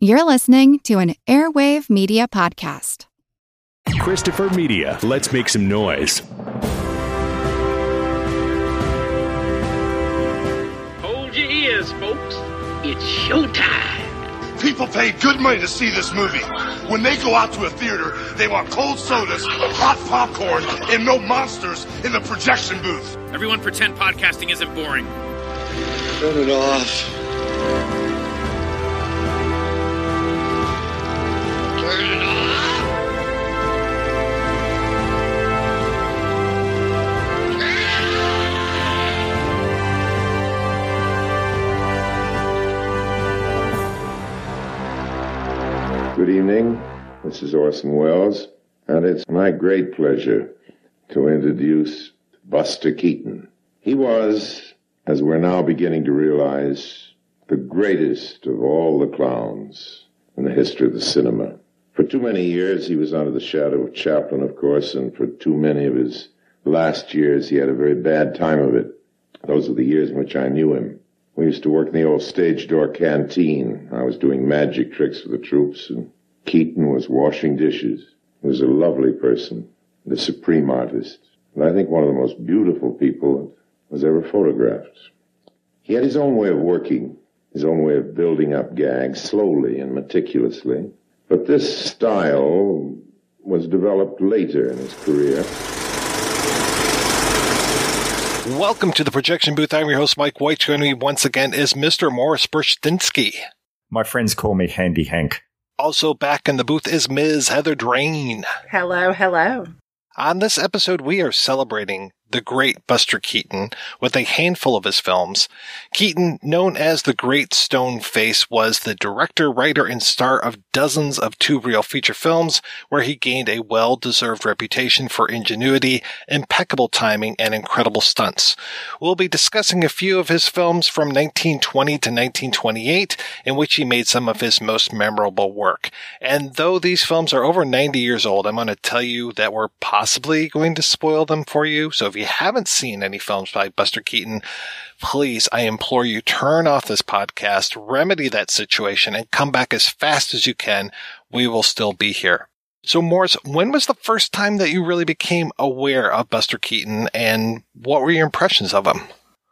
You're listening to an Airwave Media Podcast. Christopher Media, let's make some noise. Hold your ears, folks. It's showtime. People pay good money to see this movie. When they go out to a theater, they want cold sodas, hot popcorn, and no monsters in the projection booth. Everyone pretend podcasting isn't boring. Turn it off. Good evening. This is Orson Welles, and it's my great pleasure to introduce Buster Keaton. He was, as we're now beginning to realize, the greatest of all the clowns in the history of the cinema. For too many years, he was under the shadow of Chaplin, of course, and for too many of his last years, he had a very bad time of it. Those are the years in which I knew him. We used to work in the old stage door canteen. I was doing magic tricks for the troops, and Keaton was washing dishes. He was a lovely person, the supreme artist, and I think one of the most beautiful people that was ever photographed. He had his own way of working, his own way of building up gags slowly and meticulously. But this style was developed later in his career. Welcome to the projection booth. I'm your host, Mike White. Joining me once again is Mr. Maurice Bursztynski. My friends call me Handy Hank. Also back in the booth is Ms. Heather Drain. Hello, hello. On this episode, we are celebrating the great Buster Keaton with a handful of his films. Keaton, known as the Great Stone Face, was the director, writer, and star of dozens of two-reel feature films where he gained a well-deserved reputation for ingenuity, impeccable timing, and incredible stunts. We'll be discussing a few of his films from 1920 to 1928 in which he made some of his most memorable work. And though these films are over 90 years old, I'm going to tell you that we're possibly going to spoil them for you. So if you haven't seen any films by Buster Keaton, please, I implore you, turn off this podcast, remedy that situation, and come back as fast as you can. We will still be here. So, Maurice, when was the first time that you really became aware of Buster Keaton, and what were your impressions of him?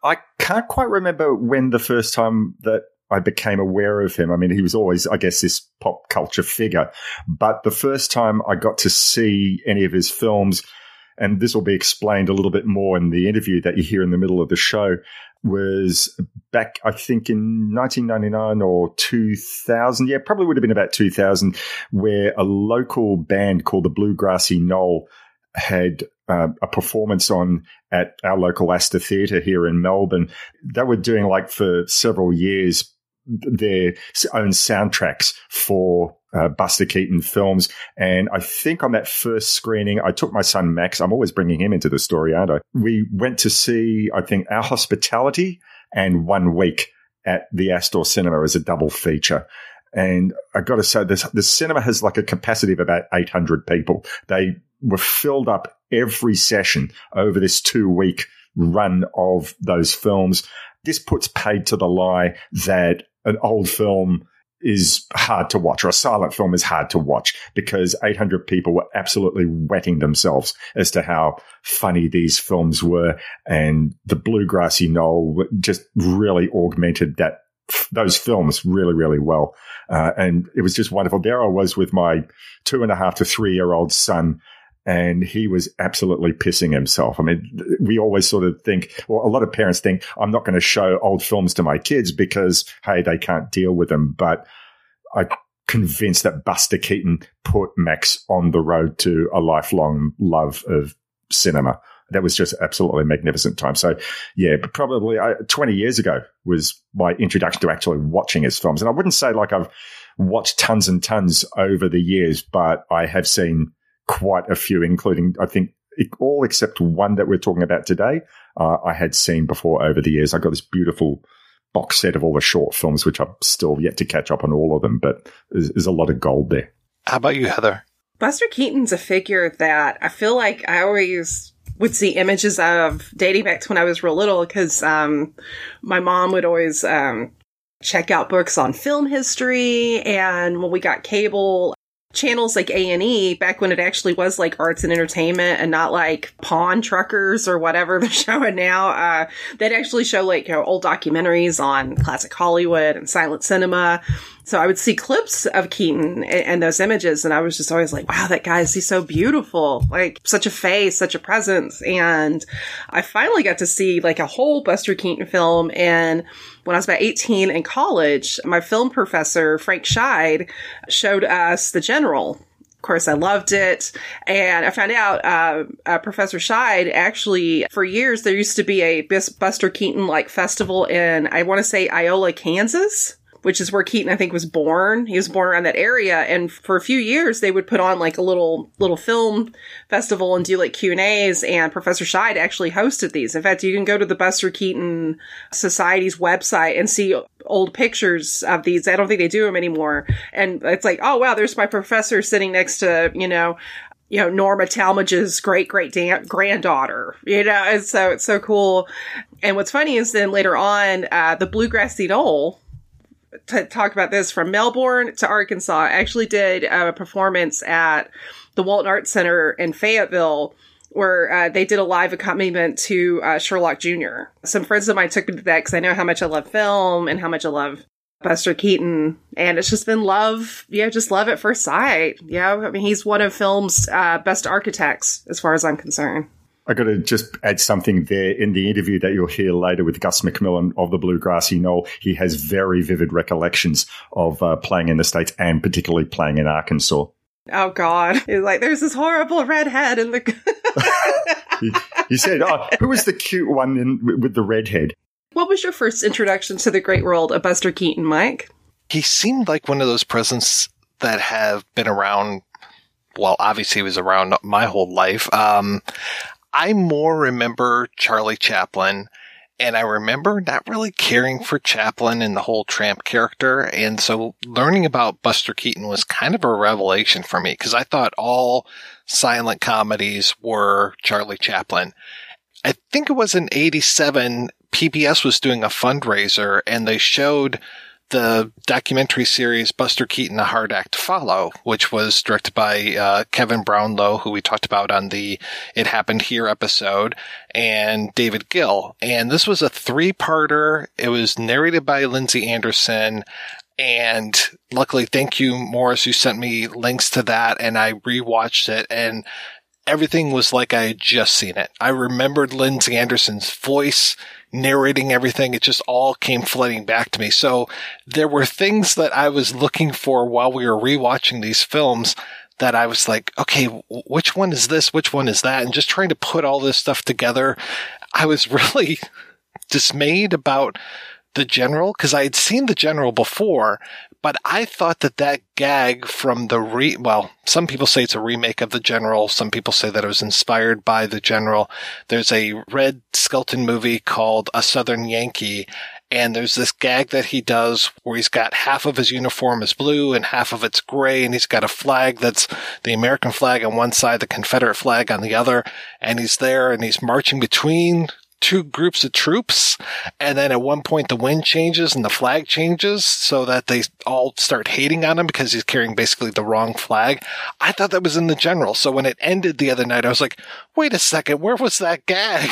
I can't quite remember when the first time that I became aware of him. I mean, he was always, I guess, this pop culture figure. But the first time I got to see any of his films, and this will be explained a little bit more in the interview that you hear in the middle of the show, was back, I think, in 1999 or 2000. Yeah, probably would have been about 2000, where a local band called the Blue Grassy Knoll had uh, a performance on at our local Astor Theatre here in Melbourne. They were doing like for several years their own soundtracks for uh, Buster Keaton films. And I think on that first screening, I took my son Max. I'm always bringing him into the story, aren't I? We went to see, I think, Our Hospitality and One Week at the Astor Cinema as a double feature. And I got to say, this, the cinema has like a capacity of about 800 people. They were filled up every session over this two week run of those films. This puts paid to the lie that an old film is hard to watch or a silent film is hard to watch because 800 people were absolutely wetting themselves as to how funny these films were. And the Blue Grassy Knoll just really augmented that those films really, really well. Uh, and it was just wonderful. There I was with my two and a half to three year old son and he was absolutely pissing himself. I mean, we always sort of think, well, a lot of parents think, I'm not going to show old films to my kids because, hey, they can't deal with them. But I'm convinced that Buster Keaton put Max on the road to a lifelong love of cinema. That was just absolutely magnificent time. So, yeah, probably uh, 20 years ago was my introduction to actually watching his films. And I wouldn't say like I've watched tons and tons over the years, but I have seen quite a few, including, I think, all except one that we're talking about today, uh, I had seen before over the years. I got this beautiful box set of all the short films, which I'm still yet to catch up on all of them, but there's, there's a lot of gold there. How about you, Heather? Buster Keaton's a figure that I feel like I always would see images of dating back to when I was real little because um, my mom would always um, check out books on film history. And when we got cable, channels like A&E back when it actually was like arts and entertainment and not like pawn truckers or whatever they're showing now. Uh, they'd actually show like you know, old documentaries on classic Hollywood and silent cinema. So I would see clips of Keaton and, and those images and I was just always like, wow, that guy is he's so beautiful. Like such a face, such a presence. And I finally got to see like a whole Buster Keaton film and when I was about 18 in college, my film professor, Frank Scheid, showed us The General. Of course, I loved it. And I found out uh, uh, Professor Scheid actually, for years, there used to be a Buster Keaton like festival in, I want to say, Iola, Kansas which is where Keaton, I think, was born. He was born around that area. And for a few years, they would put on like a little, little film festival and do like Q and A's. And Professor Scheid actually hosted these. In fact, you can go to the Buster Keaton Society's website and see old pictures of these. I don't think they do them anymore. And it's like, oh, wow, there's my professor sitting next to, you know, you know, Norma Talmadge's great great granddaughter, you know, and so it's so cool. And what's funny is then later on, uh, the Blue Grassy Knoll, to talk about this from Melbourne to Arkansas. I actually did a performance at the Walton Arts Center in Fayetteville where uh, they did a live accompaniment to uh, Sherlock Jr. Some friends of mine took me to that because I know how much I love film and how much I love Buster Keaton. And it's just been love, yeah, just love at first sight. Yeah, I mean, he's one of film's uh, best architects as far as I'm concerned. I got to just add something there in the interview that you'll hear later with Gus Macmillan of the Blue Grassy Knoll. He has very vivid recollections of uh, playing in the States and particularly playing in Arkansas. Oh God! He's like, there's this horrible redhead in the. he, he, said, "Oh, who was the cute one in, with the redhead?" What was your first introduction to the great world of Buster Keaton, Mike? He seemed like one of those presents that have been around. Well, obviously, he was around my whole life. Um, I more remember Charlie Chaplin and I remember not really caring for Chaplin and the whole tramp character. And so learning about Buster Keaton was kind of a revelation for me because I thought all silent comedies were Charlie Chaplin. I think it was in 87, PBS was doing a fundraiser and they showed the documentary series Buster Keaton, A Hard Act to Follow, which was directed by uh, Kevin Brownlow, who we talked about on the It Happened Here episode, and David Gill. And this was a three-parter. It was narrated by Lindsay Anderson. And luckily, thank you, Maurice, you sent me links to that and I rewatched it and everything was like I had just seen it. I remembered Lindsay Anderson's voice narrating everything. It just all came flooding back to me. So there were things that I was looking for while we were rewatching these films that I was like, okay, which one is this? Which one is that? And just trying to put all this stuff together. I was really dismayed about the general because I had seen the general before, but I thought that that gag from the re, well, some people say it's a remake of the general. Some people say that it was inspired by the general. There's a Red Skelton movie called A Southern Yankee. And there's this gag that he does where he's got half of his uniform is blue and half of it's gray. And he's got a flag that's the American flag on one side, the Confederate flag on the other. And he's there and he's marching between two groups of troops. And then at one point the wind changes and the flag changes so that they all start hating on him because he's carrying basically the wrong flag. I thought that was in the general. So when it ended the other night, I was like, wait a second, where was that gag?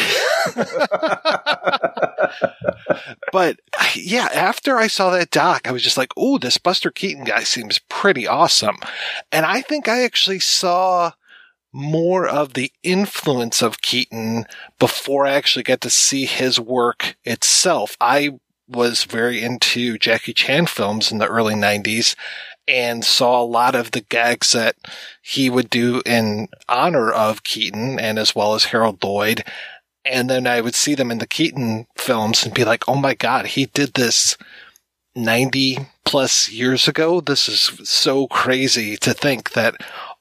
but yeah, after I saw that doc, I was just like, oh, this Buster Keaton guy seems pretty awesome. And I think I actually saw more of the influence of Keaton before I actually get to see his work itself. I was very into Jackie Chan films in the early 90s and saw a lot of the gags that he would do in honor of Keaton and as well as Harold Lloyd. And then I would see them in the Keaton films and be like, oh my God, he did this 90 plus years ago. This is so crazy to think that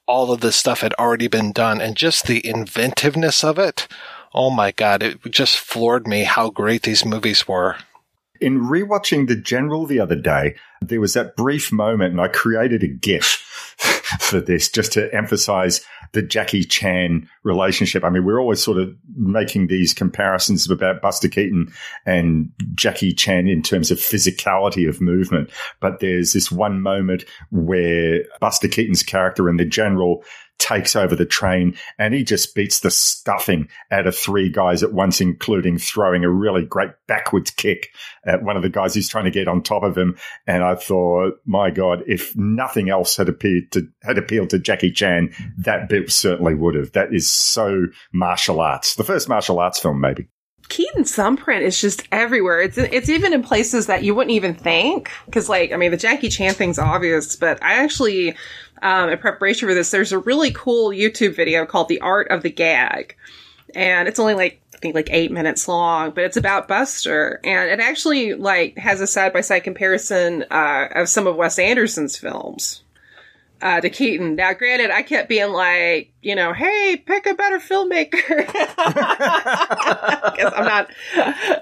all of this stuff had already been done and just the inventiveness of it. Oh my God, it just floored me how great these movies were. In rewatching The General the other day, there was that brief moment and I created a GIF for this just to emphasize the Jackie Chan relationship. I mean, we're always sort of making these comparisons about Buster Keaton and Jackie Chan in terms of physicality of movement. But there's this one moment where Buster Keaton's character and the general takes over the train and he just beats the stuffing out of three guys at once, including throwing a really great backwards kick at one of the guys who's trying to get on top of him. And I thought, my God, if nothing else had appeared to, had appealed to Jackie Chan, that bit certainly would have. That is so martial arts. The first martial arts film, maybe. Keaton's thumbprint is just everywhere. It's it's even in places that you wouldn't even think. Because, like, I mean, the Jackie Chan thing's obvious, but I actually um, in preparation for this, there's a really cool YouTube video called The Art of the Gag. And it's only like, I think like eight minutes long, but it's about Buster. And it actually like has a side by side comparison, uh, of some of Wes Anderson's films uh, to Keaton. Now, granted, I kept being like, you know, hey, pick a better filmmaker. Because I'm not,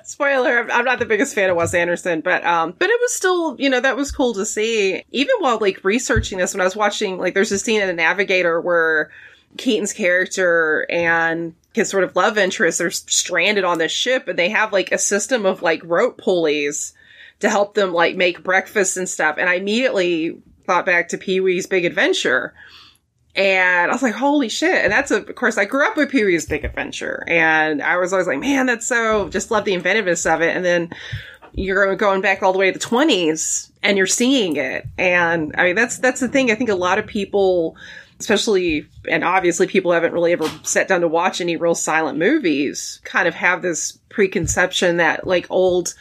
spoiler, I'm not the biggest fan of Wes Anderson, but, um, but it was still, you know, that was cool to see. Even while like researching this, when I was watching, like, there's a scene in The Navigator where Keaton's character and his sort of love interest are stranded on this ship and they have like a system of like rope pulleys to help them like make breakfast and stuff. And I immediately thought back to Pee Wee's Big Adventure. And I was like, holy shit. And that's, a, of course, I grew up with Pee Wee's Big Adventure. And I was always like, man, that's so, just love the inventiveness of it. And then you're going back all the way to the 20s and you're seeing it. And I mean, that's, that's the thing. I think a lot of people, especially, and obviously people haven't really ever sat down to watch any real silent movies, kind of have this preconception that like old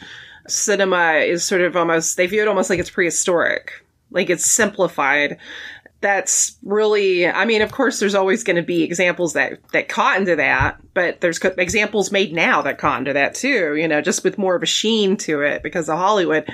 cinema is sort of almost, they view it almost like it's prehistoric like it's simplified. That's really, I mean, of course, there's always going to be examples that, that caught into that, but there's co- examples made now that caught into that too, you know, just with more of a sheen to it because of Hollywood.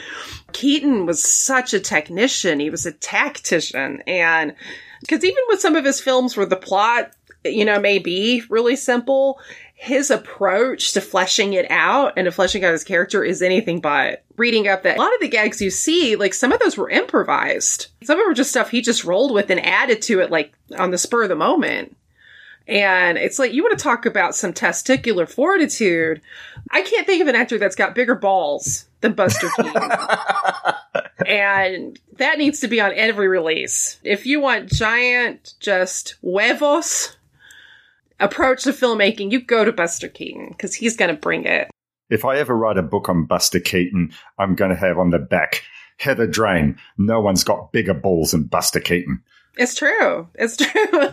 Keaton was such a technician. He was a tactician. And because even with some of his films where the plot, you know, may be really simple, his approach to fleshing it out and to fleshing out his character is anything but. Reading up that a lot of the gags you see, like some of those were improvised. Some of them were just stuff he just rolled with and added to it, like on the spur of the moment. And it's like, you want to talk about some testicular fortitude. I can't think of an actor that's got bigger balls than Buster Keaton. and that needs to be on every release. If you want giant, just huevos, approach to filmmaking, you go to Buster Keaton because he's going to bring it. If I ever write a book on Buster Keaton, I'm going to have on the back Heather Drain. No one's got bigger balls than Buster Keaton. It's true. It's true.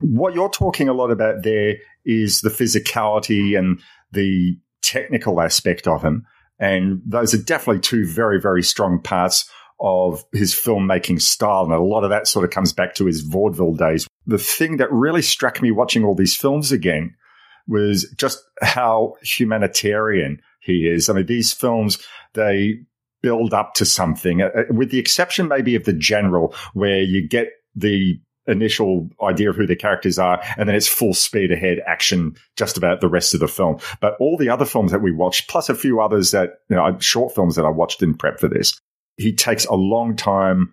what you're talking a lot about there is the physicality and the technical aspect of him. And those are definitely two very, very strong parts of his filmmaking style. And a lot of that sort of comes back to his vaudeville days. The thing that really struck me watching all these films again was just how humanitarian he is. I mean, these films, they build up to something, uh, uh, with the exception maybe of the general, where you get the initial idea of who the characters are, and then it's full speed ahead action just about the rest of the film. But all the other films that we watched, plus a few others that, you know, short films that I watched in prep for this, he takes a long time,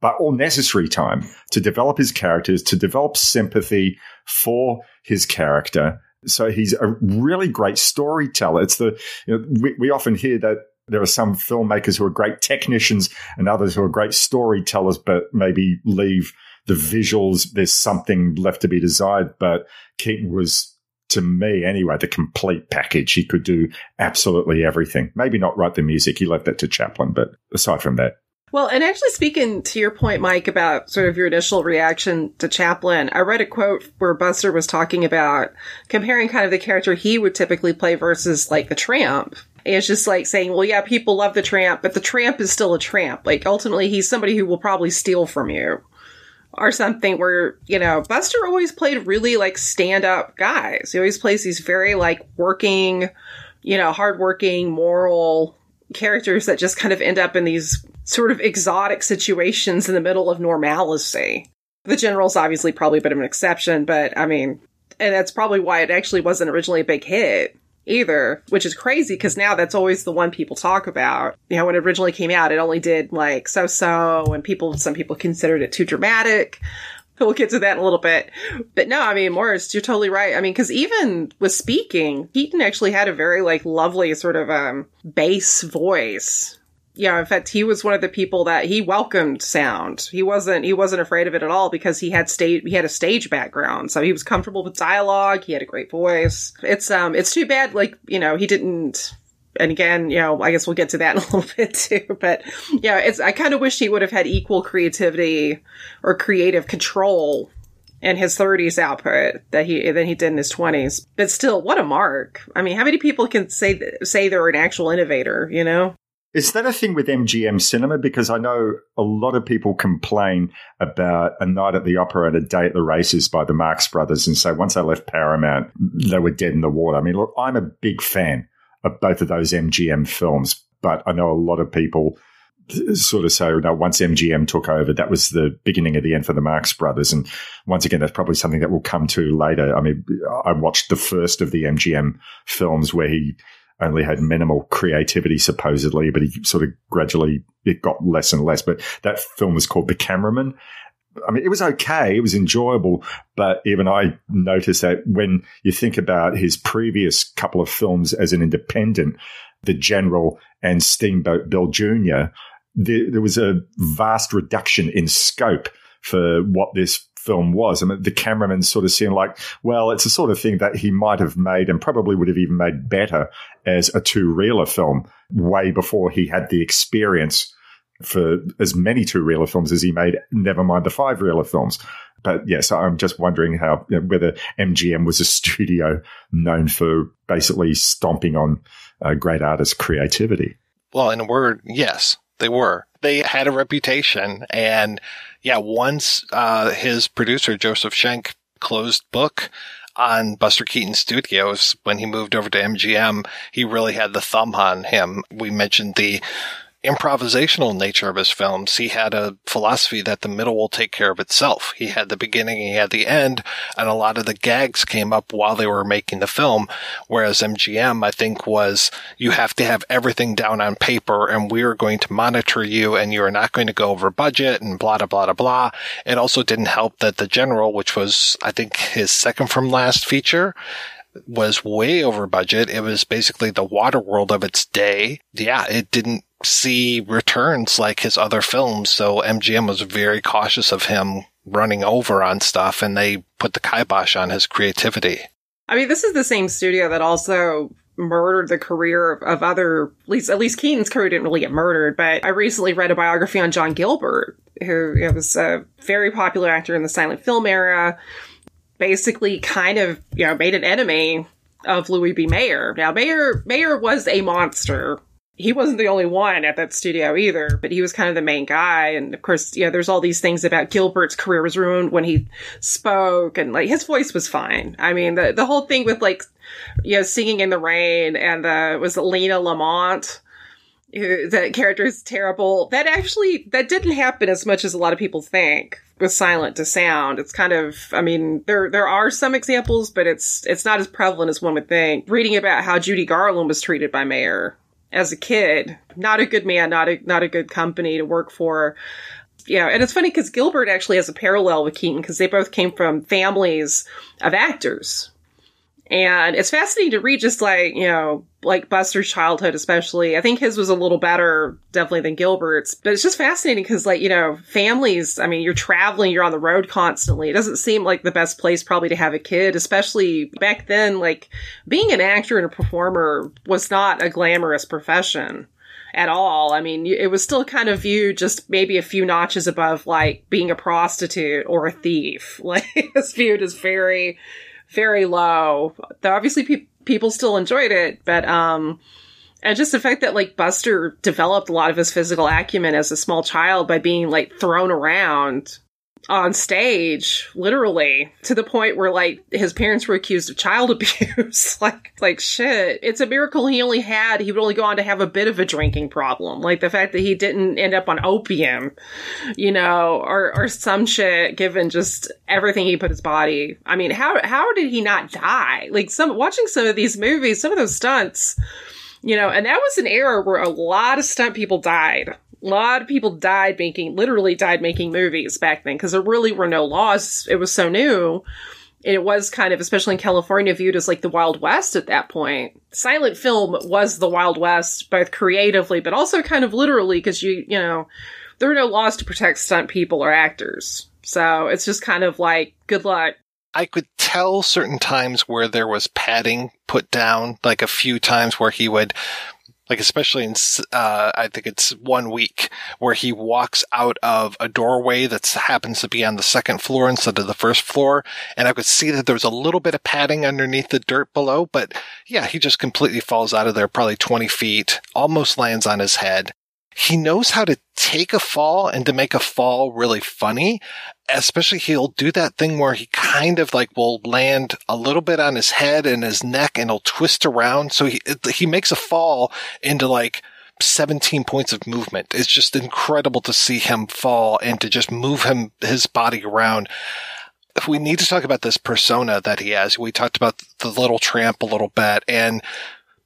but all necessary time to develop his characters, to develop sympathy for his character. So he's a really great storyteller. It's the, you know, we, we often hear that there are some filmmakers who are great technicians and others who are great storytellers, but maybe leave the visuals. There's something left to be desired. But Keaton was to me anyway, the complete package. He could do absolutely everything. Maybe not write the music. He left that to Chaplin, but aside from that. Well, and actually speaking to your point, Mike, about sort of your initial reaction to Chaplin, I read a quote where Buster was talking about comparing kind of the character he would typically play versus like the tramp. And it's just like saying, well, yeah, people love the tramp, but the tramp is still a tramp. Like ultimately, he's somebody who will probably steal from you or something where, you know, Buster always played really like stand up guys. He always plays these very like working, you know, hardworking, moral characters that just kind of end up in these sort of exotic situations in the middle of normalcy. The General's obviously probably a bit of an exception, but I mean, and that's probably why it actually wasn't originally a big hit either, which is crazy because now that's always the one people talk about. You know, when it originally came out, it only did like so so, and people, some people considered it too dramatic. We'll get to that in a little bit. But no, I mean, Maurice, you're totally right. I mean, because even with speaking, Keaton actually had a very like lovely sort of um bass voice. Yeah, in fact, he was one of the people that he welcomed sound. He wasn't he wasn't afraid of it at all because he had stage he had a stage background, so he was comfortable with dialogue. He had a great voice. It's um it's too bad like you know he didn't and again, you know, I guess we'll get to that in a little bit too. But yeah, it's I kind of wish he would have had equal creativity or creative control in his 30s output that he than he did in his 20s. But still, what a mark! I mean, how many people can say say they're an actual innovator? You know. Is that a thing with MGM cinema? Because I know a lot of people complain about A Night at the Opera and A Day at the Races by the Marx Brothers and say once they left Paramount, they were dead in the water. I mean, look, I'm a big fan of both of those MGM films. But I know a lot of people sort of say, no, once MGM took over, that was the beginning of the end for the Marx Brothers. And once again, that's probably something that we'll come to later. I mean, I watched the first of the MGM films where he only had minimal creativity, supposedly, but he sort of gradually, it got less and less. But that film was called The Cameraman. I mean, it was okay. It was enjoyable. But even I noticed that when you think about his previous couple of films as an independent, The General and Steamboat Bill Jr., there, there was a vast reduction in scope for what this film was. I mean, the cameraman sort of seemed like, well, it's the sort of thing that he might have made and probably would have even made better as a two reeler film way before he had the experience for as many two reeler films as he made, never mind the five reeler films. But yes, I'm just wondering how you know, whether MGM was a studio known for basically stomping on uh, great artists' creativity. Well, in a word, yes, they were. They had a reputation, and yeah, once uh, his producer Joseph Schenck closed book on Buster Keaton Studios when he moved over to MGM, he really had the thumb on him. We mentioned the improvisational nature of his films, he had a philosophy that the middle will take care of itself. He had the beginning, he had the end, and a lot of the gags came up while they were making the film. Whereas MGM, I think, was you have to have everything down on paper and we are going to monitor you and you are not going to go over budget and blah, blah, blah, blah. It also didn't help that The General, which was, I think, his second from last feature, was way over budget. It was basically the water world of its day. Yeah, it didn't see returns like his other films. So MGM was very cautious of him running over on stuff and they put the kibosh on his creativity. I mean, this is the same studio that also murdered the career of other, at least, at least Keaton's career didn't really get murdered, but I recently read a biography on John Gilbert, who was a very popular actor in the silent film era, basically kind of, you know, made an enemy of Louis B. Mayer. Now, Mayer, Mayer was a monster he wasn't the only one at that studio either, but he was kind of the main guy. And of course, yeah, there's all these things about Gilbert's career was ruined when he spoke and like his voice was fine. I mean, the, the whole thing with like, you know, singing in the rain and, uh, was Lina Lamont, who, that character is terrible. That actually, that didn't happen as much as a lot of people think with silent to sound. It's kind of, I mean, there, there are some examples, but it's, it's not as prevalent as one would think. Reading about how Judy Garland was treated by Mayer as a kid. Not a good man, not a not a good company to work for. Yeah, and it's funny because Gilbert actually has a parallel with Keaton because they both came from families of actors. And it's fascinating to read just like, you know, like Buster's childhood, especially. I think his was a little better, definitely, than Gilbert's. But it's just fascinating because, like, you know, families, I mean, you're traveling, you're on the road constantly. It doesn't seem like the best place probably to have a kid, especially back then. Like, being an actor and a performer was not a glamorous profession at all. I mean, it was still kind of viewed just maybe a few notches above, like, being a prostitute or a thief. Like, it's viewed as very very low. Obviously pe- people still enjoyed it, but um, and just the fact that like Buster developed a lot of his physical acumen as a small child by being like thrown around on stage, literally, to the point where like his parents were accused of child abuse. like, like shit. It's a miracle he only had, he would only go on to have a bit of a drinking problem. Like the fact that he didn't end up on opium, you know, or, or some shit given just everything he put his body. I mean, how, how did he not die? Like some, watching some of these movies, some of those stunts, you know, and that was an era where a lot of stunt people died a lot of people died making, literally died making movies back then because there really were no laws. It was so new. And it was kind of, especially in California, viewed as like the Wild West at that point. Silent film was the Wild West, both creatively, but also kind of literally because you, you know, there were no laws to protect stunt people or actors. So it's just kind of like, good luck. I could tell certain times where there was padding put down, like a few times where he would like especially in uh, I think it's one week where he walks out of a doorway that happens to be on the second floor instead of the first floor, and I could see that there was a little bit of padding underneath the dirt below, but yeah, he just completely falls out of there, probably twenty feet, almost lands on his head. He knows how to take a fall and to make a fall really funny especially he'll do that thing where he kind of like will land a little bit on his head and his neck and he'll twist around. So he, he makes a fall into like 17 points of movement. It's just incredible to see him fall and to just move him, his body around. We need to talk about this persona that he has. We talked about the little tramp a little bit and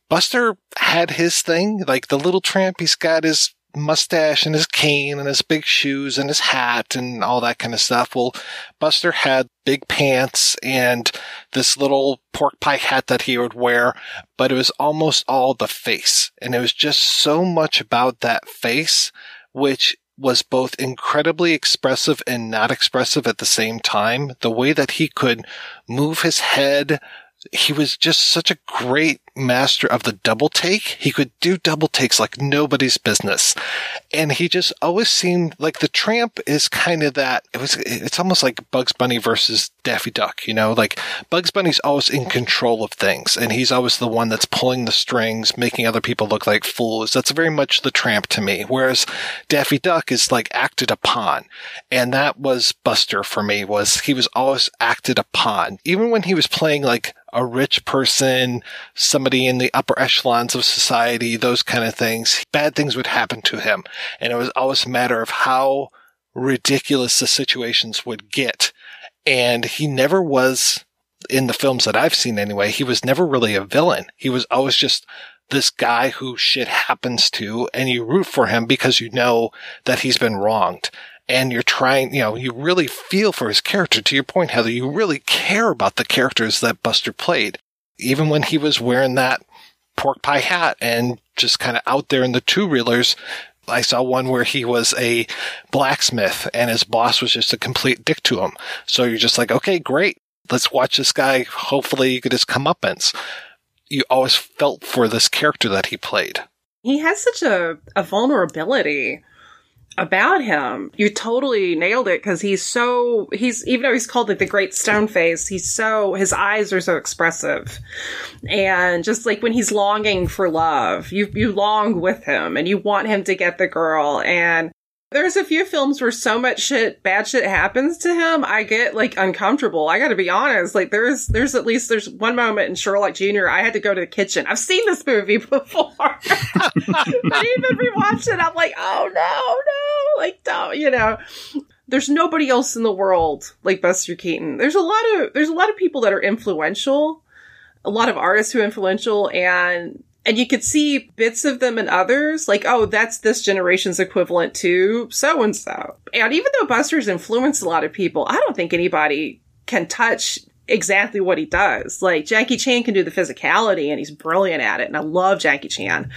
Buster had his thing, like the little tramp. He's got his mustache and his cane and his big shoes and his hat and all that kind of stuff. Well, Buster had big pants and this little pork pie hat that he would wear, but it was almost all the face. And it was just so much about that face, which was both incredibly expressive and not expressive at the same time. The way that he could move his head, he was just such a great master of the double take. He could do double takes like nobody's business. And he just always seemed like the tramp is kind of that. It was, it's almost like Bugs Bunny versus Daffy Duck, you know, like Bugs Bunny's always in control of things and he's always the one that's pulling the strings, making other people look like fools. That's very much the tramp to me. Whereas Daffy Duck is like acted upon. And that was Buster for me was he was always acted upon. Even when he was playing like a rich person, somebody in the upper echelons of society, those kind of things, bad things would happen to him. And it was always a matter of how ridiculous the situations would get. And he never was, in the films that I've seen anyway, he was never really a villain. He was always just this guy who shit happens to, and you root for him because you know that he's been wronged and you're trying, you know, you really feel for his character. To your point, Heather, you really care about the characters that Buster played. Even when he was wearing that pork pie hat and just kind of out there in the two reelers, I saw one where he was a blacksmith and his boss was just a complete dick to him. So you're just like, okay, great. Let's watch this guy. Hopefully you get his comeuppance. You always felt for this character that he played. He has such a, a vulnerability about him. You totally nailed it because he's so he's even though he's called like the great stone face, he's so his eyes are so expressive. And just like when he's longing for love, you you long with him and you want him to get the girl and there's a few films where so much shit, bad shit happens to him. I get like uncomfortable. I got to be honest. Like there's, there's at least there's one moment in Sherlock Jr. I had to go to the kitchen. I've seen this movie before, but even rewatched it, I'm like, oh no, no, like don't, you know. There's nobody else in the world like Buster Keaton. There's a lot of there's a lot of people that are influential, a lot of artists who are influential, and and you could see bits of them in others, like, oh, that's this generation's equivalent to so and so. And even though Buster's influenced a lot of people, I don't think anybody can touch exactly what he does. Like Jackie Chan can do the physicality and he's brilliant at it. And I love Jackie Chan,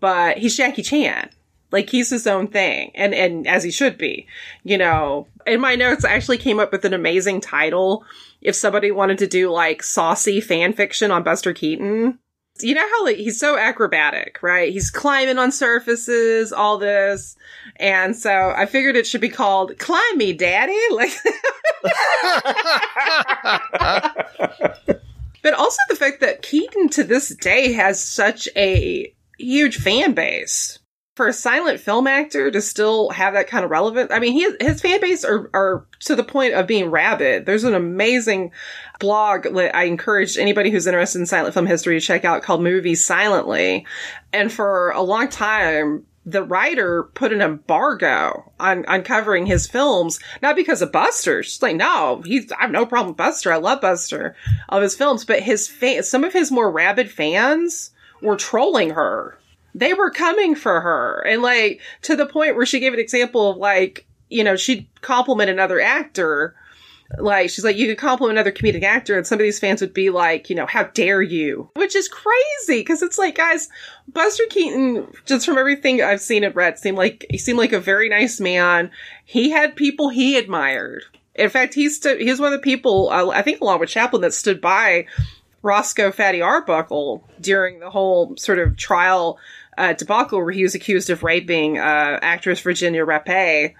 but he's Jackie Chan. Like he's his own thing and, and as he should be, you know, in my notes, I actually came up with an amazing title. If somebody wanted to do like saucy fan fiction on Buster Keaton, you know how like he's so acrobatic, right? He's climbing on surfaces, all this. And so I figured it should be called Climb Me Daddy. Like But also the fact that Keaton to this day has such a huge fan base. For a silent film actor to still have that kind of relevance. I mean, he, his fan base are, are to the point of being rabid. There's an amazing blog that I encourage anybody who's interested in silent film history to check out called Movies Silently. And for a long time, the writer put an embargo on, on covering his films, not because of Buster. She's like, no, he's, I have no problem with Buster. I love Buster of his films, but his fa- some of his more rabid fans were trolling her they were coming for her. And like, to the point where she gave an example of like, you know, she'd compliment another actor. Like, she's like, you could compliment another comedic actor, and some of these fans would be like, you know, how dare you? Which is crazy, because it's like, guys, Buster Keaton, just from everything I've seen and read, seemed like, he seemed like a very nice man. He had people he admired. In fact, he's stood, he was one of the people, uh, I think along with Chaplin, that stood by Roscoe Fatty Arbuckle during the whole sort of trial uh, debacle where he was accused of raping uh, actress Virginia Rappe.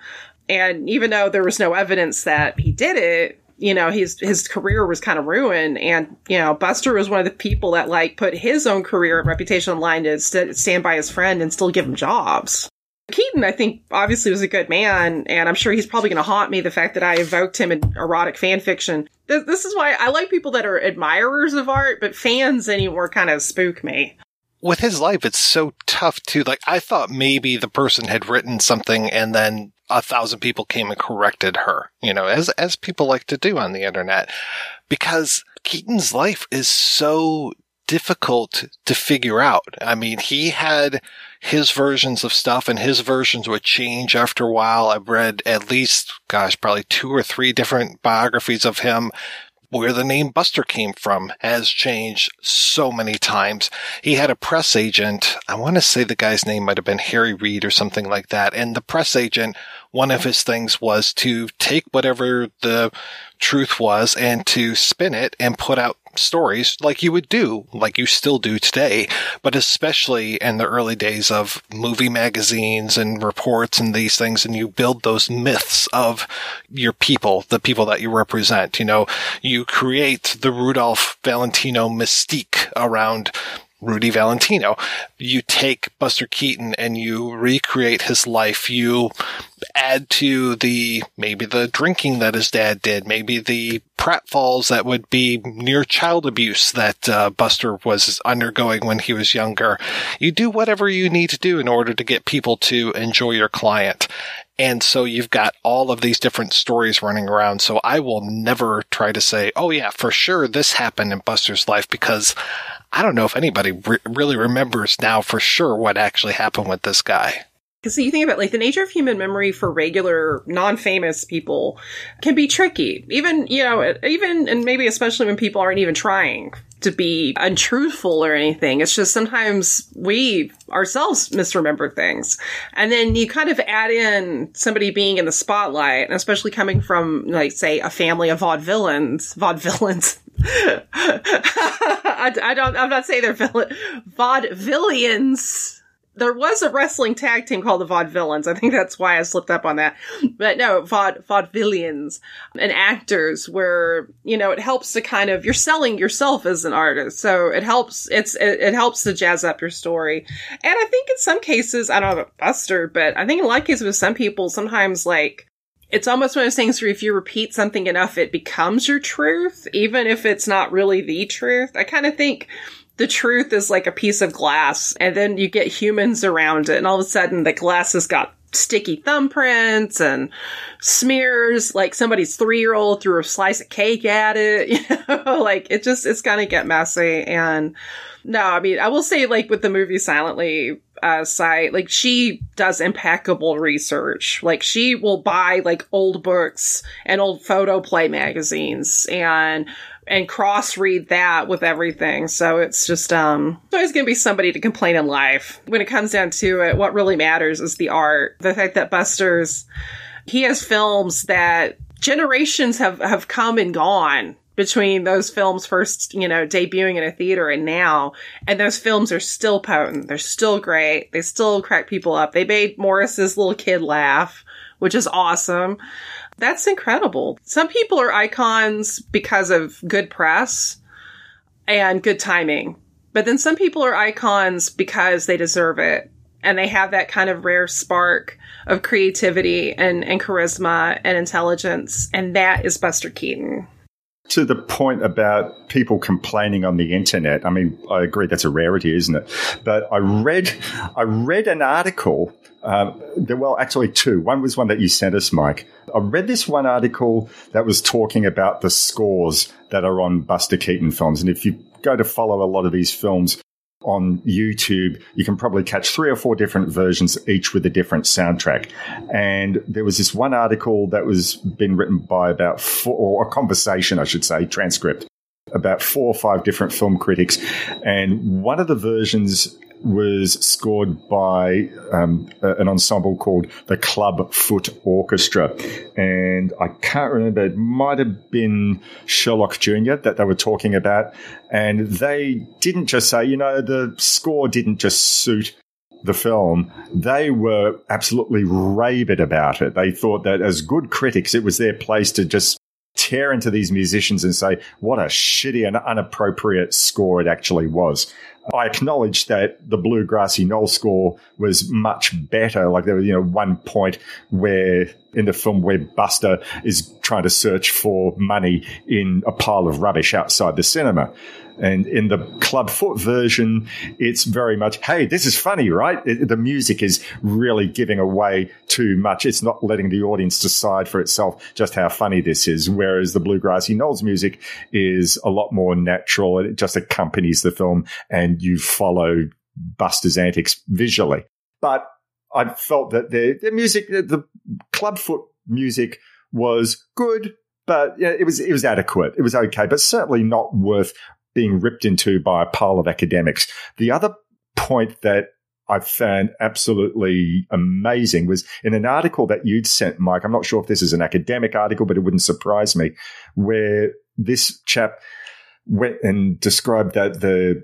And even though there was no evidence that he did it, you know, his his career was kind of ruined. And you know, Buster was one of the people that like put his own career and reputation on line to st- stand by his friend and still give him jobs. Keaton, I think, obviously was a good man, and I'm sure he's probably going to haunt me the fact that I evoked him in erotic fan fiction. This, this is why I like people that are admirers of art, but fans anymore kind of spook me with his life, it's so tough too. Like I thought maybe the person had written something and then a thousand people came and corrected her, you know, as, as people like to do on the internet because Keaton's life is so difficult to figure out. I mean, he had his versions of stuff and his versions would change after a while. I've read at least, gosh, probably two or three different biographies of him where the name Buster came from has changed so many times. He had a press agent. I want to say the guy's name might have been Harry Reid or something like that. And the press agent, one of his things was to take whatever the truth was and to spin it and put out stories like you would do, like you still do today, but especially in the early days of movie magazines and reports and these things. And you build those myths of your people, the people that you represent. You know, you create the Rudolph Valentino mystique around Rudy Valentino. You take Buster Keaton and you recreate his life. You add to the, maybe the drinking that his dad did, maybe the pratfalls that would be near child abuse that uh, Buster was undergoing when he was younger. You do whatever you need to do in order to get people to enjoy your client. And so you've got all of these different stories running around. So I will never try to say, oh yeah, for sure this happened in Buster's life because I don't know if anybody re- really remembers now for sure what actually happened with this guy. Because you think about like the nature of human memory for regular non-famous people can be tricky. Even, you know, even and maybe especially when people aren't even trying to be untruthful or anything. It's just sometimes we ourselves misremember things. And then you kind of add in somebody being in the spotlight, especially coming from like say a family of vaudevillains, vaudevillains. I, I, don't, I'm not saying they're villain, vaudevillians there was a wrestling tag team called the Vaudevillains. I think that's why I slipped up on that. But no, Vaud Vaudevillians and actors where, you know, it helps to kind of, you're selling yourself as an artist. So it helps, it's, it, it helps to jazz up your story. And I think in some cases, I don't know about Buster, but I think in a lot of cases with some people, sometimes like, it's almost one of those things where if you repeat something enough, it becomes your truth, even if it's not really the truth. I kind of think the truth is like a piece of glass and then you get humans around it and all of a sudden the glass has got sticky thumbprints and smears like somebody's three-year-old threw a slice of cake at it you know? Like it just it's gonna get messy and no i mean i will say like with the movie silently uh, site like she does impeccable research. Like she will buy like old books and old photo play magazines and and cross read that with everything. So it's just um always gonna be somebody to complain in life. When it comes down to it, what really matters is the art. The fact that Buster's he has films that generations have have come and gone between those films first, you know, debuting in a theater and now. And those films are still potent. They're still great. They still crack people up. They made Maurice's little kid laugh, which is awesome. That's incredible. Some people are icons because of good press and good timing. But then some people are icons because they deserve it. and they have that kind of rare spark of creativity and, and charisma and intelligence. And that is Buster Keaton. To the point about people complaining on the internet, I mean, I agree that's a rarity, isn't it? But I read, I read an article. Um, well, actually, two. One was one that you sent us, Mike. I read this one article that was talking about the scores that are on Buster Keaton films, and if you go to follow a lot of these films, on YouTube, you can probably catch three or four different versions, each with a different soundtrack. And there was this one article that was been written by about four, or a conversation, I should say, transcript, about four or five different film critics. And one of the versions was scored by um, an ensemble called the Club Foot Orchestra. And I can't remember, it might have been Sherlock Jr. that they were talking about. And they didn't just say, you know, the score didn't just suit the film, they were absolutely rabid about it. They thought that as good critics, it was their place to just tear into these musicians and say what a shitty and unappropriate score it actually was. I acknowledge that the Blue Grassy Knoll score was much better. Like there was, you know, one point where in the film where Buster is trying to search for money in a pile of rubbish outside the cinema. And in the Clubfoot version, it's very much, hey, this is funny, right? It, the music is really giving away too much. It's not letting the audience decide for itself just how funny this is. Whereas the Blue Grassy Knolls music is a lot more natural. and It just accompanies the film and you follow Buster's antics visually. But I felt that the, the music, the Clubfoot music was good, but it was it was adequate. It was okay, but certainly not worth being ripped into by a pile of academics. The other point that I found absolutely amazing was in an article that you'd sent, Mike. I'm not sure if this is an academic article, but it wouldn't surprise me, where this chap went and described that the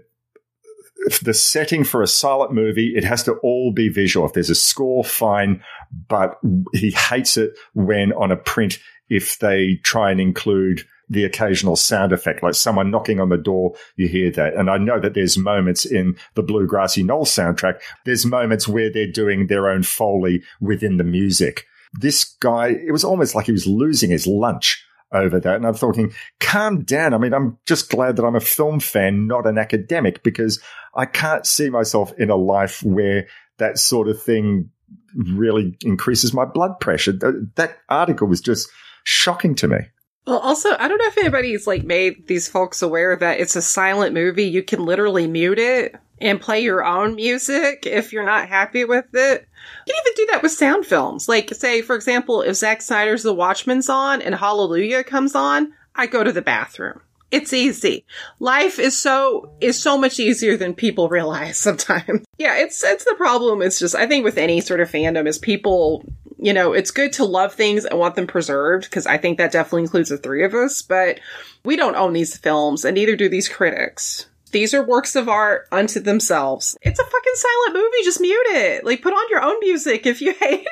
the setting for a silent movie, it has to all be visual. If there's a score, fine, but he hates it when on a print, if they try and include the occasional sound effect, like someone knocking on the door, you hear that. And I know that there's moments in the Blue Grassy Knoll soundtrack, there's moments where they're doing their own Foley within the music. This guy, it was almost like he was losing his lunch over that. And I'm thinking, calm down. I mean, I'm just glad that I'm a film fan, not an academic, because I can't see myself in a life where that sort of thing really increases my blood pressure. That article was just shocking to me. Well, also, I don't know if anybody's like made these folks aware that it's a silent movie. You can literally mute it and play your own music if you're not happy with it. You can even do that with sound films. Like, say, for example, if Zack Snyder's The Watchmen's on and Hallelujah comes on, I go to the bathroom. It's easy. Life is so is so much easier than people realize sometimes. yeah, it's it's the problem. It's just I think with any sort of fandom is people you know, it's good to love things and want them preserved because I think that definitely includes the three of us, but we don't own these films and neither do these critics. These are works of art unto themselves. It's a fucking silent movie. Just mute it. Like, put on your own music if you hate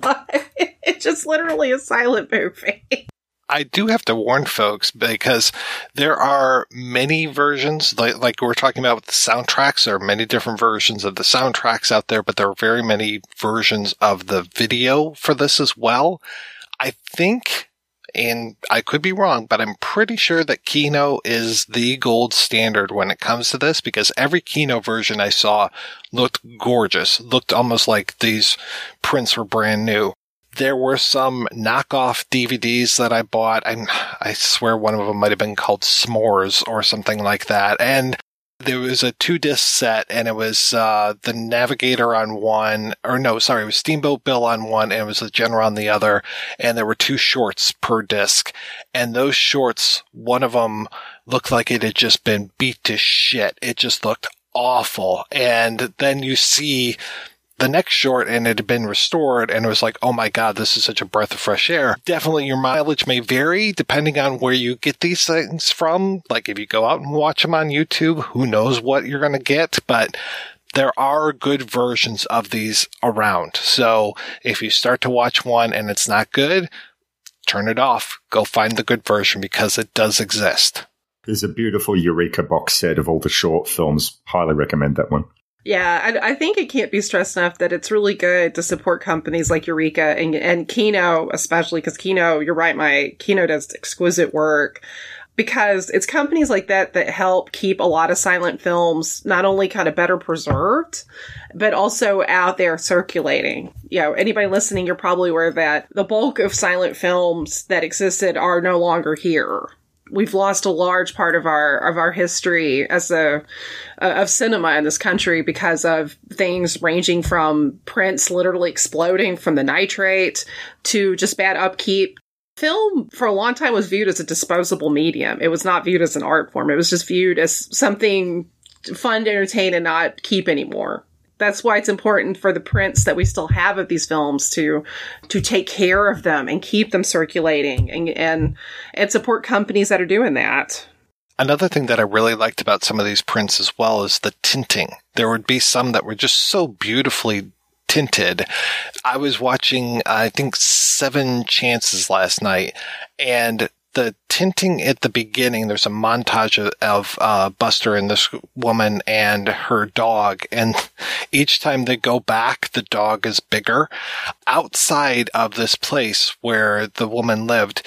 but it's just literally a silent movie. I do have to warn folks because there are many versions, like, like we're talking about with the soundtracks. There are many different versions of the soundtracks out there, but there are very many versions of the video for this as well. I think, and I could be wrong, but I'm pretty sure that Kino is the gold standard when it comes to this because every Kino version I saw looked gorgeous, looked almost like these prints were brand new there were some knockoff DVDs that I bought. I, I swear one of them might have been called S'mores or something like that. And there was a two disc set and it was, uh, the Navigator on one, or no, sorry, it was Steamboat Bill on one and it was the General on the other. And there were two shorts per disc. And those shorts, one of them looked like it had just been beat to shit. It just looked awful. And then you see the next short and it had been restored and it was like, oh my God, this is such a breath of fresh air. Definitely your mileage may vary depending on where you get these things from. Like if you go out and watch them on YouTube, who knows what you're going to get, but there are good versions of these around. So if you start to watch one and it's not good, turn it off. Go find the good version because it does exist. There's a beautiful Eureka box set of all the short films. Highly recommend that one. Yeah, I, I, think it can't be stressed enough that it's really good to support companies like Eureka and, and Kino, especially because Kino, you're right, my Kino does exquisite work because it's companies like that that help keep a lot of silent films not only kind of better preserved, but also out there circulating. You know, anybody listening, you're probably aware that the bulk of silent films that existed are no longer here we've lost a large part of our of our history as a uh, of cinema in this country because of things ranging from prints literally exploding from the nitrate to just bad upkeep. Film for a long time was viewed as a disposable medium. It was not viewed as an art form. It was just viewed as something fun to entertain and not keep anymore that's why it's important for the prints that we still have of these films to to take care of them and keep them circulating and and, and support companies that are doing that. Another thing that I really liked about some of these prints as well is the tinting. There would be some that were just so beautifully tinted. I was watching, I think, Seven Chances last night, and the tinting at the beginning, there's a montage of, of uh, Buster and this woman and her dog. And each time they go back, the dog is bigger. Outside of this place where the woman lived,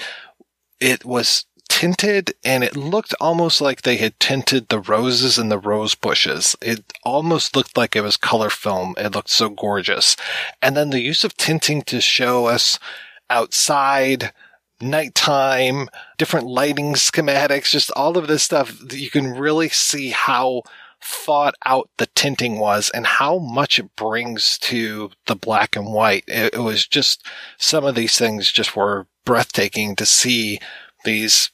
it was tinted and it looked almost like they had tinted the roses and the rose bushes. It almost looked like it was color film. It looked so gorgeous. And then the use of tinting to show us outside, nighttime, different lighting schematics, just all of this stuff. You can really see how thought out the tinting was and how much it brings to the black and white. It, it was just some of these things just were breathtaking to see these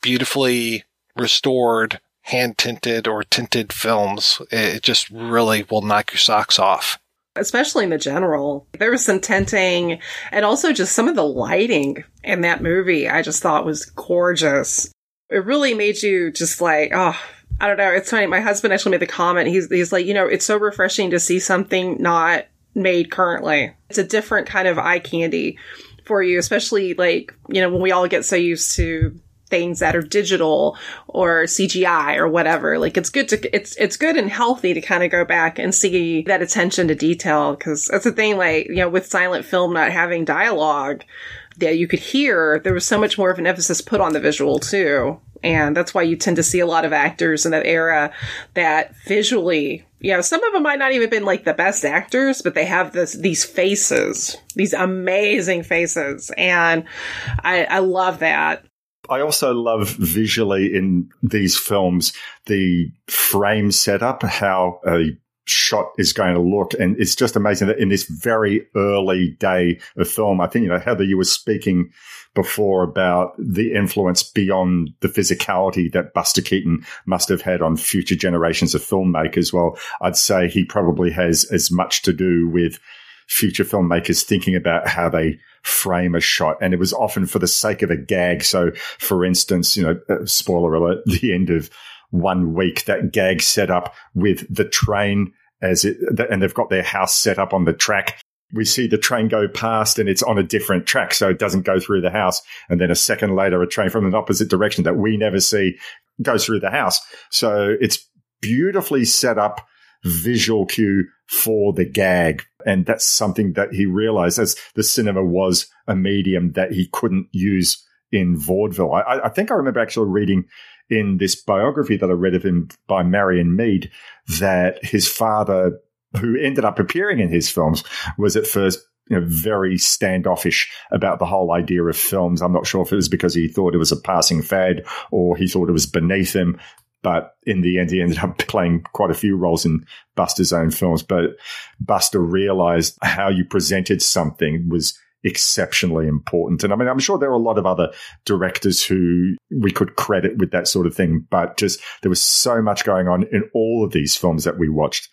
beautifully restored hand tinted or tinted films. It just really will knock your socks off especially in the general. There was some tinting and also just some of the lighting in that movie I just thought was gorgeous. It really made you just like, oh, I don't know. It's funny. My husband actually made the comment. He's, he's like, you know, it's so refreshing to see something not made currently. It's a different kind of eye candy for you, especially like, you know, when we all get so used to things that are digital or CGI or whatever. Like it's good to it's it's good and healthy to kind of go back and see that attention to detail because that's the thing. Like you know, with silent film not having dialogue that you could hear, there was so much more of an emphasis put on the visual too. And that's why you tend to see a lot of actors in that era that visually, you know, some of them might not even been like the best actors, but they have this, these faces, these amazing faces. And I, I love that. I also love visually in these films the frame setup, how a shot is going to look. And it's just amazing that in this very early day of film, I think, you know, Heather, you were speaking before about the influence beyond the physicality that Buster Keaton must have had on future generations of filmmakers. Well, I'd say he probably has as much to do with future filmmakers thinking about how they frame a shot. And it was often for the sake of a gag. So, for instance, you know, uh, spoiler alert, the end of one week, that gag set up with the train as it, and they've got their house set up on the track. We see the train go past and it's on a different track, so it doesn't go through the house. And then a second later, a train from an opposite direction that we never see goes through the house. So it's beautifully set up visual cue for the gag. And that's something that he realized as the cinema was a medium that he couldn't use in vaudeville. I, I think I remember actually reading in this biography that I read of him by Marion Meade that his father, who ended up appearing in his films, was at first you know, very standoffish about the whole idea of films. I'm not sure if it was because he thought it was a passing fad or he thought it was beneath him. But in the end, he ended up playing quite a few roles in Buster's own films. But Buster realized how you presented something was exceptionally important. And I mean, I'm sure there are a lot of other directors who we could credit with that sort of thing, but just there was so much going on in all of these films that we watched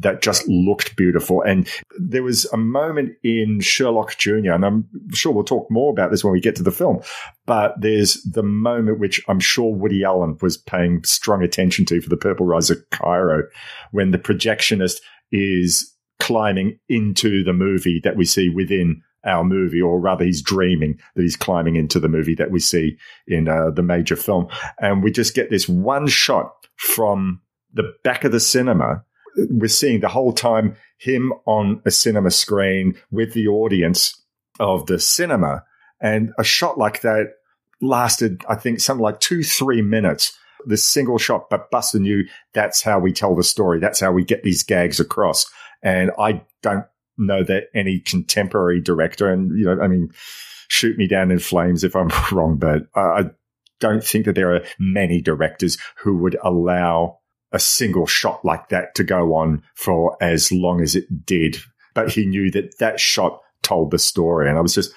that just looked beautiful. And there was a moment in Sherlock Jr., and I'm sure we'll talk more about this when we get to the film, but there's the moment which I'm sure Woody Allen was paying strong attention to for the Purple Rose of Cairo when the projectionist is climbing into the movie that we see within our movie, or rather, he's dreaming that he's climbing into the movie that we see in uh, the major film. And we just get this one shot from the back of the cinema we're seeing the whole time him on a cinema screen with the audience of the cinema. And a shot like that lasted, I think, something like two, three minutes. This single shot, but Buster knew that's how we tell the story. That's how we get these gags across. And I don't know that any contemporary director, and, you know, I mean, shoot me down in flames if I'm wrong, but I don't think that there are many directors who would allow a single shot like that to go on for as long as it did. But he knew that that shot told the story. And I was just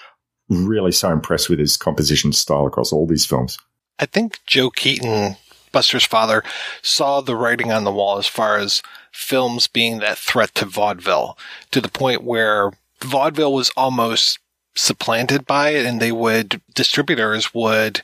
really so impressed with his composition style across all these films. I think Joe Keaton, Buster's father, saw the writing on the wall as far as films being that threat to vaudeville to the point where vaudeville was almost supplanted by it and they would, distributors would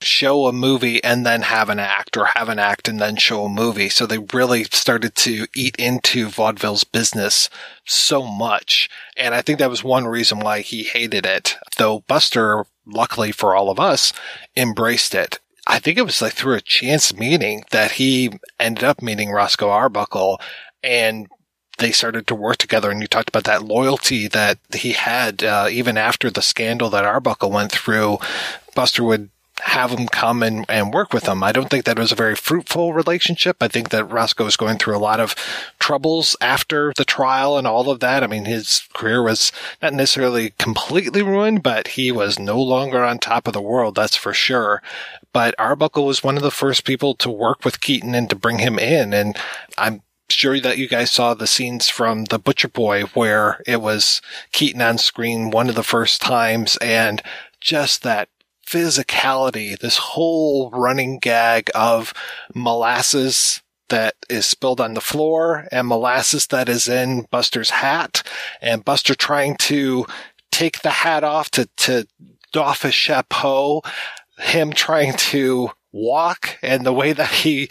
show a movie and then have an act or have an act and then show a movie. So they really started to eat into vaudeville's business so much. And I think that was one reason why he hated it. Though Buster, luckily for all of us, embraced it. I think it was like through a chance meeting that he ended up meeting Roscoe Arbuckle and they started to work together and you talked about that loyalty that he had uh, even after the scandal that Arbuckle went through Buster would have him come and, and work with him. I don't think that was a very fruitful relationship. I think that Roscoe was going through a lot of troubles after the trial and all of that. I mean, his career was not necessarily completely ruined, but he was no longer on top of the world. That's for sure. But Arbuckle was one of the first people to work with Keaton and to bring him in. And I'm sure that you guys saw the scenes from The Butcher Boy where it was Keaton on screen one of the first times and just that physicality, this whole running gag of molasses that is spilled on the floor and molasses that is in Buster's hat and Buster trying to take the hat off to, to doff his chapeau, him trying to walk and the way that he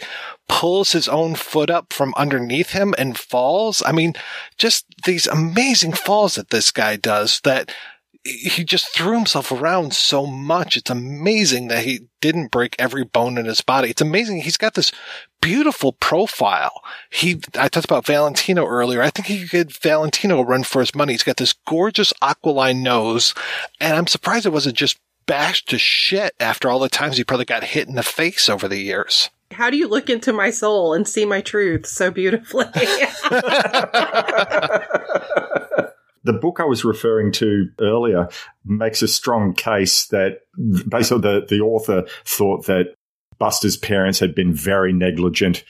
pulls his own foot up from underneath him and falls. I mean, just these amazing falls that this guy does that he just threw himself around so much. It's amazing that he didn't break every bone in his body. It's amazing. He's got this beautiful profile. He, I talked about Valentino earlier. I think he could Valentino run for his money. He's got this gorgeous aquiline nose. And I'm surprised it wasn't just bashed to shit after all the times he probably got hit in the face over the years. How do you look into my soul and see my truth so beautifully? The book I was referring to earlier makes a strong case that basically the, the author thought that Buster's parents had been very negligent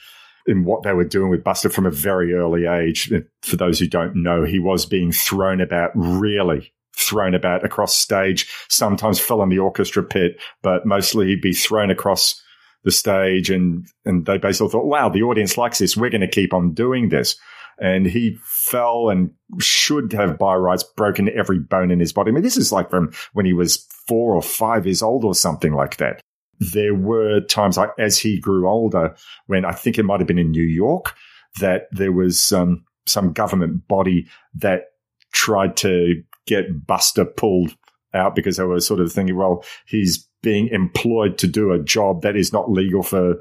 in what they were doing with Buster from a very early age. For those who don't know, he was being thrown about really thrown about across stage, sometimes fell in the orchestra pit, but mostly he'd be thrown across the stage and, and they basically thought, wow, the audience likes this. We're going to keep on doing this and he fell and should have by rights broken every bone in his body. I mean, this is like from when he was four or five years old or something like that. There were times like as he grew older, when I think it might have been in New York, that there was um, some government body that tried to get Buster pulled out because they were sort of thinking, well, he's being employed to do a job that is not legal for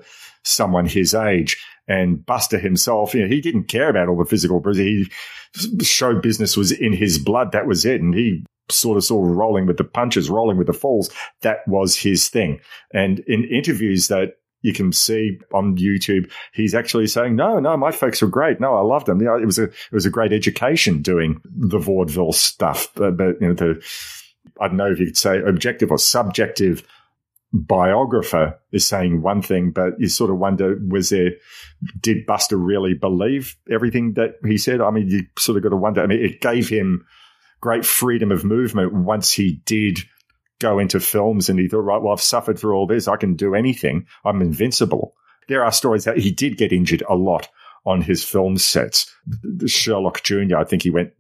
someone his age. And Buster himself, you know, he didn't care about all the physical bruises. He show business was in his blood. That was it. And he sort of saw rolling with the punches, rolling with the falls. That was his thing. And in interviews that you can see on YouTube, he's actually saying, "No, no, my folks were great. No, I loved them. You know, it was a it was a great education doing the vaudeville stuff." But, but you know, the I don't know if you could say objective or subjective biographer is saying one thing, but you sort of wonder, was there, did Buster really believe everything that he said? I mean, you sort of got to wonder. I mean, it gave him great freedom of movement once he did go into films and he thought, right, well, I've suffered through all this. I can do anything. I'm invincible. There are stories that he did get injured a lot on his film sets. Sherlock Jr., I think he went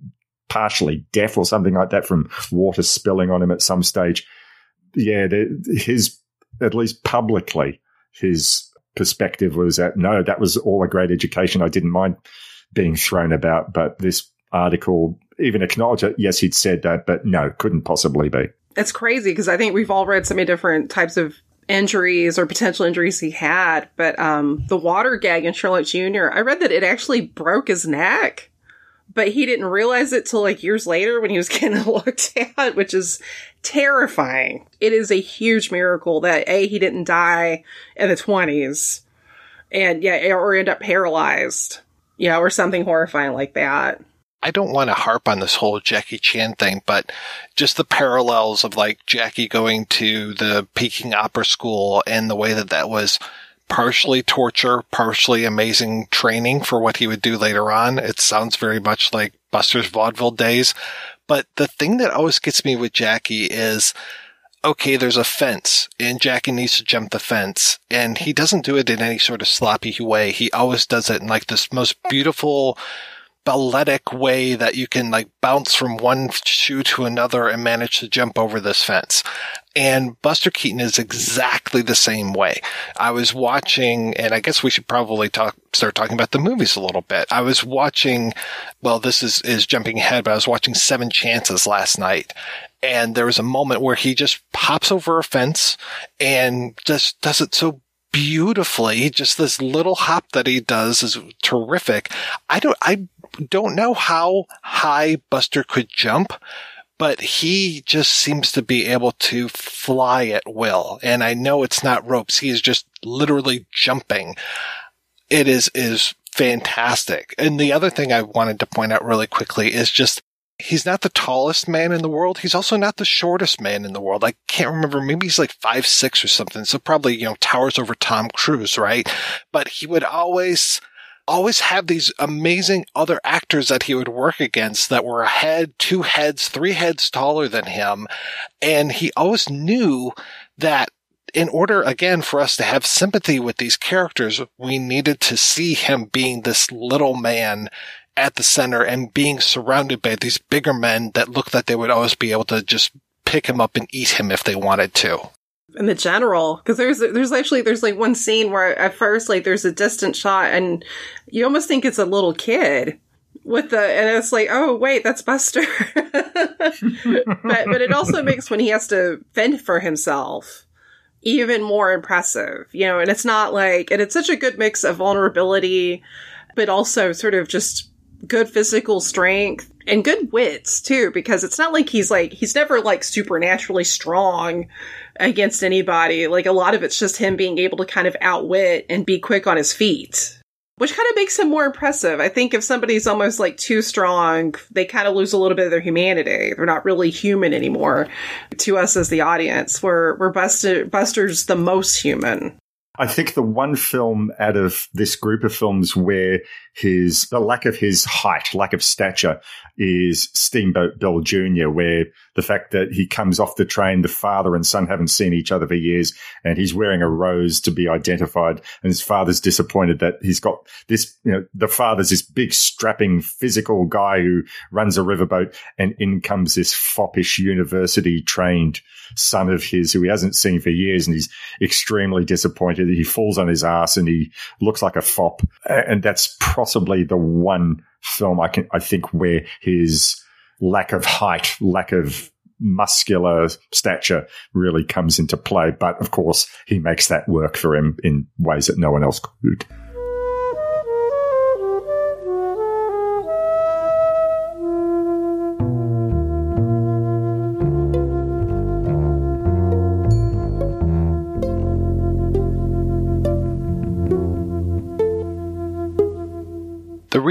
partially deaf or something like that from water spilling on him at some stage yeah, his at least publicly his perspective was that no, that was all a great education. I didn't mind being thrown about, but this article even acknowledged it. Yes, he'd said that, but no, couldn't possibly be. It's crazy because I think we've all read so many different types of injuries or potential injuries he had, but um, the water gag in Sherlock Jr., I read that it actually broke his neck, but he didn't realize it till like years later when he was getting looked at, which is terrifying. It is a huge miracle that A, he didn't die in the 20s, and yeah, or end up paralyzed, yeah, or something horrifying like that. I don't want to harp on this whole Jackie Chan thing, but just the parallels of like Jackie going to the Peking Opera School and the way that that was partially torture, partially amazing training for what he would do later on. It sounds very much like Buster's vaudeville days. But the thing that always gets me with Jackie is, okay, there's a fence and Jackie needs to jump the fence and he doesn't do it in any sort of sloppy way. He always does it in like this most beautiful, balletic way that you can like bounce from one shoe to another and manage to jump over this fence. And Buster Keaton is exactly the same way. I was watching, and I guess we should probably talk, start talking about the movies a little bit. I was watching, well, this is, is jumping ahead, but I was watching Seven Chances last night. And there was a moment where he just pops over a fence and just does it so beautifully. Just this little hop that he does is terrific. I don't, I don't know how high Buster could jump, but he just seems to be able to fly at will. And I know it's not ropes. He is just literally jumping. It is, is fantastic. And the other thing I wanted to point out really quickly is just he's not the tallest man in the world. He's also not the shortest man in the world. I can't remember. Maybe he's like five, six or something. So probably, you know, towers over Tom Cruise, right? But he would always, always have these amazing other actors that he would work against that were a head, two heads, three heads taller than him. And he always knew that in order again for us to have sympathy with these characters, we needed to see him being this little man at the center and being surrounded by these bigger men that looked like they would always be able to just pick him up and eat him if they wanted to. In the general, because there's there's actually there's like one scene where at first like there's a distant shot and you almost think it's a little kid with the and it's like oh wait that's Buster, but but it also makes when he has to fend for himself even more impressive, you know. And it's not like and it's such a good mix of vulnerability, but also sort of just good physical strength and good wits too, because it's not like he's like, he's never like supernaturally strong against anybody. Like a lot of it's just him being able to kind of outwit and be quick on his feet. Which kind of makes him more impressive. I think if somebody's almost like too strong, they kind of lose a little bit of their humanity. They're not really human anymore to us as the audience. Where where Buster Buster's the most human. I think the one film out of this group of films where his the lack of his height, lack of stature, is Steamboat Bill Jr., where the fact that he comes off the train, the father and son haven't seen each other for years, and he's wearing a rose to be identified, and his father's disappointed that he's got this, you know, the father's this big, strapping, physical guy who runs a riverboat, and in comes this foppish university trained son of his who he hasn't seen for years, and he's extremely disappointed. He falls on his ass and he looks like a fop, and that's possibly the one film I can I think where his lack of height, lack of muscular stature really comes into play. But of course, he makes that work for him in ways that no one else could.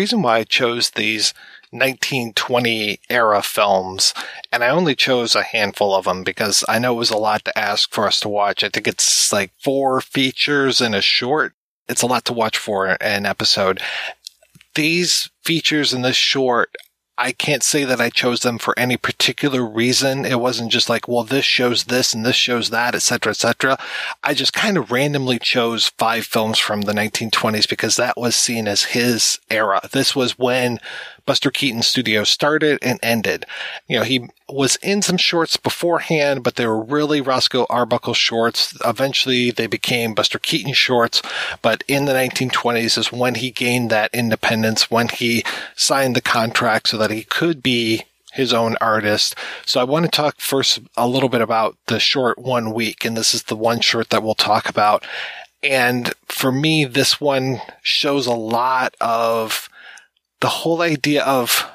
Reason why I chose these 1920 era films, and I only chose a handful of them because I know it was a lot to ask for us to watch. I think it's like four features and a short. It's a lot to watch for an episode. These features in this short I can't say that I chose them for any particular reason. It wasn't just like, well, this shows this and this shows that, etc., etc. I just kind of randomly chose five films from the 1920s because that was seen as his era. This was when Buster Keaton Studio started and ended. You know, he was in some shorts beforehand, but they were really Roscoe Arbuckle shorts. Eventually they became Buster Keaton shorts, but in the 1920s is when he gained that independence, when he signed the contract so that he could be his own artist. So I want to talk first a little bit about the short one week. And this is the one short that we'll talk about. And for me, this one shows a lot of the whole idea of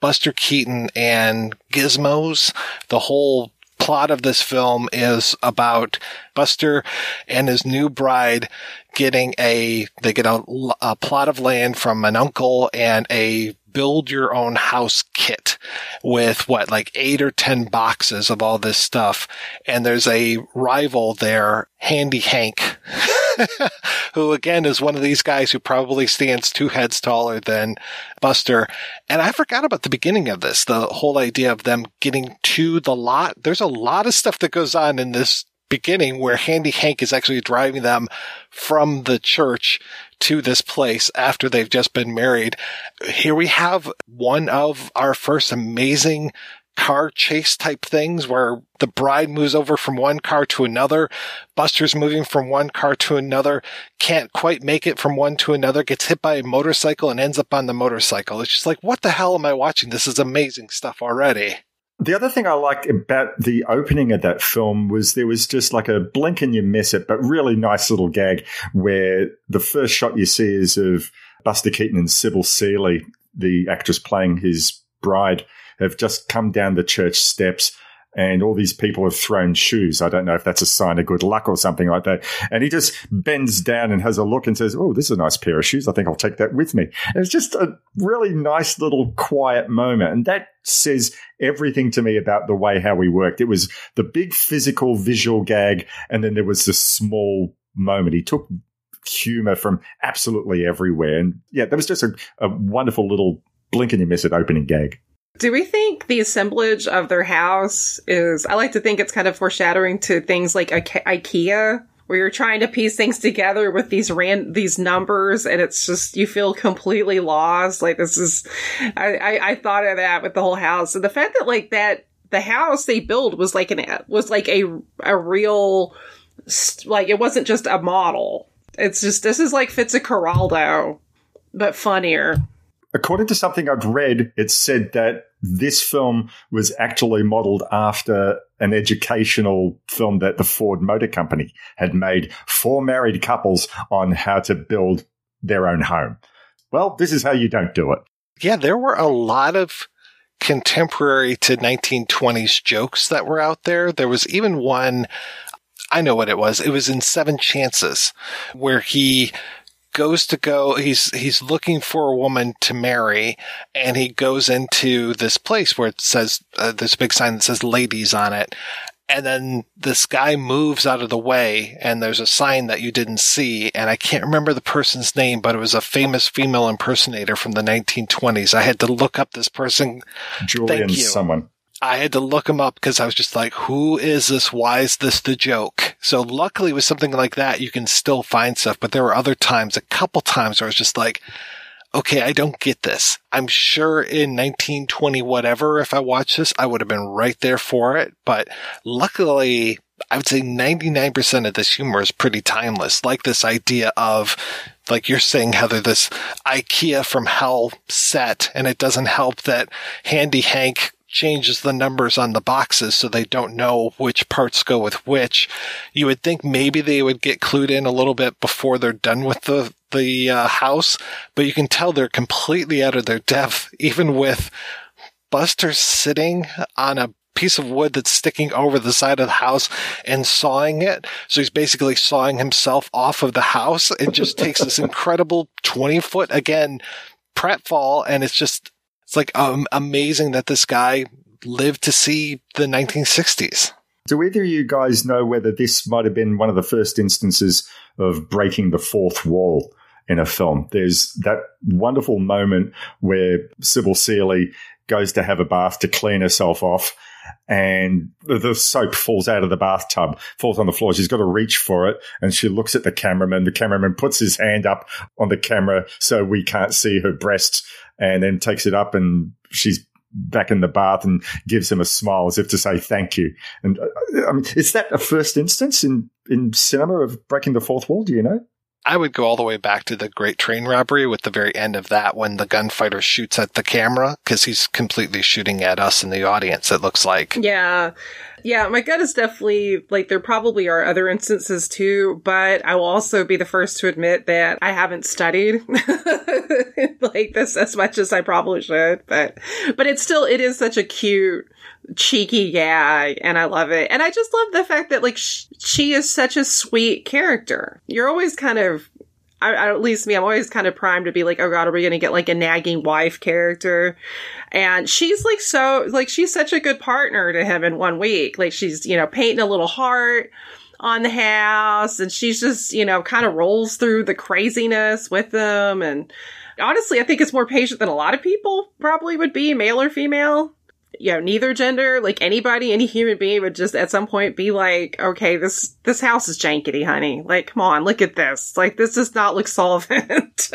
Buster Keaton and gizmos, the whole plot of this film is about Buster and his new bride getting a, they get a, a plot of land from an uncle and a build your own house kit with what, like eight or 10 boxes of all this stuff. And there's a rival there, Handy Hank, who again is one of these guys who probably stands two heads taller than Buster. And I forgot about the beginning of this, the whole idea of them getting to the lot. There's a lot of stuff that goes on in this beginning where Handy Hank is actually driving them from the church to this place after they've just been married. Here we have one of our first amazing car chase type things where the bride moves over from one car to another. Buster's moving from one car to another, can't quite make it from one to another, gets hit by a motorcycle and ends up on the motorcycle. It's just like, what the hell am I watching? This is amazing stuff already. The other thing I liked about the opening of that film was there was just like a blink and you miss it, but really nice little gag where the first shot you see is of Buster Keaton and Sybil Seely, the actress playing his bride, have just come down the church steps and all these people have thrown shoes. I don't know if that's a sign of good luck or something like that. And he just bends down and has a look and says, Oh, this is a nice pair of shoes. I think I'll take that with me. And it's just a really nice little quiet moment. And that says everything to me about the way how we worked. It was the big physical visual gag. And then there was the small moment. He took humor from absolutely everywhere. And yeah, that was just a, a wonderful little blink and you miss it opening gag. Do we think the assemblage of their house is, I like to think it's kind of foreshadowing to things like IKEA, where you're trying to piece things together with these ran, these numbers and it's just, you feel completely lost. Like this is, I, I, I thought of that with the whole house. And the fact that like that, the house they built was like an, was like a, a real, like it wasn't just a model. It's just, this is like Fitzcarraldo, but funnier according to something I've read, it said that this film was actually modeled after an educational film that the Ford Motor Company had made for married couples on how to build their own home. Well, this is how you don't do it. Yeah, there were a lot of contemporary to 1920s jokes that were out there. There was even one, I know what it was. It was in Seven Chances where he goes to go he's he's looking for a woman to marry and he goes into this place where it says uh, there's a big sign that says ladies on it. And then this guy moves out of the way and there's a sign that you didn't see and i can't remember the person's name but it was a famous female impersonator from the 1920s i had to look up this person. Julian someone I had to look him up because I was just like, who is this? Why is this the joke? So luckily with something like that, you can still find stuff, but there were other times, a couple times where I was just like, okay, I don't get this. I'm sure in 1920 whatever, if I watched this, I would have been right there for it. But luckily, I would say 99% of this humor is pretty timeless. Like this idea of, like you're saying, Heather, this IKEA from hell set. And it doesn't help that Handy Hank changes the numbers on the boxes so they don't know which parts go with which. You would think maybe they would get clued in a little bit before they're done with the the uh, house, but you can tell they're completely out of their depth, even with Buster sitting on a piece of wood that's sticking over the side of the house and sawing it. So he's basically sawing himself off of the house. It just takes this incredible 20 foot again pratfall and it's just it's like um, amazing that this guy lived to see the 1960s. Do either of you guys know whether this might have been one of the first instances of breaking the fourth wall in a film? There's that wonderful moment where Sybil Seely goes to have a bath to clean herself off and the soap falls out of the bathtub, falls on the floor. She's got to reach for it. And she looks at the cameraman. The cameraman puts his hand up on the camera so we can't see her breasts and then takes it up and she's back in the bath and gives him a smile as if to say thank you. And uh, I mean, is that a first instance in, in cinema of breaking the fourth wall? Do you know? I would go all the way back to the Great Train Robbery with the very end of that when the gunfighter shoots at the camera because he's completely shooting at us in the audience, it looks like. Yeah. Yeah, my gut is definitely like there probably are other instances too, but I will also be the first to admit that I haven't studied like this as much as I probably should. But but it's still it is such a cute cheeky gag and I love it. And I just love the fact that like sh- she is such a sweet character. You're always kind of I, at least me, I'm always kind of primed to be like, oh god, are we going to get like a nagging wife character? And she's like so, like she's such a good partner to him in one week. Like she's, you know, painting a little heart on the house and she's just, you know, kind of rolls through the craziness with them. And honestly, I think it's more patient than a lot of people probably would be, male or female you know, neither gender, like anybody, any human being would just at some point be like, okay, this, this house is jankety, honey. Like, come on, look at this. Like, this does not look solvent.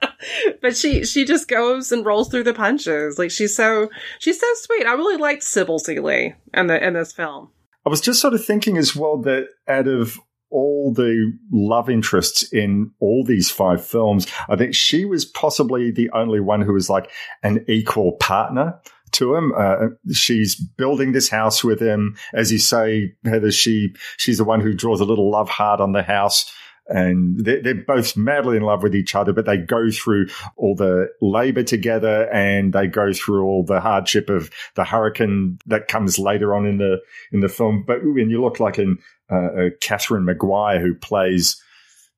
but she, she just goes and rolls through the punches. Like, she's so, she's so sweet. I really liked Sybil Seely in the, in this film. I was just sort of thinking as well that out of all the love interests in all these five films, I think she was possibly the only one who was like an equal partner to him. Uh, she's building this house with him. As you say, Heather, she, she's the one who draws a little love heart on the house. And they're, both madly in love with each other, but they go through all the labor together and they go through all the hardship of the hurricane that comes later on in the, in the film. But when you look like in, uh, Kathryn McGuire, who plays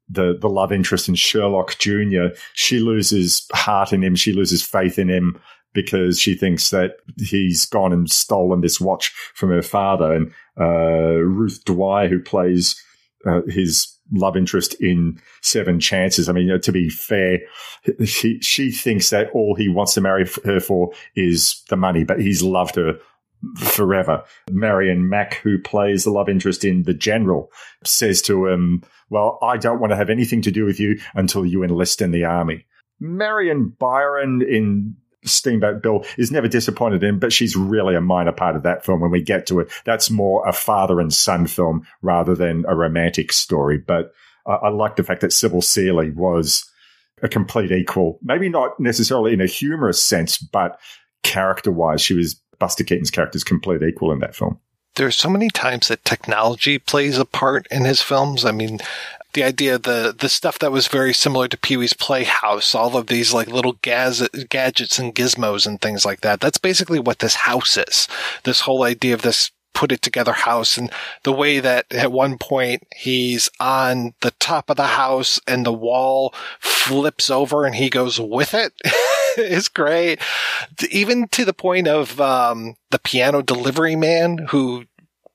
the the love interest in Sherlock Junior, she loses heart in him. She loses faith in him because she thinks that he's gone and stolen this watch from her father. And uh, Ruth Dwyer, who plays uh, his love interest in Seven Chances. I mean, to be fair, she, she thinks that all he wants to marry her for is the money, but he's loved her forever. Marion Mack, who plays the love interest in The General, says to him, Well, I don't want to have anything to do with you until you enlist in the army. Marion Byron in Steamboat Bill is never disappointed in, but she's really a minor part of that film when we get to it. That's more a father and son film rather than a romantic story. But I, I like the fact that Sybil Seely was a complete equal, maybe not necessarily in a humorous sense, but character wise, she was Buster Keaton's character's complete equal in that film there's so many times that technology plays a part in his films. I mean, the idea, the the stuff that was very similar to Pee Wee's Playhouse, all of these like little gaz- gadgets and gizmos and things like that. That's basically what this house is. This whole idea of this put it together house and the way that at one point he's on the top of the house and the wall flips over and he goes with it is great. Even to the point of um, the piano delivery man who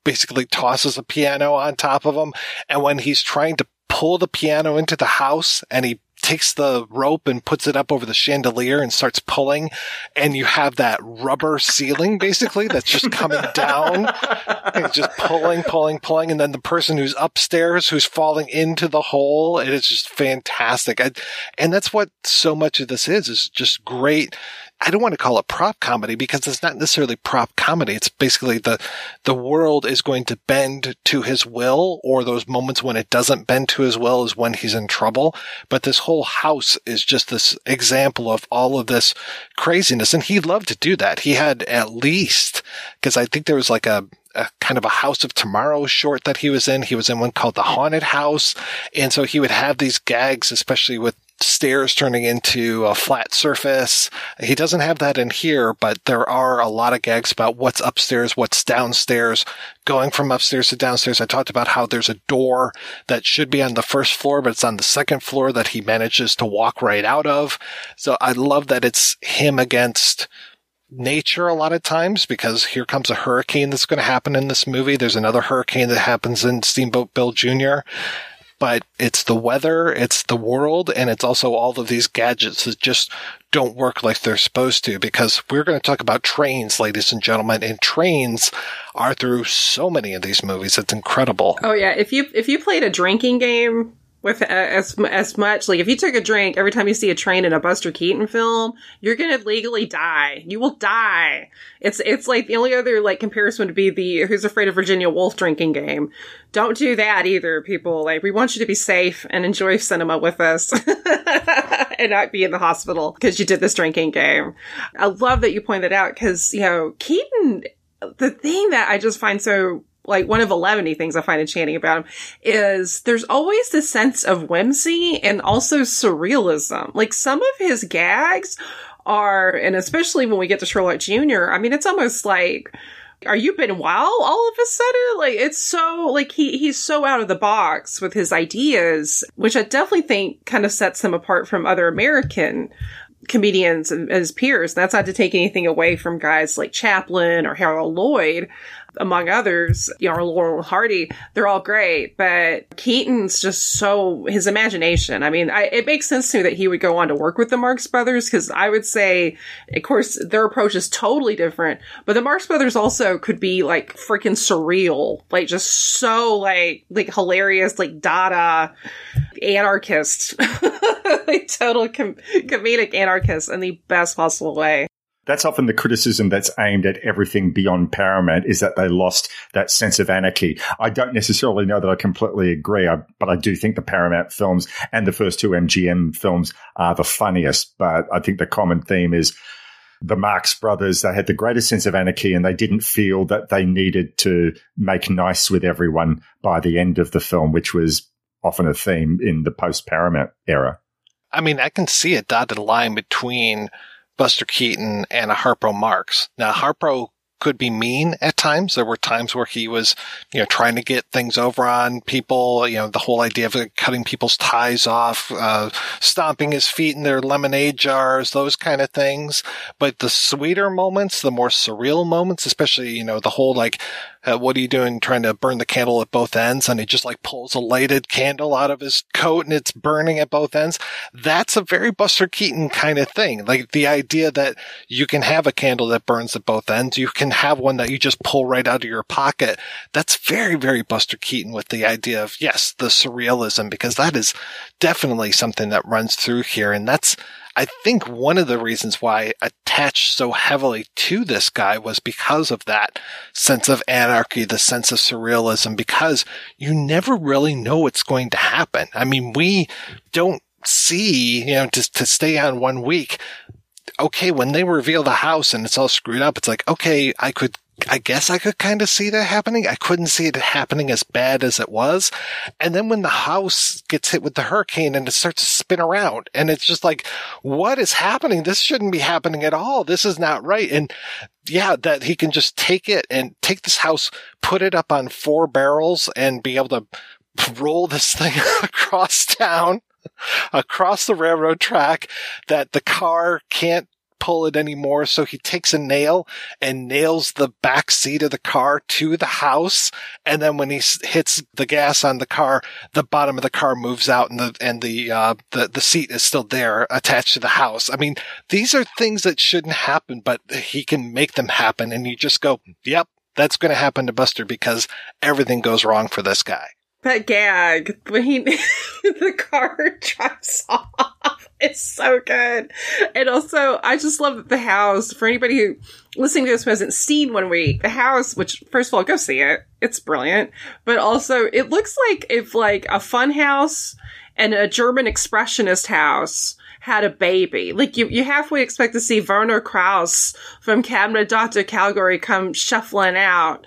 basically tosses a piano on top of him. And when he's trying to pull the piano into the house and he takes the rope and puts it up over the chandelier and starts pulling and you have that rubber ceiling basically that's just coming down and just pulling pulling pulling. And then the person who's upstairs who's falling into the hole and it's just fantastic. And that's what so much of this is is just great I don't want to call it prop comedy because it's not necessarily prop comedy. It's basically the, the world is going to bend to his will or those moments when it doesn't bend to his will is when he's in trouble. But this whole house is just this example of all of this craziness. And he loved to do that. He had at least, because I think there was like a, a kind of a House of Tomorrow short that he was in. He was in one called The Haunted House. And so he would have these gags, especially with stairs turning into a flat surface. He doesn't have that in here, but there are a lot of gags about what's upstairs, what's downstairs, going from upstairs to downstairs. I talked about how there's a door that should be on the first floor, but it's on the second floor that he manages to walk right out of. So I love that it's him against nature a lot of times because here comes a hurricane that's going to happen in this movie. There's another hurricane that happens in Steamboat Bill Jr but it's the weather, it's the world, and it's also all of these gadgets that just don't work like they're supposed to because we're going to talk about trains, ladies and gentlemen, and trains are through so many of these movies. It's incredible. Oh yeah. If you, if you played a drinking game with uh, as as much like if you took a drink every time you see a train in a Buster Keaton film, you're gonna legally die. You will die. It's it's like the only other like comparison would be the Who's Afraid of Virginia Woolf drinking game. Don't do that either, people. Like we want you to be safe and enjoy cinema with us, and not be in the hospital because you did this drinking game. I love that you pointed out because you know Keaton. The thing that I just find so like one of 11 things I find enchanting about him is there's always this sense of whimsy and also surrealism. Like some of his gags are, and especially when we get to Sherlock Jr., I mean, it's almost like, are you been wild all of a sudden? Like it's so like he he's so out of the box with his ideas, which I definitely think kind of sets him apart from other American comedians and his peers. And that's not to take anything away from guys like Chaplin or Harold Lloyd among others, you know, Laurel Hardy, they're all great, but Keaton's just so, his imagination. I mean, I, it makes sense to me that he would go on to work with the Marx Brothers because I would say, of course, their approach is totally different, but the Marx Brothers also could be like freaking surreal, like just so like, like hilarious, like Dada anarchist, like total com- comedic anarchist in the best possible way that's often the criticism that's aimed at everything beyond Paramount is that they lost that sense of anarchy. I don't necessarily know that I completely agree, I, but I do think the Paramount films and the first two MGM films are the funniest. But I think the common theme is the Marx brothers, they had the greatest sense of anarchy and they didn't feel that they needed to make nice with everyone by the end of the film, which was often a theme in the post Paramount era. I mean, I can see a dotted line between Buster Keaton and a Harpo Marx. Now, Harpo could be mean at times. There were times where he was, you know, trying to get things over on people. You know, the whole idea of cutting people's ties off, uh, stomping his feet in their lemonade jars, those kind of things. But the sweeter moments, the more surreal moments, especially, you know, the whole like, uh, what are you doing trying to burn the candle at both ends? And he just like pulls a lighted candle out of his coat and it's burning at both ends. That's a very Buster Keaton kind of thing. Like the idea that you can have a candle that burns at both ends. You can have one that you just pull right out of your pocket. That's very, very Buster Keaton with the idea of, yes, the surrealism, because that is definitely something that runs through here. And that's, I think one of the reasons why I attached so heavily to this guy was because of that sense of anarchy, the sense of surrealism, because you never really know what's going to happen. I mean, we don't see, you know, to, to stay on one week. Okay, when they reveal the house and it's all screwed up, it's like, okay, I could I guess I could kind of see that happening. I couldn't see it happening as bad as it was. And then when the house gets hit with the hurricane and it starts to spin around and it's just like, what is happening? This shouldn't be happening at all. This is not right. And yeah, that he can just take it and take this house, put it up on four barrels and be able to roll this thing across town across the railroad track that the car can't pull it anymore. So he takes a nail and nails the back seat of the car to the house. And then when he hits the gas on the car, the bottom of the car moves out and the, and the, uh, the, the seat is still there attached to the house. I mean, these are things that shouldn't happen, but he can make them happen. And you just go, yep, that's going to happen to Buster because everything goes wrong for this guy. That gag when he the car drives off is so good. And also, I just love that the house, for anybody who listening to this who hasn't seen one week, the house, which first of all, go see it. It's brilliant. But also, it looks like if like a fun house and a German expressionist house had a baby. Like you, you halfway expect to see Werner Krauss from Cabinet Dr. Caligari come shuffling out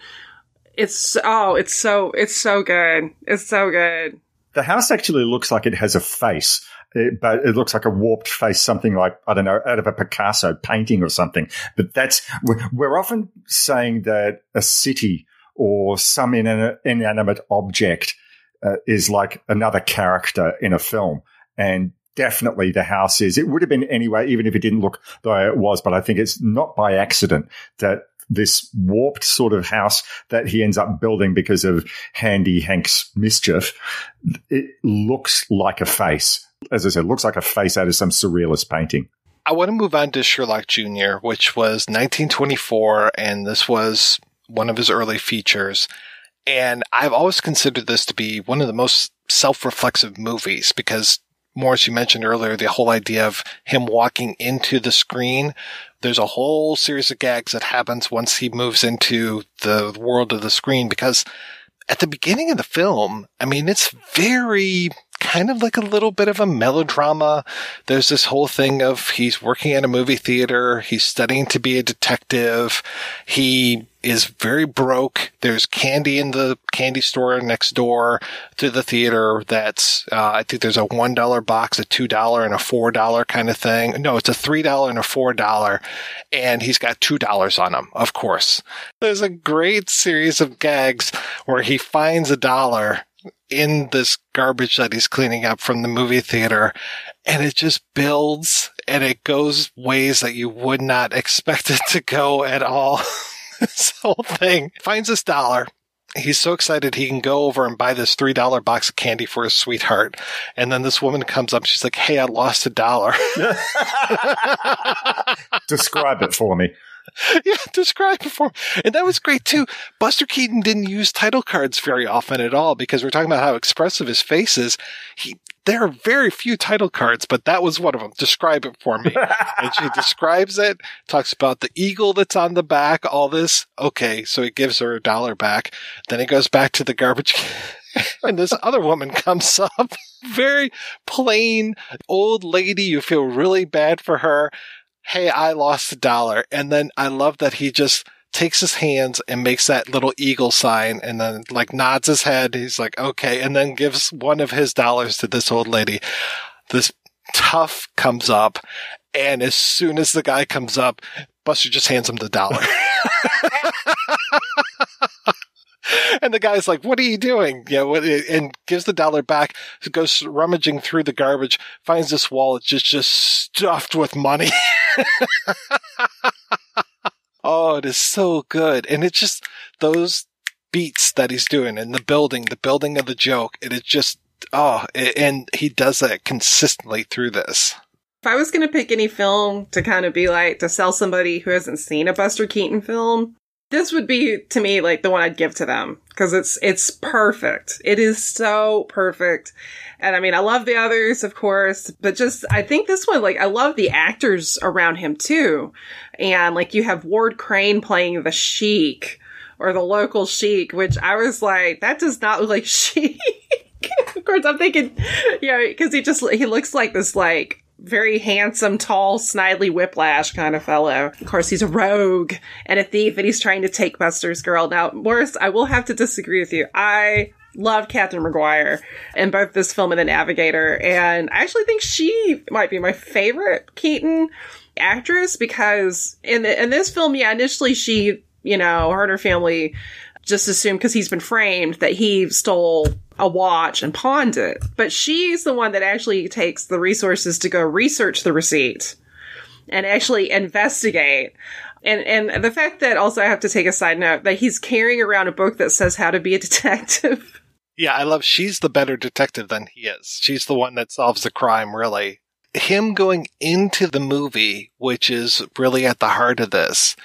it's oh, it's so it's so good. It's so good. The house actually looks like it has a face. It, but it looks like a warped face, something like, I don't know, out of a Picasso painting or something. But that's, we're often saying that a city or some inanimate object uh, is like another character in a film. And definitely the house is. It would have been anyway, even if it didn't look the way it was. But I think it's not by accident that this warped sort of house that he ends up building because of Handy Hank's mischief. It looks like a face. As I said, looks like a face out of some surrealist painting. I want to move on to Sherlock Jr., which was 1924, and this was one of his early features. And I've always considered this to be one of the most self-reflexive movies because Maurice, you mentioned earlier the whole idea of him walking into the screen. There's a whole series of gags that happens once he moves into the world of the screen because at the beginning of the film, I mean, it's very kind of like a little bit of a melodrama. There's this whole thing of he's working at a movie theater. He's studying to be a detective. He is very broke. There's candy in the candy store next door to the theater. That's, uh, I think there's a $1 box, a $2 and a $4 kind of thing. No, it's a $3 and a $4 and he's got $2 on him, of course. There's a great series of gags where he finds a dollar in this garbage that he's cleaning up from the movie theater and it just builds and it goes ways that you would not expect it to go at all. this whole thing finds this dollar. He's so excited he can go over and buy this $3 box of candy for his sweetheart. And then this woman comes up. She's like, Hey, I lost a dollar. Describe it for me. yeah, describe it for me. And that was great too. Buster Keaton didn't use title cards very often at all because we're talking about how expressive his face is. He, there are very few title cards, but that was one of them. Describe it for me. and she describes it, talks about the eagle that's on the back, all this. Okay. So he gives her a dollar back. Then he goes back to the garbage can. and this other woman comes up. Very plain old lady. You feel really bad for her hey, I lost a dollar. And then I love that he just takes his hands and makes that little eagle sign and then like nods his head. He's like, okay. And then gives one of his dollars to this old lady. This tough comes up. And as soon as the guy comes up, Buster just hands him the dollar. and the guy's like, "What are you doing?" Yeah, what, and gives the dollar back. Goes rummaging through the garbage, finds this wallet just just stuffed with money. oh, it is so good, and it's just those beats that he's doing and the building, the building of the joke. It is just oh, and he does that consistently through this. If I was going to pick any film to kind of be like to sell somebody who hasn't seen a Buster Keaton film, this would be to me like the one I'd give to them because it's it's perfect. It is so perfect. And I mean, I love the others, of course, but just I think this one like I love the actors around him too. And like you have Ward Crane playing the Sheik or the local Sheik, which I was like that does not look like Sheik. of course, I'm thinking, yeah, because he just he looks like this like very handsome, tall, snidely whiplash kind of fellow. Of course, he's a rogue and a thief, and he's trying to take Buster's girl. Now, Maurice, I will have to disagree with you. I love Kathryn McGuire in both this film and The Navigator, and I actually think she might be my favorite Keaton actress because in the, in this film, yeah, initially she, you know, her and her family just assumed because he's been framed that he stole a watch and pawned it. But she's the one that actually takes the resources to go research the receipt and actually investigate. And and the fact that also I have to take a side note that he's carrying around a book that says how to be a detective. Yeah, I love she's the better detective than he is. She's the one that solves the crime really. Him going into the movie, which is really at the heart of this,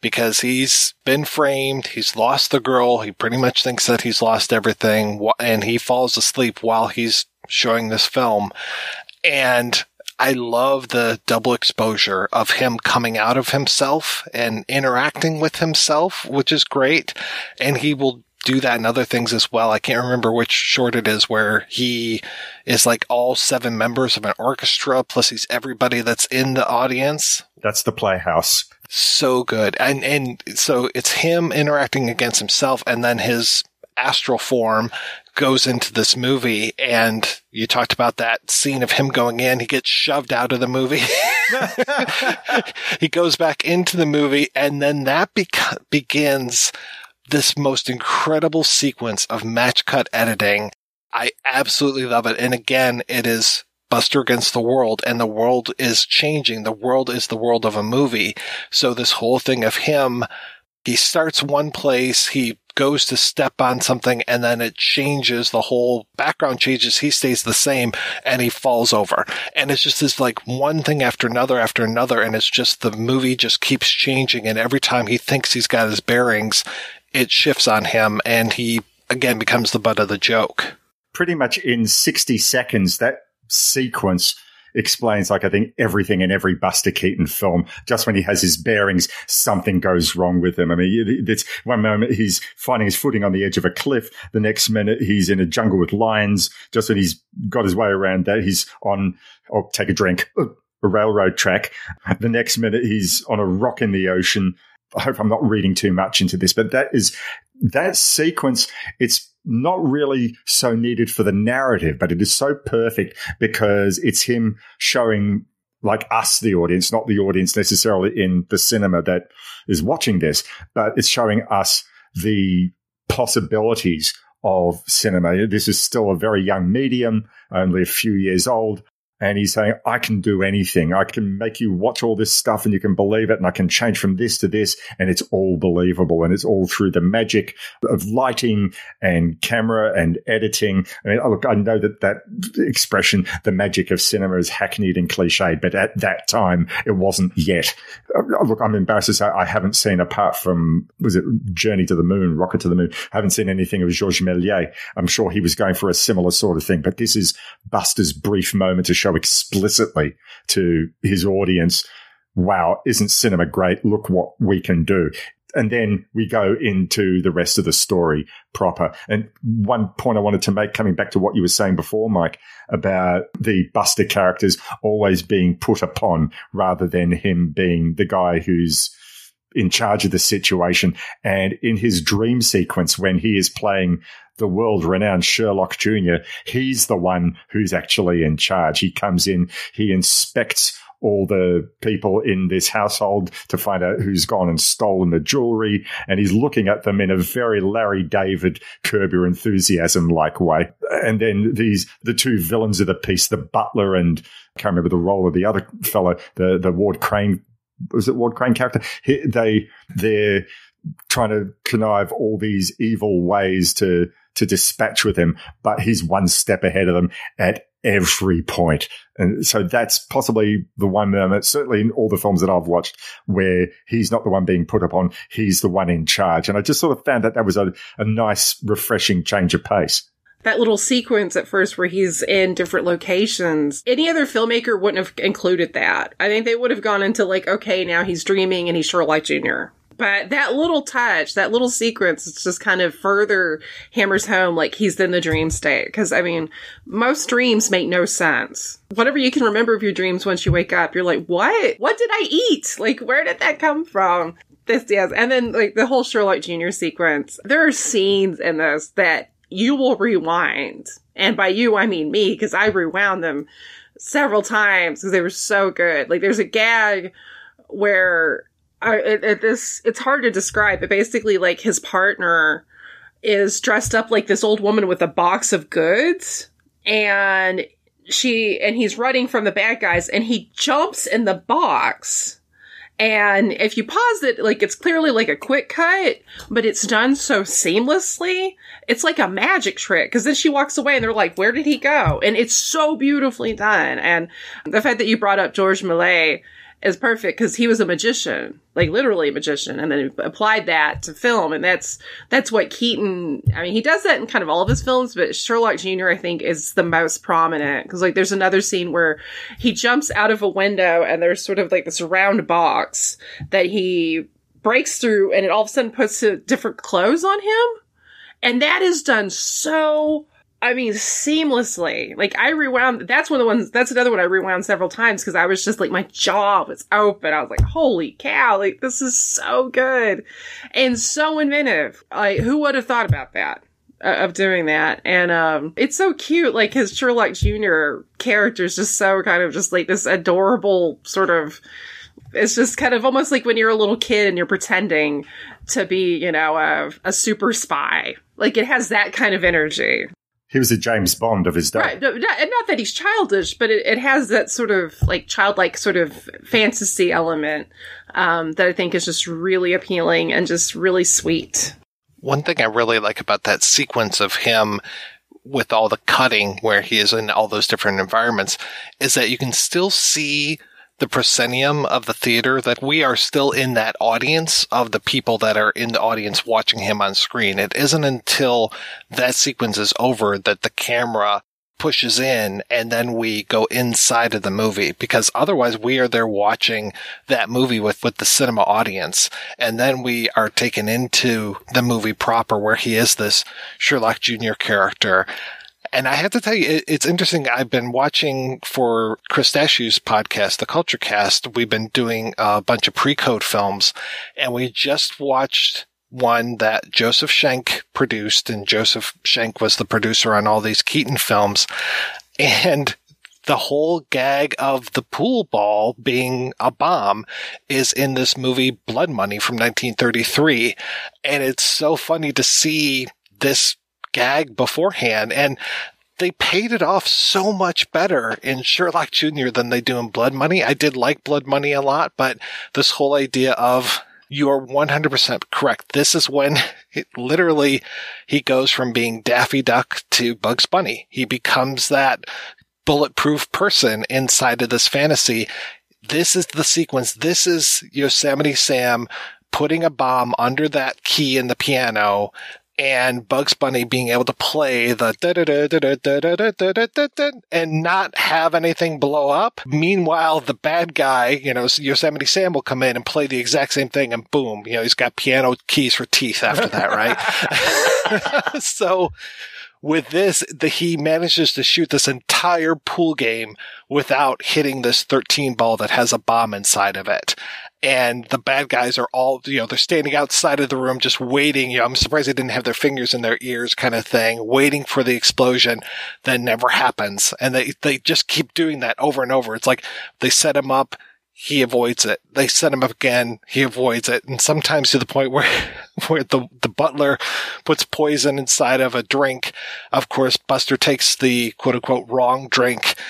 because he's been framed. He's lost the girl. He pretty much thinks that he's lost everything and he falls asleep while he's showing this film. And I love the double exposure of him coming out of himself and interacting with himself, which is great. And he will do that in other things as well. I can't remember which short it is where he is like all seven members of an orchestra, plus he's everybody that's in the audience. That's the Playhouse so good. And, and so it's him interacting against himself and then his astral form goes into this movie and you talked about that scene of him going in. He gets shoved out of the movie. he goes back into the movie and then that begins this most incredible sequence of match cut editing. I absolutely love it. And again, it is Buster Against the World and the world is changing. The world is the world of a movie. So this whole thing of him, he starts one place, he goes to step on something and then it changes. The whole background changes. He stays the same and he falls over. And it's just this like one thing after another after another. And it's just the movie just keeps changing. And every time he thinks he's got his bearings, it shifts on him and he again becomes the butt of the joke. Pretty much in 60 seconds, that sequence explains, like, I think everything in every Buster Keaton film. Just when he has his bearings, something goes wrong with him. I mean, it's one moment he's finding his footing on the edge of a cliff. The next minute he's in a jungle with lions. Just when he's got his way around that, he's on, oh, take a drink, a railroad track. The next minute he's on a rock in the ocean. I hope I'm not reading too much into this, but that is that sequence. It's not really so needed for the narrative, but it is so perfect because it's him showing like us, the audience, not the audience necessarily in the cinema that is watching this, but it's showing us the possibilities of cinema. This is still a very young medium, only a few years old, and he's saying, I can do anything. I can make you watch all this stuff and you can believe it. And I can change from this to this. And it's all believable. And it's all through the magic of lighting and camera and editing. I mean, look, I know that that expression, the magic of cinema is hackneyed and cliched, but at that time, it wasn't yet. Uh, look, I'm embarrassed to say I haven't seen apart from, was it Journey to the Moon, Rocket to the Moon? I haven't seen anything of Georges Méliès. I'm sure he was going for a similar sort of thing, but this is Buster's brief moment to show show explicitly to his audience, wow, isn't cinema great? Look what we can do. And then we go into the rest of the story proper. And one point I wanted to make, coming back to what you were saying before, Mike, about the Buster characters always being put upon rather than him being the guy who's in charge of the situation. And in his dream sequence, when he is playing the world renowned Sherlock Jr., he's the one who's actually in charge. He comes in, he inspects all the people in this household to find out who's gone and stolen the jewelry. And he's looking at them in a very Larry David curb your enthusiasm like way. And then these, the two villains of the piece, the butler and I can't remember the role of the other fellow, the, the Ward Crane, was it Ward Crane character? He, they, they're trying to connive all these evil ways to to dispatch with him, but he's one step ahead of them at every point. And so that's possibly the one moment, certainly in all the films that I've watched, where he's not the one being put upon, he's the one in charge. And I just sort of found that that was a, a nice, refreshing change of pace that little sequence at first where he's in different locations. Any other filmmaker wouldn't have included that. I think they would have gone into like, okay, now he's dreaming and he's Sherlock Jr. But that little touch, that little sequence, it's just kind of further hammers home like he's in the dream state. Cause I mean, most dreams make no sense. Whatever you can remember of your dreams once you wake up, you're like, what? What did I eat? Like, where did that come from? This, yes. And then like the whole Sherlock Jr. sequence, there are scenes in this that you will rewind. And by you, I mean me, because I rewound them several times because they were so good. Like there's a gag where I, it, it, this it's hard to describe, but basically, like his partner is dressed up like this old woman with a box of goods, and she and he's running from the bad guys, and he jumps in the box. And if you pause it, like it's clearly like a quick cut, but it's done so seamlessly. It's like a magic trick. Cause then she walks away and they're like, where did he go? And it's so beautifully done. And the fact that you brought up George Méliès, is perfect because he was a magician, like literally a magician, and then applied that to film, and that's that's what Keaton. I mean, he does that in kind of all of his films, but Sherlock Jr. I think is the most prominent because like there's another scene where he jumps out of a window and there's sort of like this round box that he breaks through, and it all of a sudden puts different clothes on him, and that is done so I mean, seamlessly. Like I rewound. That's one of the ones. That's another one I rewound several times because I was just like my jaw was open. I was like, "Holy cow! Like this is so good and so inventive. Like who would have thought about that?" Uh, of doing that and um it's so cute like his Sherlock Jr. character is just so kind of just like this adorable sort of it's just kind of almost like when you're a little kid and you're pretending to be, you know, a, a super spy. Like it has that kind of energy. He was a James Bond of his day. Right. No, not, not that he's childish, but it, it, has that sort of like childlike sort of fantasy element um, that I think is just really appealing and just really sweet. One thing I really like about that sequence of him with all the cutting where he is in all those different environments is that you can still see the proscenium of the theater, that we are still in that audience of the people that are in the audience watching him on screen. It isn't until that sequence is over that the camera pushes in and then we go inside of the movie because otherwise we are there watching that movie with, with the cinema audience. And then we are taken into the movie proper where he is this Sherlock Jr. character. And I have to tell you, it, it's interesting. I've been watching for Chris Dashew's podcast, The Culture Cast. We've been doing a bunch of pre-code films and we just watched one that Joseph Schenck produced, and Joseph Schenck was the producer on all these Keaton films. And the whole gag of the pool ball being a bomb is in this movie Blood Money from 1933. And it's so funny to see this gag beforehand. And they paid it off so much better in Sherlock Jr. than they do in Blood Money. I did like Blood Money a lot, but this whole idea of you are 100% correct. This is when it, literally he goes from being Daffy Duck to Bugs Bunny. He becomes that bulletproof person inside of this fantasy. This is the sequence. This is Yosemite Sam putting a bomb under that key in the piano and Bugs Bunny being able to play the and not have anything blow up. Meanwhile, the bad guy, you know, Yosemite Sam will come in and play the exact same thing and boom, you know, he's got piano keys for teeth after that, right? so with this, the, he manages to shoot this entire pool game without hitting this 13 ball that has a bomb inside of it and the bad guys are all, you know, they're standing outside of the room just waiting. You know, I'm surprised they didn't have their fingers in their ears kind of thing, waiting for the explosion that never happens. And they, they just keep doing that over and over. It's like they set him up he avoids it. They set him up again. He avoids it. And sometimes to the point where, where the, the butler puts poison inside of a drink. Of course, Buster takes the quote unquote wrong drink.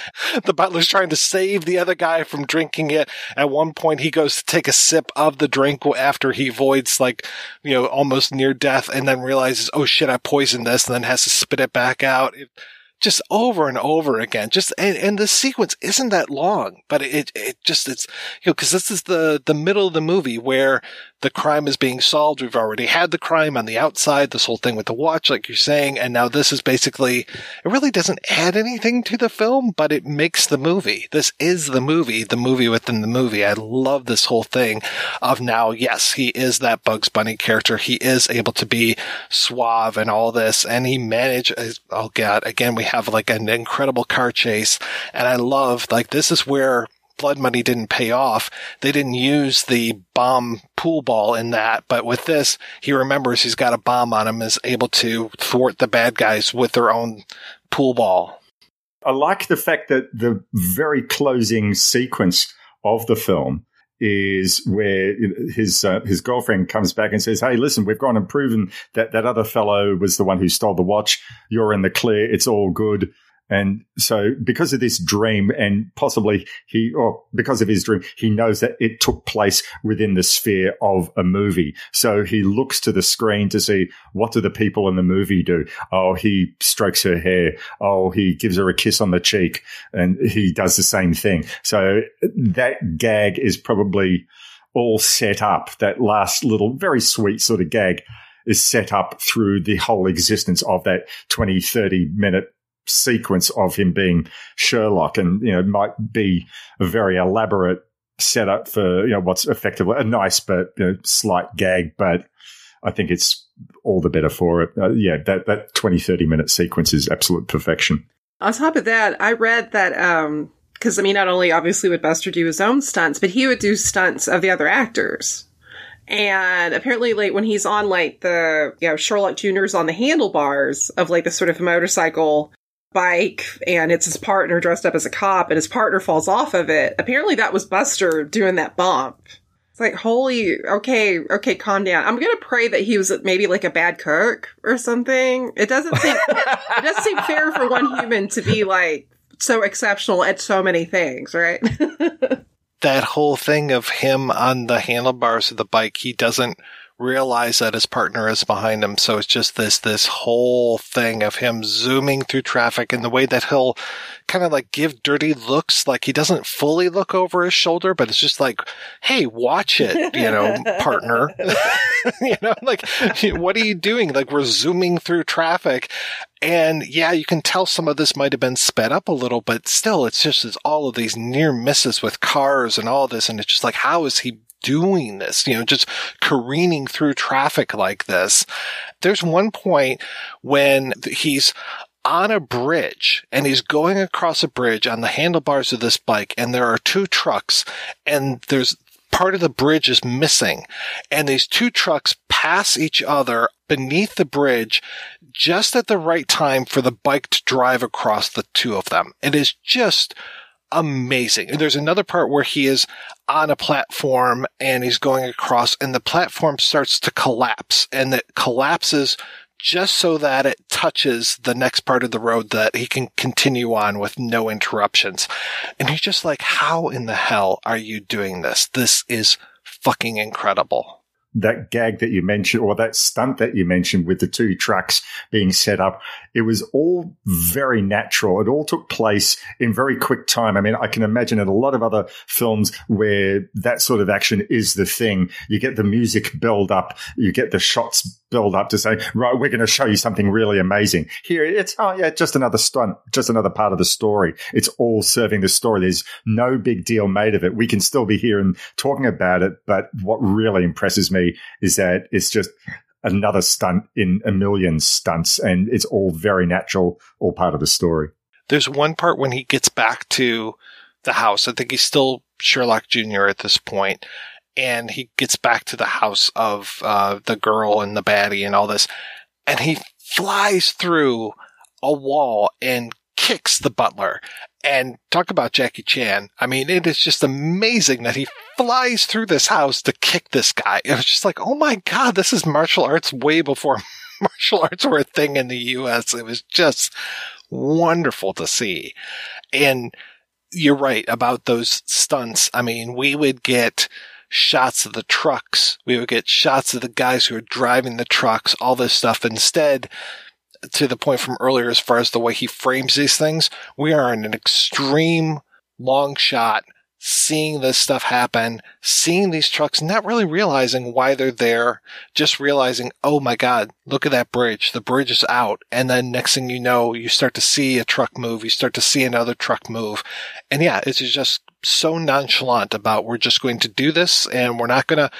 The butler's trying to save the other guy from drinking it. At one point, he goes to take a sip of the drink after he avoids like, you know, almost near death and then realizes, oh shit, I poisoned this and then has to spit it back out. It, just over and over again. Just and, and the sequence isn't that long, but it it just it's you know because this is the the middle of the movie where the crime is being solved. We've already had the crime on the outside, this whole thing with the watch, like you're saying, and now this is basically it really doesn't add anything to the film, but it makes the movie. This is the movie, the movie within the movie. I love this whole thing of now, yes, he is that Bugs Bunny character. He is able to be suave and all this, and he managed. Oh god, again we have like an incredible car chase. And I love, like, this is where blood money didn't pay off. They didn't use the bomb pool ball in that, but with this, he remembers he's got a bomb on him, is able to thwart the bad guys with their own pool ball. I like the fact that the very closing sequence of the film is where his uh, his girlfriend comes back and says, "Hey, listen, we've gone and proven that that other fellow was the one who stole the watch. You're in the clear. It's all good." And so because of this dream and possibly he, or because of his dream, he knows that it took place within the sphere of a movie. So he looks to the screen to see what do the people in the movie do? Oh, he strokes her hair. Oh, he gives her a kiss on the cheek and he does the same thing. So that gag is probably all set up. That last little, very sweet sort of gag is set up through the whole existence of that 20, 30 minute sequence of him being Sherlock, and you know, might be a very elaborate setup for you know what's effectively a nice but you know, slight gag, but I think it's all the better for it. Uh, yeah, that that 20, 30 minute sequence is absolute perfection. On top of that, I read that um because I mean, not only obviously would Buster do his own stunts, but he would do stunts of the other actors. And apparently, like when he's on like the you know Sherlock Junior's on the handlebars of like the sort of motorcycle bike and it's his partner dressed up as a cop and his partner falls off of it. Apparently that was Buster doing that bump. It's like, holy, okay, okay, calm down. I'm gonna pray that he was maybe like a bad cook or something. It doesn't seem, it doesn't seem fair for one human to be like so exceptional at so many things, right? that whole thing of him on the handlebars of the bike, he doesn't realize that his partner is behind him. So it's just this, this whole thing of him zooming through traffic and the way that he'll kind of like give dirty looks. Like he doesn't fully look over his shoulder, but it's just like, Hey, watch it, you know, partner, you know, like, what are you doing? Like we're zooming through traffic. And yeah, you can tell some of this might have been sped up a little, but still, it's just it's all of these near misses with cars and all this. And it's just like, how is he doing this, you know, just careening through traffic like this. There's one point when he's on a bridge and he's going across a bridge on the handlebars of this bike and there are two trucks and there's part of the bridge is missing and these two trucks pass each other beneath the bridge just at the right time for the bike to drive across the two of them. It is just amazing. There's another part where he is on a platform and he's going across and the platform starts to collapse and it collapses just so that it touches the next part of the road that he can continue on with no interruptions. And he's just like, how in the hell are you doing this? This is fucking incredible that gag that you mentioned or that stunt that you mentioned with the two trucks being set up, it was all hmm. very natural. It all took place in very quick time. I mean, I can imagine in a lot of other films where that sort of action is the thing. You get the music build up, you get the shots build up to say, right, we're going to show you something really amazing. Here, it's, oh yeah, just another stunt, just another part of the story. It's all serving the story. There's no big deal made of it. We can still be here and talking about it. But what really impresses me is that it's just another stunt in a million stunts and it's all very natural, all part of the story. There's one part when he gets back to the house. I think he's still Sherlock Jr. at this point and he gets back to the house of uh, the girl and the baddie and all this, and he flies through a wall and kicks the butler. And talk about Jackie Chan. I mean, it is just amazing that he flies through this house to kick this guy. It was just like, oh my God, this is martial arts way before martial arts were a thing in the US. It was just wonderful to see. And you're right about those stunts. I mean, we would get shots of the trucks. We would get shots of the guys who are driving the trucks, all this stuff. Instead, to the point from earlier, as far as the way he frames these things, we are in an extreme long shot seeing this stuff happen, seeing these trucks, not really realizing why they're there, just realizing, oh my God, look at that bridge. The bridge is out. And then next thing you know, you start to see a truck move. You start to see another truck move. And yeah, it's just so nonchalant about we're just going to do this and we're not going to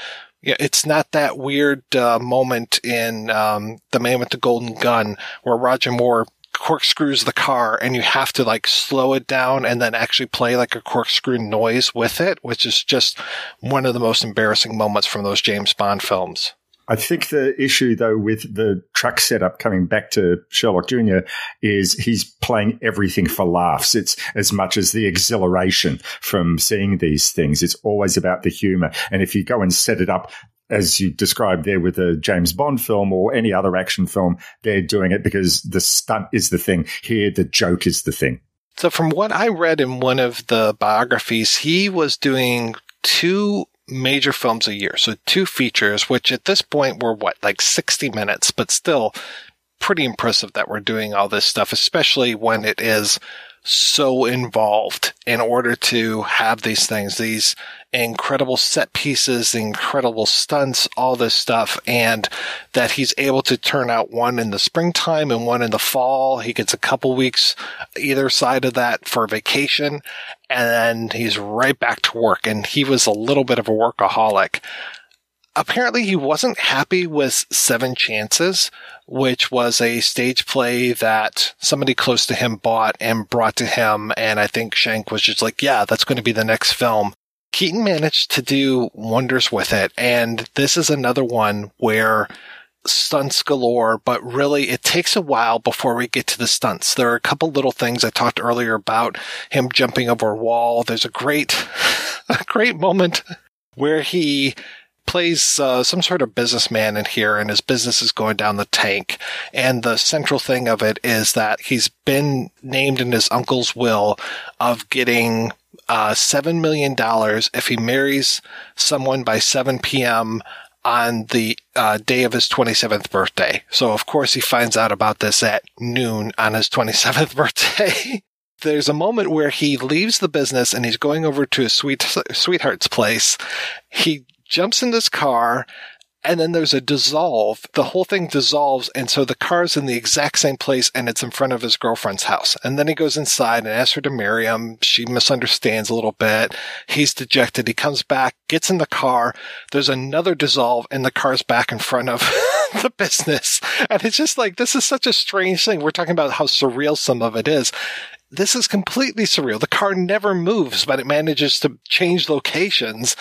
yeah, it's not that weird uh, moment in um, The Man with the Golden Gun where Roger Moore corkscrews the car and you have to like slow it down and then actually play like a corkscrew noise with it, which is just one of the most embarrassing moments from those James Bond films. I think the issue though with the truck setup coming back to Sherlock Jr. is he's playing everything for laughs. It's as much as the exhilaration from seeing these things. It's always about the humor. And if you go and set it up as you described there with a James Bond film or any other action film, they're doing it because the stunt is the thing. Here, the joke is the thing. So from what I read in one of the biographies, he was doing two major films a year. So two features, which at this point were what, like 60 minutes, but still pretty impressive that we're doing all this stuff, especially when it is so involved in order to have these things, these incredible set pieces, incredible stunts, all this stuff, and that he's able to turn out one in the springtime and one in the fall. He gets a couple weeks either side of that for vacation, and then he's right back to work. And he was a little bit of a workaholic. Apparently, he wasn't happy with Seven Chances, which was a stage play that somebody close to him bought and brought to him. And I think Shank was just like, yeah, that's going to be the next film. Keaton managed to do wonders with it. And this is another one where stunts galore, but really it takes a while before we get to the stunts. There are a couple little things I talked earlier about him jumping over a wall. There's a great, a great moment where he plays uh, some sort of businessman in here and his business is going down the tank. And the central thing of it is that he's been named in his uncle's will of getting uh, $7 million if he marries someone by 7 p.m. on the uh, day of his 27th birthday. So, of course, he finds out about this at noon on his 27th birthday. There's a moment where he leaves the business and he's going over to his sweet, sweetheart's place. He jumps in his car and then there's a dissolve. The whole thing dissolves, and so the car's in the exact same place, and it's in front of his girlfriend's house. And then he goes inside and asks her to marry him. She misunderstands a little bit. He's dejected. He comes back, gets in the car. There's another dissolve, and the car's back in front of the business. And it's just like, this is such a strange thing. We're talking about how surreal some of it is this is completely surreal. The car never moves, but it manages to change locations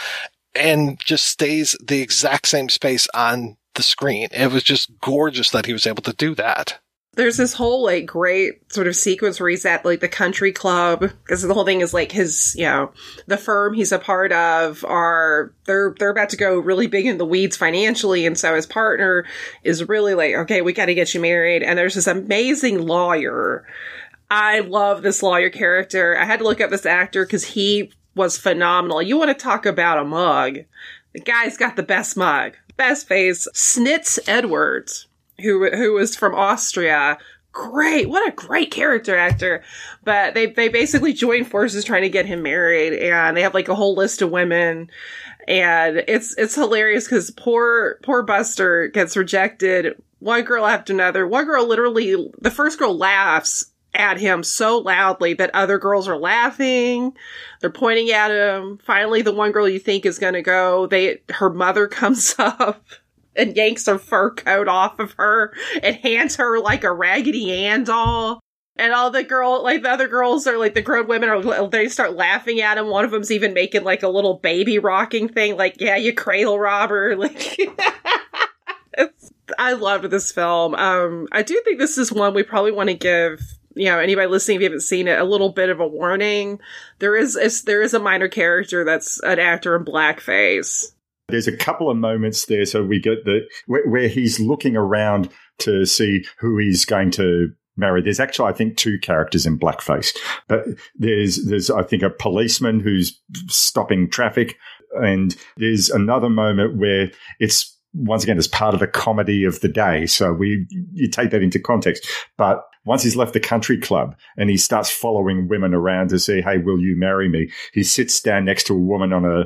and just stays the exact same space on the screen. It was just gorgeous that he was able to do that. There's this whole like great sort of sequence where he's at like the country club because the whole thing is like his, you know, the firm he's a part of are they're they're about to go really big in the weeds financially, and so his partner is really like, okay, we got to get you married. And there's this amazing lawyer. I love this lawyer character. I had to look up this actor because he was phenomenal. You want to talk about a mug? The guy's got the best mug, best face. Snitz Edwards, who who was from Austria. Great, what a great character actor. But they they basically join forces trying to get him married, and they have like a whole list of women. And it's it's hilarious because poor poor Buster gets rejected one girl after another. One girl literally, the first girl laughs at him so loudly that other girls are laughing. They're pointing at him. Finally, the one girl you think is going to go, they, her mother comes up and yanks her fur coat off of her and hands her like a Raggedy Ann doll. And all the girl, like the other girls are like the grown women are, they start laughing at him. One of them's even making like a little baby rocking thing, like, yeah, you cradle robber. Like, I loved this film. Um, I do think this is one we probably want to give you know anybody listening if you haven't seen it a little bit of a warning there is, is there is a minor character that's an actor in blackface there's a couple of moments there so we get the where, where he's looking around to see who he's going to marry. There's actually, I think, two characters in blackface, but there's, there's, I think, a policeman who's stopping traffic. And there's another moment where it's once again as part of the comedy of the day. So we, you take that into context, but once he's left the country club and he starts following women around to say, Hey, will you marry me? He sits down next to a woman on a,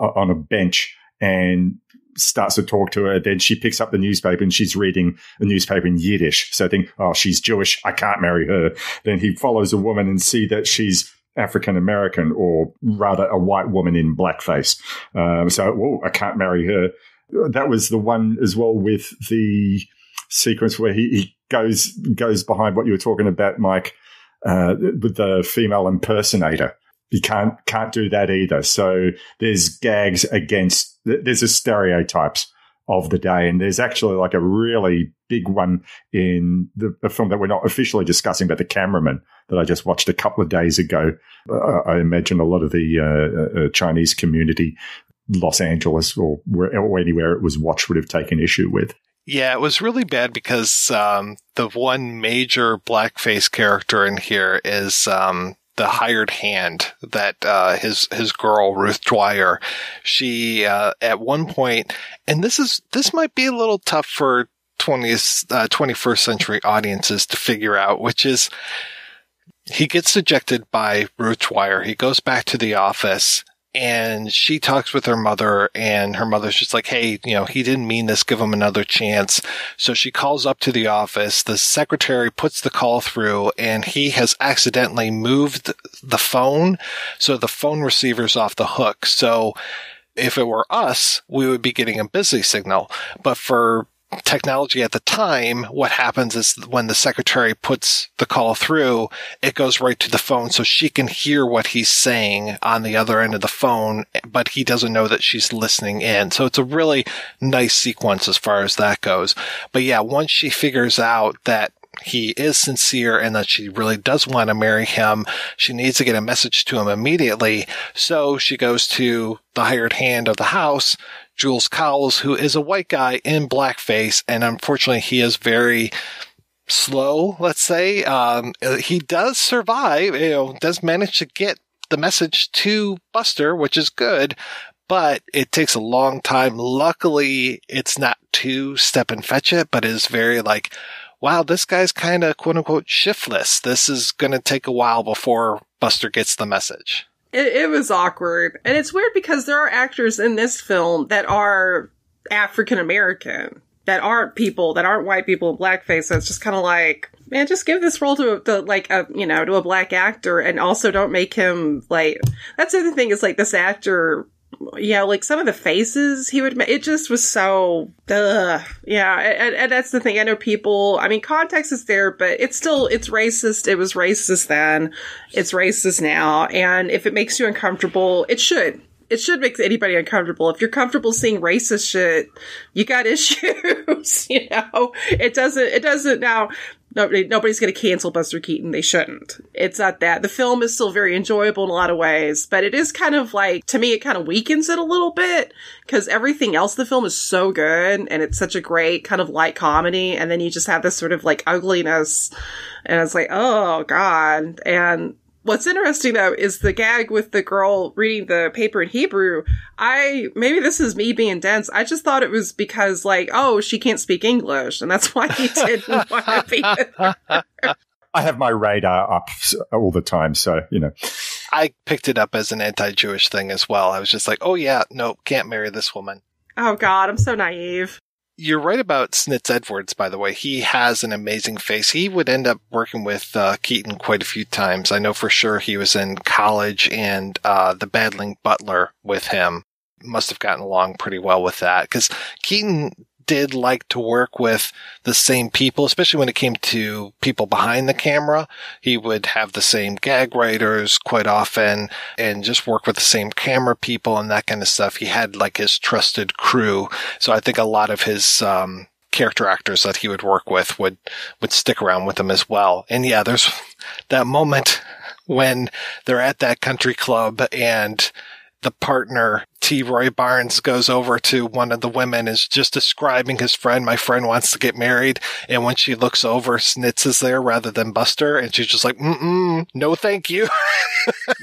on a bench and starts to talk to her. Then she picks up the newspaper and she's reading a newspaper in Yiddish. So I think, oh, she's Jewish. I can't marry her. Then he follows a woman and see that she's African American or rather a white woman in blackface. Um, so, oh, I can't marry her. That was the one as well with the sequence where he, he goes goes behind what you were talking about, Mike, uh, with the female impersonator. You can't can't do that either. So there's gags against there's a stereotypes of the day, and there's actually like a really big one in the, the film that we're not officially discussing, but the cameraman that I just watched a couple of days ago. Uh, I imagine a lot of the uh, uh, Chinese community Los Angeles or, where, or anywhere it was watched would have taken issue with. Yeah, it was really bad because um, the one major blackface character in here is um, the hired hand that uh, his his girl Ruth Dwyer. She uh, at one point, and this is this might be a little tough for 20th uh, 21st century audiences to figure out, which is he gets ejected by Ruth Dwyer. He goes back to the office and she talks with her mother and her mother's just like, Hey, you know, he didn't mean this. Give him another chance. So she calls up to the office. The secretary puts the call through and he has accidentally moved the phone. So the phone receiver's off the hook. So if it were us, we would be getting a busy signal. But for technology at the time, what happens is when the secretary puts the call through, it goes right to the phone so she can hear what he's saying on the other end of the phone, but he doesn't know that she's listening in. So it's a really nice sequence as far as that goes. But yeah, once she figures out that he is sincere and that she really does want to marry him. She needs to get a message to him immediately. So she goes to the hired hand of the house. Jules Cowles, who is a white guy in blackface, and unfortunately he is very slow, let's say. Um, he does survive, you know, does manage to get the message to Buster, which is good, but it takes a long time. Luckily, it's not too step and fetch it, but is very like, wow, this guy's kind of quote unquote shiftless. This is going to take a while before Buster gets the message. It, it was awkward. And it's weird because there are actors in this film that are African American, that aren't people, that aren't white people in blackface. So it's just kind of like, man, just give this role to, to like a, you know, to a black actor and also don't make him like, that's the other thing is like this actor yeah, like some of the faces he would make, it just was so, ugh. Yeah, and, and, that's the thing. I know people, I mean, context is there, but it's still, it's racist. It was racist then. It's racist now. And if it makes you uncomfortable, it should. It should make anybody uncomfortable. If you're comfortable seeing racist shit, you got issues, you know? It doesn't, it doesn't now, Nobody, nobody's going to cancel Buster Keaton. They shouldn't. It's not that. The film is still very enjoyable in a lot of ways, but it is kind of like, to me, it kind of weakens it a little bit because everything else the film is so good and it's such a great kind of light comedy. And then you just have this sort of like ugliness. And it's like, oh God. And What's interesting though is the gag with the girl reading the paper in Hebrew. I maybe this is me being dense. I just thought it was because like, oh, she can't speak English, and that's why he didn't want to be with her. I have my radar up all the time, so you know. I picked it up as an anti-Jewish thing as well. I was just like, oh yeah, no, can't marry this woman. Oh God, I'm so naive. You're right about Snitz Edwards, by the way. He has an amazing face. He would end up working with uh, Keaton quite a few times. I know for sure he was in college and uh, The Battling Butler with him. Must have gotten along pretty well with that because Keaton did like to work with the same people, especially when it came to people behind the camera. He would have the same gag writers quite often and just work with the same camera people and that kind of stuff. He had like his trusted crew. So I think a lot of his, um, character actors that he would work with would, would stick around with him as well. And yeah, there's that moment when they're at that country club and the partner, T. Roy Barnes, goes over to one of the women, is just describing his friend. My friend wants to get married. And when she looks over, Snitz is there rather than Buster. And she's just like, mm no, thank you.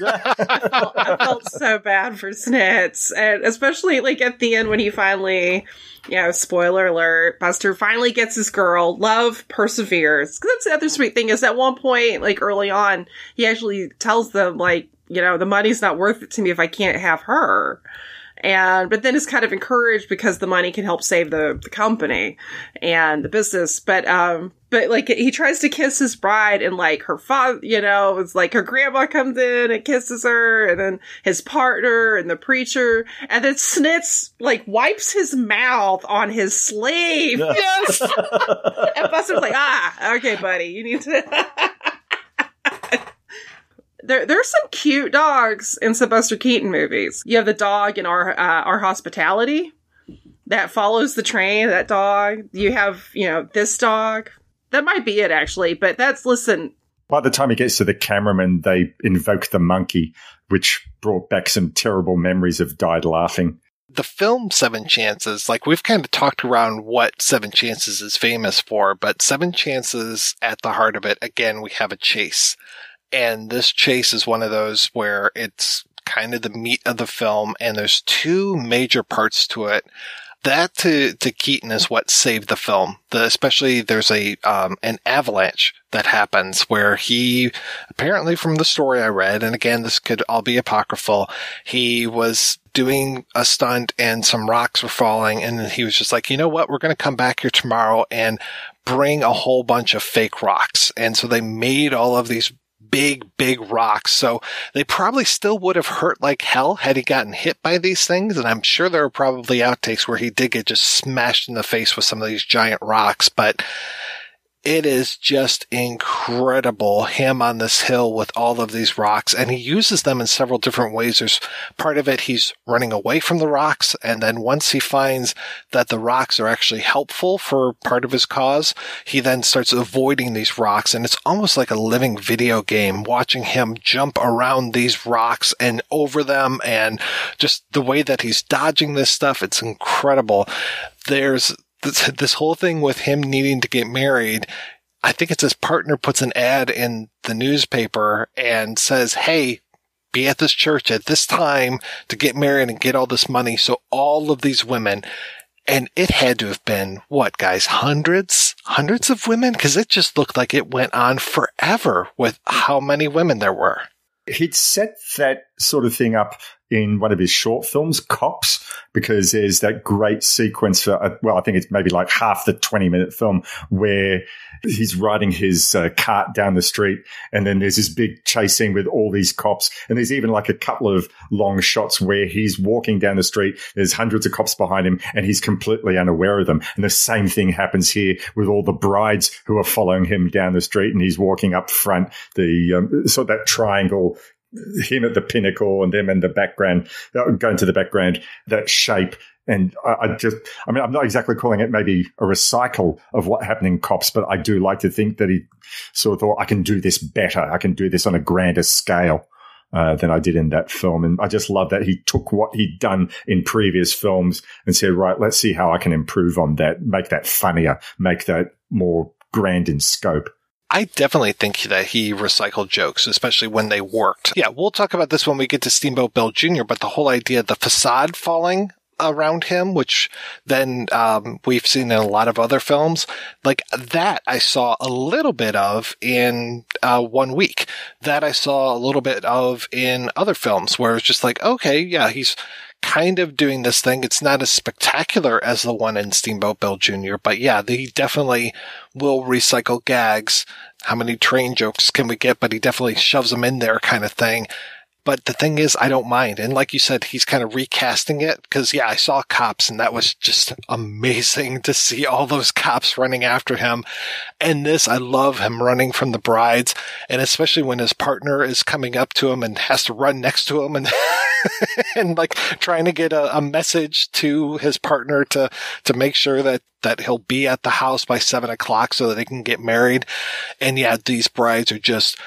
I, felt, I felt so bad for Snitz. And especially like at the end when he finally, you know, spoiler alert, Buster finally gets his girl. Love perseveres. That's the other sweet thing is at one point, like early on, he actually tells them, like, you know, the money's not worth it to me if I can't have her. And, but then it's kind of encouraged because the money can help save the, the company and the business. But, um, but like he tries to kiss his bride and like her father, you know, it's like her grandma comes in and kisses her and then his partner and the preacher and then Snitz like wipes his mouth on his sleeve. Yes. and Buster's like, ah, okay, buddy, you need to. there there's some cute dogs in some Buster Keaton movies. You have the dog in our uh, our hospitality that follows the train. That dog. You have you know this dog. That might be it actually, but that's listen. By the time he gets to the cameraman, they invoke the monkey, which brought back some terrible memories of died laughing. The film Seven Chances, like we've kind of talked around what Seven Chances is famous for, but Seven Chances at the heart of it, again, we have a chase and this chase is one of those where it's kind of the meat of the film and there's two major parts to it. That to, to Keaton is what saved the film. The, especially there's a, um, an avalanche that happens where he, apparently from the story I read, and again, this could all be apocryphal, he was doing a stunt and some rocks were falling and he was just like, you know what? We're going to come back here tomorrow and bring a whole bunch of fake rocks. And so they made all of these big, big rocks. So they probably still would have hurt like hell had he gotten hit by these things. And I'm sure there are probably outtakes where he did get just smashed in the face with some of these giant rocks. But it is just incredible him on this hill with all of these rocks and he uses them in several different ways. There's part of it he's running away from the rocks and then once he finds that the rocks are actually helpful for part of his cause he then starts avoiding these rocks and it's almost like a living video game watching him jump around these rocks and over them and just the way that he's dodging this stuff it's incredible. There's this, this whole thing with him needing to get married, I think it's his partner puts an ad in the newspaper and says, Hey, be at this church at this time to get married and get all this money. So all of these women, and it had to have been what guys, hundreds, hundreds of women? Cause it just looked like it went on forever with how many women there were. He'd set that sort of thing up in one of his short films, Cops, because there's that great sequence for, uh, well, I think it's maybe like half the 20 minute film where he's riding his uh, cart down the street and then there's this big chase scene with all these cops. And there's even like a couple of long shots where he's walking down the street. There's hundreds of cops behind him and he's completely unaware of them. And the same thing happens here with all the brides who are following him down the street and he's walking up front. The, um, so that triangle him at the pinnacle and them in the background, uh, going to the background, that shape. And I, I, just, I mean, I'm not exactly calling it maybe a recycle of what happened in Cops, but I do like to think that he sort of thought, I can do this better. I can do this on a grander scale. Uh, than I did in that film. And I just love that he took what he'd done in previous films and said, right, let's see how I can improve on that, make that funnier, make that more grand in scope. I definitely think that he recycled jokes, especially when they worked. Yeah, we'll talk about this when we get to Steamboat Bill Jr., but the whole idea of the facade falling around him, which then um, we've seen in a lot of other films. Like that, I saw a little bit of in uh, one week. That I saw a little bit of in other films, where it's just like, okay, yeah, he's kind of doing this thing. It's not as spectacular as the one in Steamboat Bill Jr., but yeah, he definitely will recycle gags. How many train jokes can we get? But he definitely shoves them in there kind of thing. But the thing is, I don't mind. And like you said, he's kind of recasting it because yeah, I saw cops and that was just amazing to see all those cops running after him. And this, I love him running from the brides and especially when his partner is coming up to him and has to run next to him and and like trying to get a, a, message to his partner to to make sure that that he'll be at the house by seven o'clock so that they can get married. And yeah, these brides are just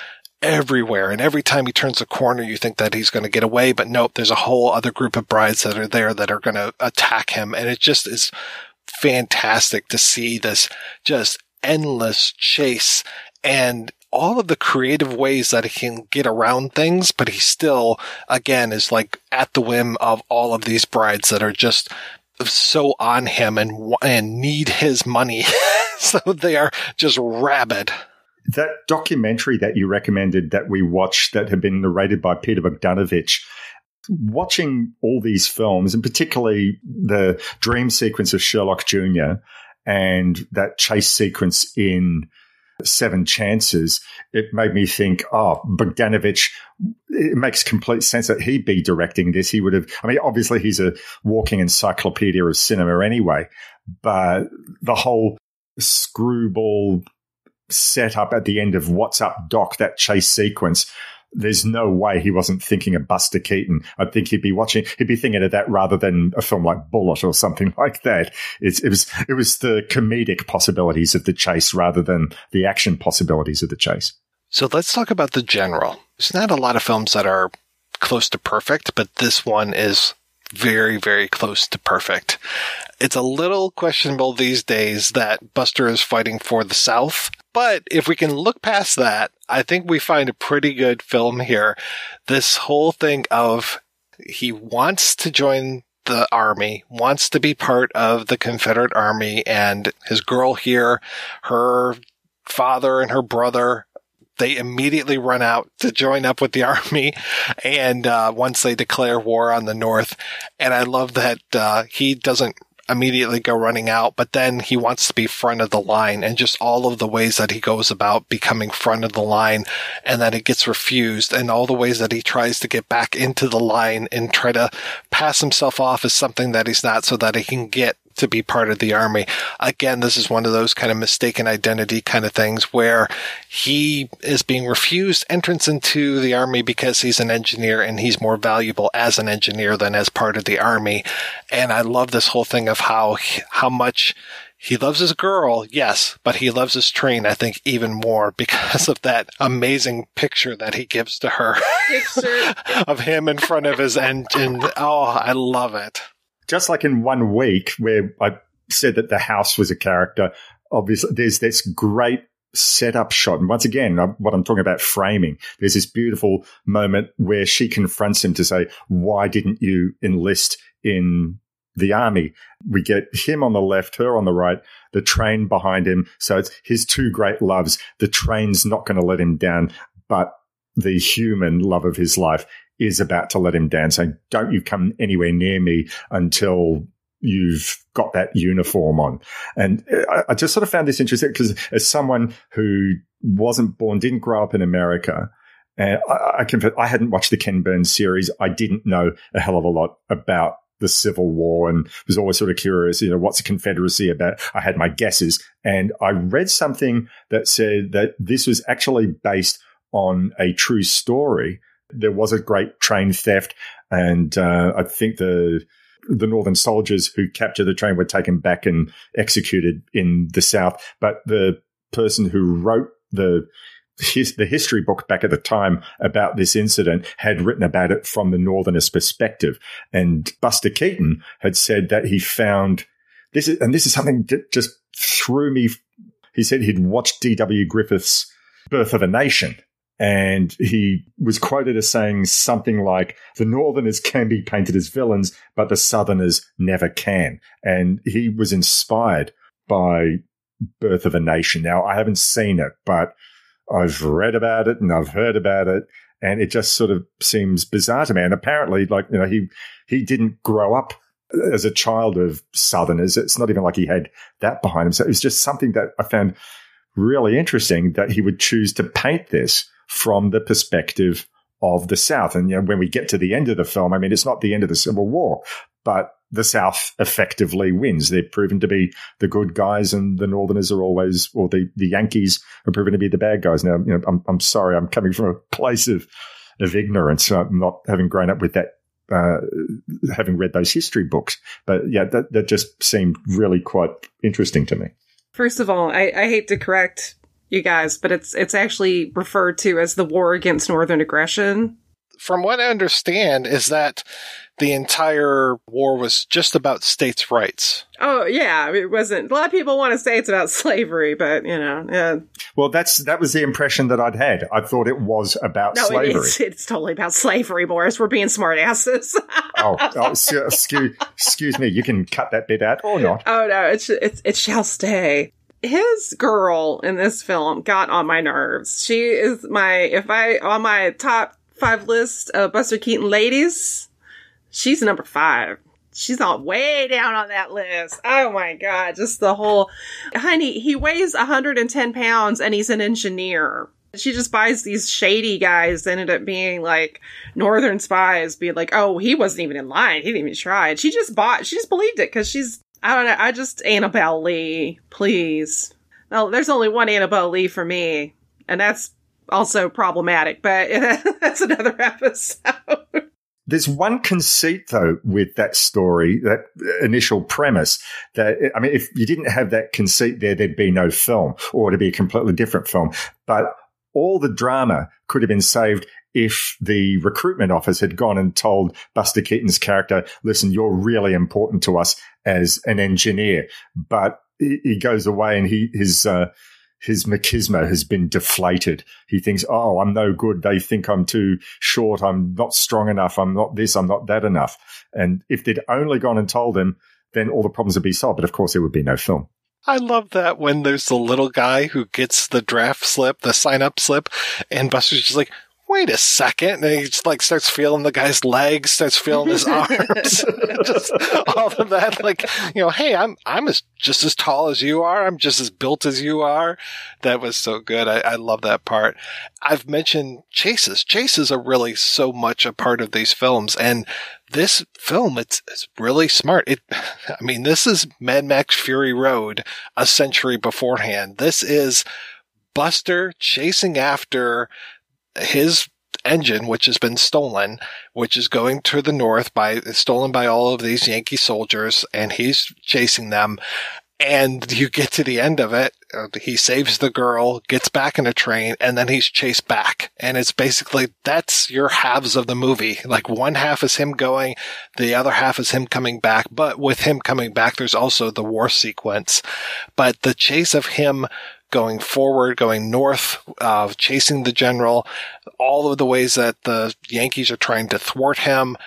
everywhere. And every time he turns a corner, you think that he's going to get away, but nope, there's a whole other group of brides that are there that are going to attack him. And it just is fantastic to see this just endless chase and all of the creative ways that he can get around things, but he still, again, is like at the whim of all of these brides that are just so on him and, and need his money. so they are just rabid that documentary that you recommended that we watched that had been narrated by Peter Bogdanovich, watching all these films, and particularly the dream sequence of Sherlock Jr. and that chase sequence in Seven Chances, it made me think, oh, Bogdanovich, it makes complete sense that he'd be directing this. He would have, I mean, obviously he's a walking encyclopedia of cinema anyway, but the whole screwball set up at the end of What's Up Doc, that chase sequence, there's no way he wasn't thinking of Buster Keaton. I think he'd be watching, he'd be thinking of that rather than a film like Bullitt or something like that. It's, it was, it was the comedic possibilities of the chase rather than the action possibilities of the chase. So let's talk about the general. There's not a lot of films that are close to perfect, but this one is very, very close to perfect. It's a little questionable these days that Buster is fighting for the South. But if we can look past that, I think we find a pretty good film here. This whole thing of he wants to join the army, wants to be part of the Confederate army, and his girl here, her father and her brother they immediately run out to join up with the army. And uh, once they declare war on the North, and I love that uh, he doesn't immediately go running out, but then he wants to be front of the line and just all of the ways that he goes about becoming front of the line and that it gets refused and all the ways that he tries to get back into the line and try to pass himself off as something that he's not so that he can get to be part of the army. Again, this is one of those kind of mistaken identity kind of things where he is being refused entrance into the army because he's an engineer and he's more valuable as an engineer than as part of the army. And I love this whole thing of how, how much he loves his girl, yes, but he loves his train, I think, even more because of that amazing picture that he gives to her of him in front of his engine. Oh, I love it just like in one week where I said that the house was a character, obviously there's this great setup shot. And once again, uh, what I'm talking about framing, there's this beautiful moment where she confronts him to say, why didn't you enlist in the army? We get him on the left, her on the right, the train behind him. So it's his two great loves. The train's not going to let him down, but the human love of his life is about to let him down. So don't you come anywhere near me until you've got that uniform on. And uh, I, I just sort of found this interesting because as someone who wasn't born, didn't grow up in America, and I, I confess, I hadn't watched the Ken Burns series. I didn't know a hell of a lot about the Civil War and was always sort of curious, you know, what's the Confederacy about? I had my guesses and I read something that said that this was actually based on a true story. There was a great train theft and uh, I think the the Northern soldiers who captured the train were taken back and executed in the South. But the person who wrote the his, the history book back at the time about this incident had written about it from the Northerners' perspective. And Buster Keaton had said that he found this is, and this is something that just threw me. He said he'd watched D.W. Griffith's Birth of a Nation and he was quoted as saying something like, the Northerners can be painted as villains, but the Southerners never can. And he was inspired by Birth of a Nation. Now, I haven't seen it, but I've read about it and I've heard about it. And it just sort of seems bizarre to me. And apparently, like, you know, he, he didn't grow up as a child of Southerners. It's not even like he had that behind him. So it was just something that I found really interesting that he would choose to paint this from the perspective of the South. And you know, when we get to the end of the film, I mean, it's not the end of the Civil War, but the South effectively wins. They're proven to be the good guys, and the Northerners are always, or the, the Yankees are proven to be the bad guys. Now, you know, I'm, I'm sorry, I'm coming from a place of, of ignorance, I'm not having grown up with that, uh, having read those history books. But yeah, that, that just seemed really quite interesting to me. First of all, I, I hate to correct you guys, but it's it's actually referred to as the war against northern aggression. From what I understand is that the entire war was just about states' rights. Oh yeah, it wasn't. A lot of people want to say it's about slavery, but you know, yeah. Well, that's that was the impression that I'd had. I thought it was about no, slavery. It's, it's totally about slavery, Maurice. We're being smartasses. oh, oh excuse, excuse me. You can cut that bit out or not. Oh no, it's it's it shall stay his girl in this film got on my nerves. She is my, if I, on my top five list of Buster Keaton ladies, she's number five. She's not way down on that list. Oh my God. Just the whole, honey, he weighs 110 pounds and he's an engineer. She just buys these shady guys ended up being like northern spies, being like, oh, he wasn't even in line. He didn't even try. And she just bought, she just believed it because she's I don't know. I just Annabelle Lee, please. No, there's only one Annabelle Lee for me, and that's also problematic. But that's another episode. There's one conceit though with that story, that initial premise that, I mean, if you didn't have that conceit there, there'd be no film or it'd be a completely different film. But all the drama could have been saved if the recruitment office had gone and told Buster Keaton's character, listen, you're really important to us as an engineer. But he goes away and he, his, uh, his machismo has been deflated. He thinks, oh, I'm no good. They think I'm too short. I'm not strong enough. I'm not this. I'm not that enough. And if they'd only gone and told him, then all the problems would be solved. But of course, there would be no film. I love that when there's the little guy who gets the draft slip, the sign up slip, and Buster's just like, wait a second. And he just like starts feeling the guy's legs, starts feeling his arms, just all of that. Like, you know, hey, I'm, I'm as, just as tall as you are. I'm just as built as you are. That was so good. I, I love that part. I've mentioned chases. Chases are really so much a part of these films. And this film, it's, it's really smart. It, I mean, this is Mad Max Fury Road a century beforehand. This is Buster chasing after his engine, which has been stolen, which is going to the north by stolen by all of these Yankee soldiers, and he's chasing them. And you get to the end of it, uh, he saves the girl, gets back in a train, and then he's chased back. And it's basically, that's your halves of the movie. Like one half is him going, the other half is him coming back. But with him coming back, there's also the war sequence. But the chase of him going forward, going north, uh, chasing the general, all of the ways that the Yankees are trying to thwart him.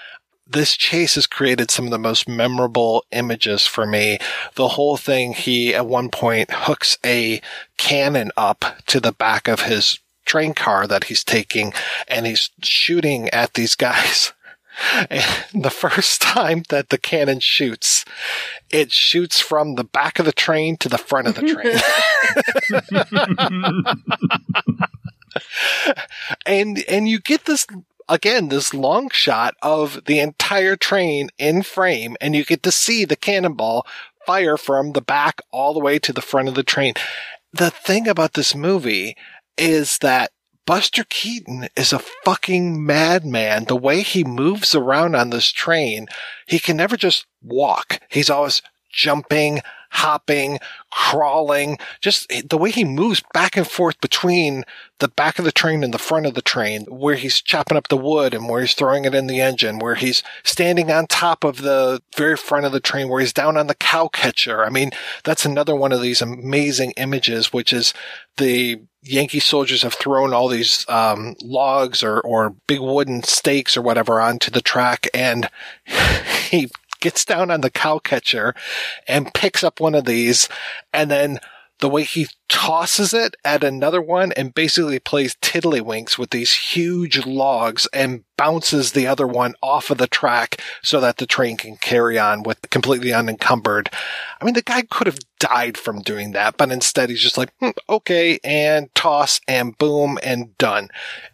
This chase has created some of the most memorable images for me. The whole thing, he at one point hooks a cannon up to the back of his train car that he's taking and he's shooting at these guys. And the first time that the cannon shoots, it shoots from the back of the train to the front of the train. and and you get this again this long shot of the entire train in frame and you get to see the cannonball fire from the back all the way to the front of the train. The thing about this movie is that Buster Keaton is a fucking madman. The way he moves around on this train, he can never just walk. He's always jumping, hopping, crawling, just the way he moves back and forth between the back of the train and the front of the train, where he's chopping up the wood and where he's throwing it in the engine, where he's standing on top of the very front of the train, where he's down on the cow catcher. I mean, that's another one of these amazing images, which is the Yankee soldiers have thrown all these um, logs or, or big wooden stakes or whatever onto the track, and he gets down on the cow catcher and picks up one of these, and then the way he tosses it at another one and basically plays tiddlywinks with these huge logs and bounces the other one off of the track so that the train can carry on with completely unencumbered. I mean, the guy could have died from doing that, but instead he's just like, hmm, okay, and toss and boom and done.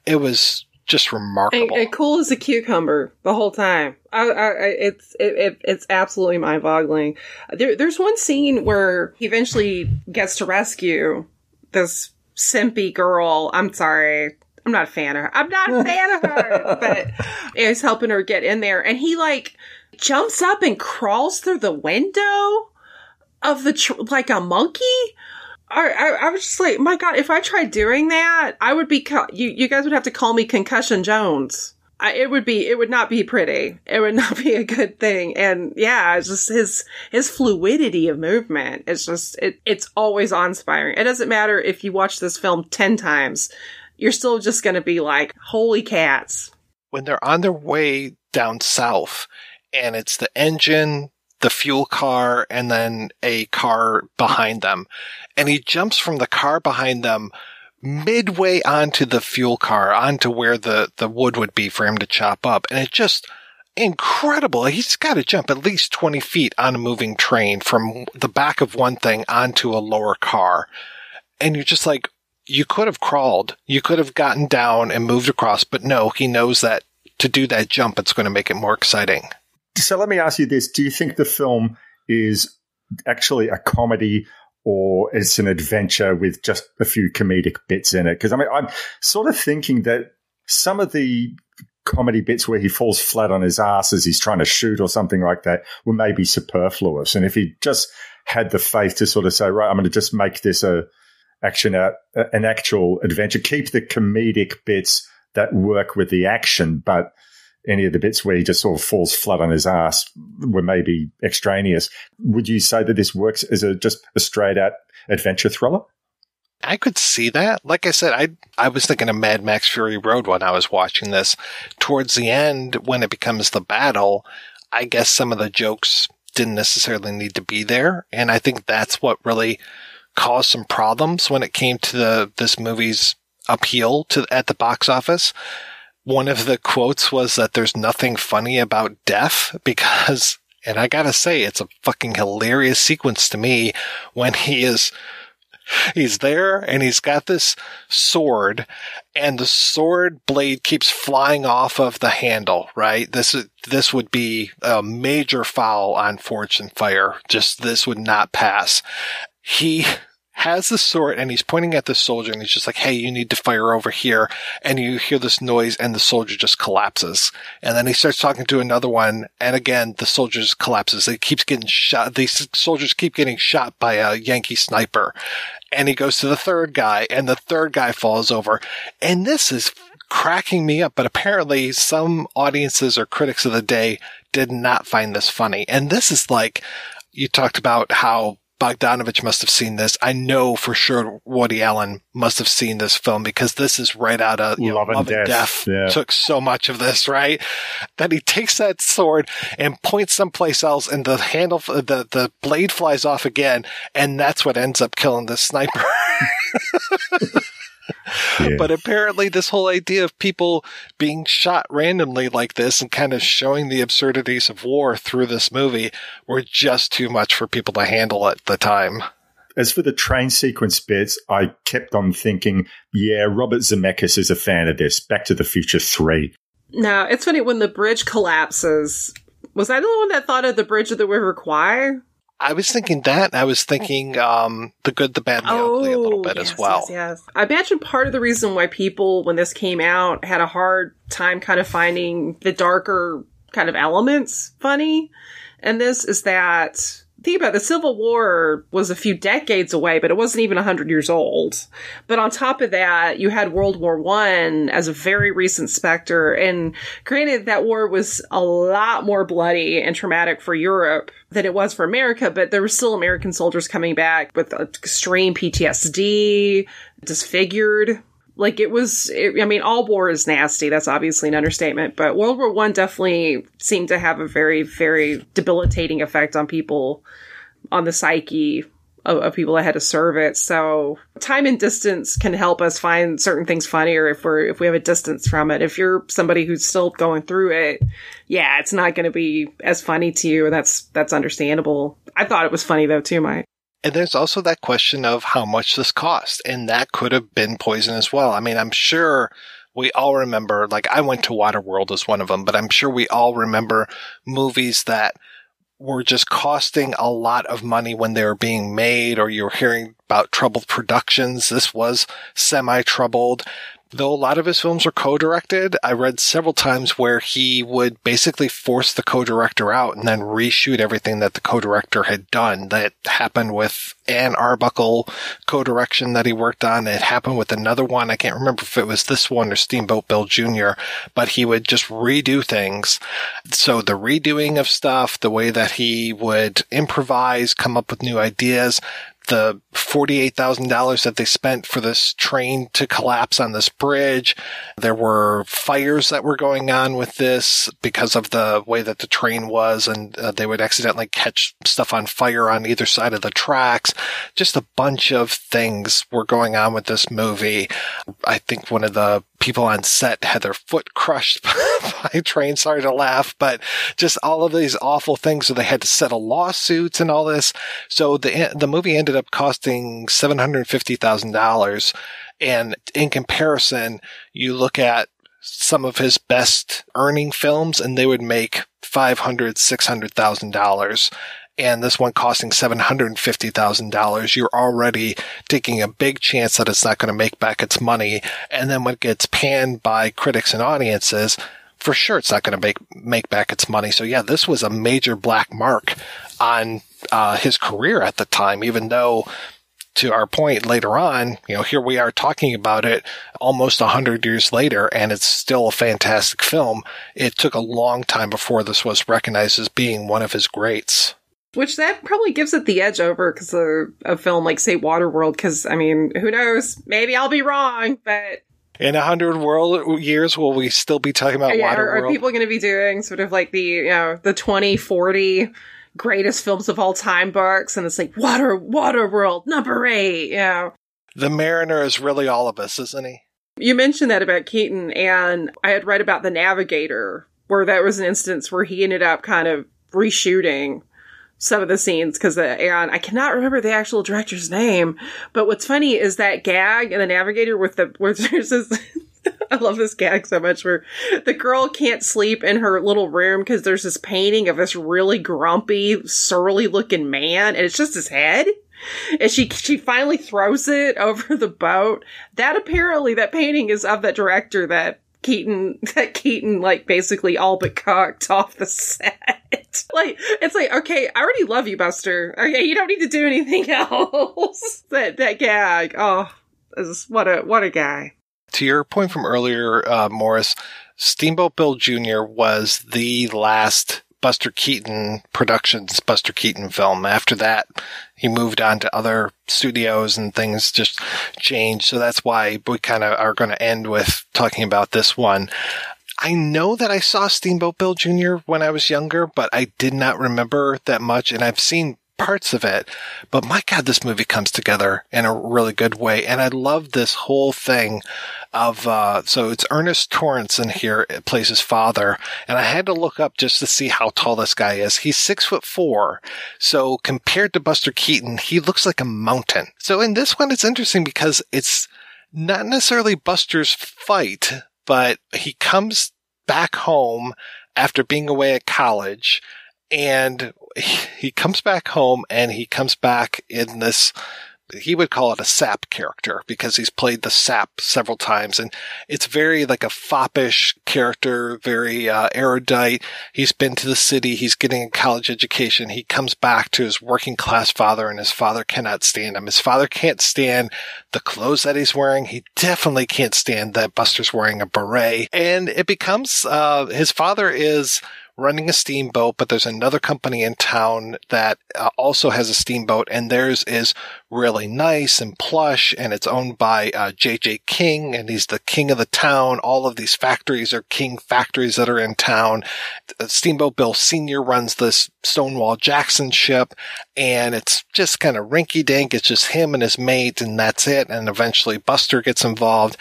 It was just remarkable. And, and cool as a cucumber the whole time. I, I, it's it, it, it's absolutely mind boggling. There, there's one scene where he eventually gets to rescue this simpy girl. I'm sorry. I'm not a fan of her. I'm not a fan of her, but he's helping her get in there, and he like jumps up and crawls through the window of the tr- like a monkey. I, I, I, was just like, my God, if I tried doing that, I would be, co- you, you guys would have to call me Concussion Jones. I, it would be, it would not be pretty. It would not be a good thing. And yeah, it's just his, his fluidity of movement. It's just, it, it's always awe inspiring. It doesn't matter if you watch this film 10 times, you're still just going to be like, holy cats. When they're on their way down south and it's the engine, the fuel car and then a car behind them. And he jumps from the car behind them midway onto the fuel car, onto where the, the wood would be for him to chop up. And it just incredible. He's got to jump at least 20 feet on a moving train from the back of one thing onto a lower car. And you're just like, you could have crawled. You could have gotten down and moved across, but no, he knows that to do that jump, it's going to make it more exciting. So let me ask you this. Do you think the film is actually a comedy or it's an adventure with just a few comedic bits in it? Because I mean, I'm sort of thinking that some of the comedy bits where he falls flat on his ass as he's trying to shoot or something like that were maybe superfluous. And if he just had the faith to sort of say, right, I'm going to just make this a action out, an actual adventure, keep the comedic bits that work with the action, but any of the bits where he just sort of falls flat on his ass were maybe extraneous. Would you say that this works as a just a straight out adventure thriller? I could see that. Like I said, I I was thinking of Mad Max Fury Road when I was watching this. Towards the end, when it becomes the battle, I guess some of the jokes didn't necessarily need to be there, and I think that's what really caused some problems when it came to the this movie's appeal to at the box office one of the quotes was that there's nothing funny about death because, and I gotta say, it's a fucking hilarious sequence to me when he is, he's there and he's got this sword and the sword blade keeps flying off of the handle, right? This is, this would be a major foul on Fortune Fire. Just this would not pass. He has the sword and he's pointing at the soldier and he's just like, Hey, you need to fire over here. And you hear this noise and the soldier just collapses. And then he starts talking to another one. And again, the soldier just collapses. He keeps getting shot. These soldiers keep getting shot by a Yankee sniper. And he goes to the third guy and the third guy falls over. And this is cracking me up. But apparently some audiences or critics of the day did not find this funny. And this is like, you talked about how Bogdanovich must have seen this. I know for sure Woody Allen must have seen this film because this is right out of you know, Love and Love and Death. Death. Yeah. Took so much of this, right? That he takes that sword and points someplace else, and the handle, the the blade flies off again, and that's what ends up killing the sniper. Yeah. But apparently, this whole idea of people being shot randomly like this and kind of showing the absurdities of war through this movie were just too much for people to handle at the time. As for the train sequence bits, I kept on thinking, yeah, Robert Zemeckis is a fan of this. Back to the Future 3. No, it's funny when the bridge collapses. Was I the one that thought of the bridge of the River Kwai? I was thinking that. I was thinking um, the good, the bad, and the ugly a little bit yes, as well. Yes, yes. I imagine part of the reason why people, when this came out, had a hard time kind of finding the darker kind of elements funny. And this is that think about it, the Civil War was a few decades away, but it wasn't even hundred years old. But on top of that, you had World War One as a very recent specter, and granted, that war was a lot more bloody and traumatic for Europe than it was for America, but there were still American soldiers coming back with extreme PTSD, disfigured. Like it was, it, I mean, all war is nasty. That's obviously an understatement, but World War One definitely seemed to have a very, very debilitating effect on people, on the psyche of, of people that had to serve it. So time and distance can help us find certain things funnier if we're, if we have a distance from it. If you're somebody who's still going through it, yeah, it's not going to be as funny to you. And that's, that's understandable. I thought it was funny though too, Mike. And there's also that question of how much this cost. And that could have been poison as well. I mean, I'm sure we all remember, like I went to Waterworld as one of them, but I'm sure we all remember movies that were just costing a lot of money when they were being made or you're hearing about troubled productions. This was semi troubled. Though a lot of his films are co-directed, I read several times where he would basically force the co-director out and then reshoot everything that the co-director had done. That happened with an Arbuckle co-direction that he worked on. It happened with another one. I can't remember if it was this one or Steamboat Bill Jr., but he would just redo things. So the redoing of stuff, the way that he would improvise, come up with new ideas, the $48,000 that they spent for this train to collapse on this bridge. There were fires that were going on with this because of the way that the train was and uh, they would accidentally catch stuff on fire on either side of the tracks. Just a bunch of things were going on with this movie. I think one of the people on set had their foot crushed by train. Sorry to laugh, but just all of these awful things. So they had to settle lawsuits and all this. So the the movie ended up costing seven hundred fifty thousand dollars. And in comparison, you look at some of his best earning films, and they would make five hundred, six hundred thousand dollars and this one costing $750,000, you're already taking a big chance that it's not going to make back its money. And then when it gets panned by critics and audiences, for sure it's not going to make, make back its money. So yeah, this was a major black mark on uh, his career at the time, even though to our point later on, you know, here we are talking about it almost a hundred years later, and it's still a fantastic film. It took a long time before this was recognized as being one of his greats. Which that probably gives it the edge over because of a film like, say, Waterworld. Because I mean, who knows? Maybe I'll be wrong, but in a hundred world years, will we still be talking about yeah, are, are people going to be doing sort of like the you know the twenty forty greatest films of all time books, and it's like Water Waterworld number eight, you know. The Mariner is really all of us, isn't he? You mentioned that about Keaton, and I had read about The Navigator, where that was an instance where he ended up kind of reshooting some of the scenes because and I cannot remember the actual director's name. But what's funny is that gag in The Navigator with the where there's this. I love this gag so much where the girl can't sleep in her little room because there's this painting of this really grumpy, surly looking man, and it's just his head. And she she finally throws it over the boat. That apparently that painting is of that director that Keaton that Keaton like basically all but cocked off the set. like it's like okay, I already love you, Buster. Okay, you don't need to do anything else. that that gag. Oh, is what a what a guy. To your point from earlier, uh, Maurice, Steamboat Bill Jr. was the last Buster Keaton Productions Buster Keaton film. After that, he moved on to other studios and things just changed. So that's why we kind of are going to end with talking about this one. I know that I saw Steamboat Bill Jr. when I was younger, but I did not remember that much. And I've seen parts of it, but my God, this movie comes together in a really good way. And I love this whole thing of, uh, so it's Ernest Torrence in here, it plays his father. And I had to look up just to see how tall this guy is. He's six foot four. So compared to Buster Keaton, he looks like a mountain. So in this one, it's interesting because it's not necessarily Buster's fight, but he comes back home after being away at college and he comes back home and he comes back in this he would call it a sap character because he's played the sap several times and it's very like a foppish character very uh, erudite. He's been to the city he's getting a college education he comes back to his working class father and his father cannot stand him. His father can't stand the clothes that he's wearing he definitely can't stand that buster's wearing a beret and it becomes uh, his father is running a steamboat, but there's another company in town that uh, also has a steamboat and theirs is really nice and plush and it's owned by uh, JJ King and he's the king of the town. All of these factories are king factories that are in town. Steamboat Bill Sr. runs this Stonewall Jackson ship and it's just kind of rinky dink. It's just him and his mate and that's it. And eventually Buster gets involved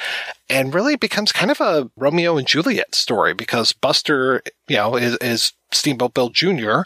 and really becomes kind of a Romeo and Juliet story because Buster, you know, is, is Steamboat Bill Jr.